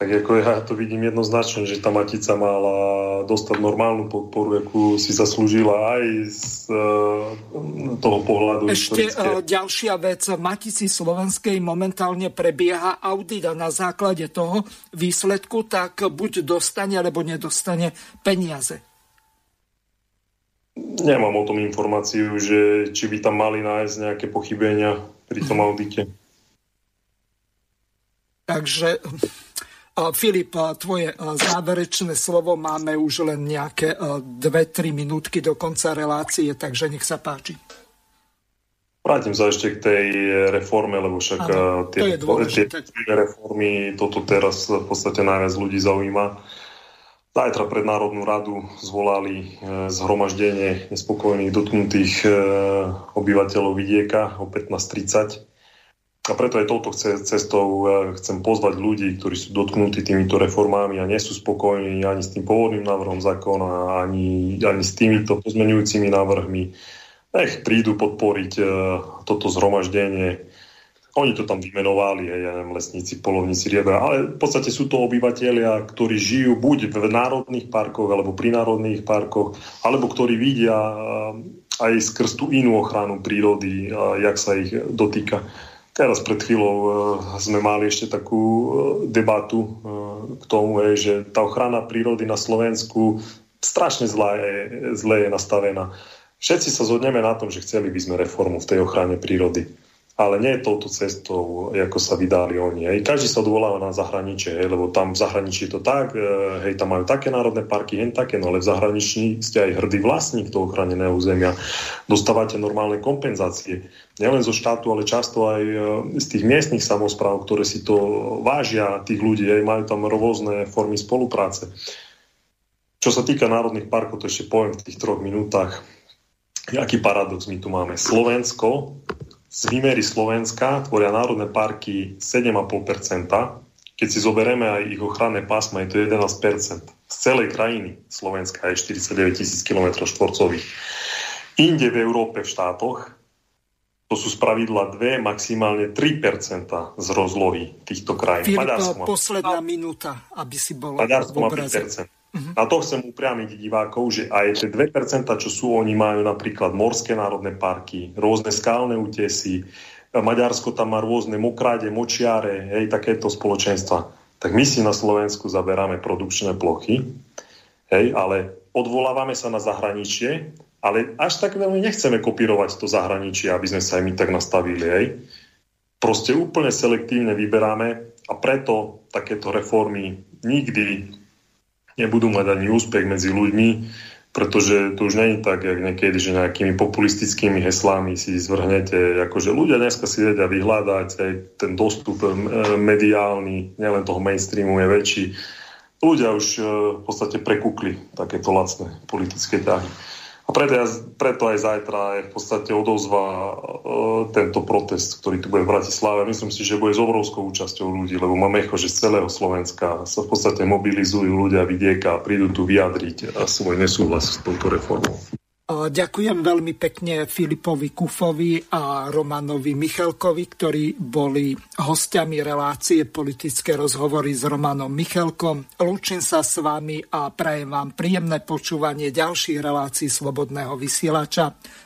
Tak ako ja to vidím jednoznačne, že tá Matica mala dostať normálnu podporu, akú si zaslúžila aj z uh, toho pohľadu. Ešte uh, ďalšia vec. V Matici Slovenskej momentálne prebieha audit a na základe toho výsledku tak buď dostane, alebo nedostane peniaze. Nemám o tom informáciu, že či by tam mali nájsť nejaké pochybenia pri tom audite. Takže Filip, tvoje záverečné slovo máme už len nejaké 2-3 minútky do konca relácie, takže nech sa páči. Vrátim sa ešte k tej reforme, lebo však ano, tie, tie reformy, toto teraz v podstate najviac ľudí zaujíma. Zajtra pred Národnú radu zvolali zhromaždenie nespokojných dotknutých obyvateľov vidieka o 15.30 a preto aj touto cestou e, chcem pozvať ľudí, ktorí sú dotknutí týmito reformami a nie sú spokojní ani s tým pôvodným návrhom zákona, ani, ani s týmito pozmenujúcimi návrhmi. Nech prídu podporiť uh, toto zhromaždenie. Oni to tam vymenovali, aj, ja neviem, lesníci, polovníci, rieba, ale v podstate sú to obyvateľia, ktorí žijú buď v národných parkoch, alebo pri národných parkoch, alebo ktorí vidia uh, aj skrz tú inú ochranu prírody, uh, jak sa ich dotýka. Teraz pred chvíľou uh, sme mali ešte takú uh, debatu uh, k tomu, že tá ochrana prírody na Slovensku strašne zlá je, zle je nastavená. Všetci sa zhodneme na tom, že chceli by sme reformu v tej ochrane prírody ale nie touto cestou, ako sa vydali oni. Hej. Každý sa odvoláva na zahraničie, hej, lebo tam v zahraničí je to tak, e, hej, tam majú také národné parky, hen také, no ale v zahraničí ste aj hrdý vlastník toho chráneného územia. Dostávate normálne kompenzácie. Nielen zo štátu, ale často aj e, z tých miestnych samozpráv, ktoré si to vážia, tých ľudí, hej, majú tam rôzne formy spolupráce. Čo sa týka národných parkov, to ešte poviem v tých troch minútach. Aký paradox my tu máme? Slovensko z výmery Slovenska tvoria národné parky 7,5%. Keď si zoberieme aj ich ochranné pásma, je to 11%. Z celej krajiny Slovenska je 49 tisíc km štvorcových. Inde v Európe v štátoch to sú spravidla 2, maximálne 3% z rozlohy týchto krajín. Filip, posledná minúta, aby si bol Maďarsko má 5%. Uh-huh. Na to chcem upriamiť divákov, že aj tie 2%, čo sú, oni majú napríklad morské národné parky, rôzne skálne útesy, Maďarsko tam má rôzne mokráde, močiare, hej, takéto spoločenstva. Tak my si na Slovensku zaberáme produkčné plochy, hej, ale odvolávame sa na zahraničie, ale až tak veľmi nechceme kopírovať to zahraničie, aby sme sa aj my tak nastavili, hej. Proste úplne selektívne vyberáme a preto takéto reformy nikdy nebudú mať ani úspech medzi ľuďmi, pretože to už je tak, jak niekedy, že nejakými populistickými heslami si zvrhnete, akože ľudia dneska si vedia vyhľadať, aj ten dostup eh, mediálny, nielen toho mainstreamu je väčší. Ľudia už eh, v podstate prekúkli takéto lacné politické ťahy. A A preto, ja, preto aj zajtra je v podstate odozva uh, tento protest, ktorý tu bude v Bratislave. Myslím si, že bude s obrovskou účasťou ľudí, lebo máme echo, že z celého Slovenska sa v podstate mobilizujú ľudia vidieka a prídu tu vyjadriť svoj nesúhlas s touto reformou. Ďakujem veľmi pekne Filipovi Kufovi a Romanovi Michalkovi, ktorí boli hostiami relácie politické rozhovory s Romanom Michalkom. Lúčim sa s vami a prajem vám príjemné počúvanie ďalších relácií Slobodného vysielača.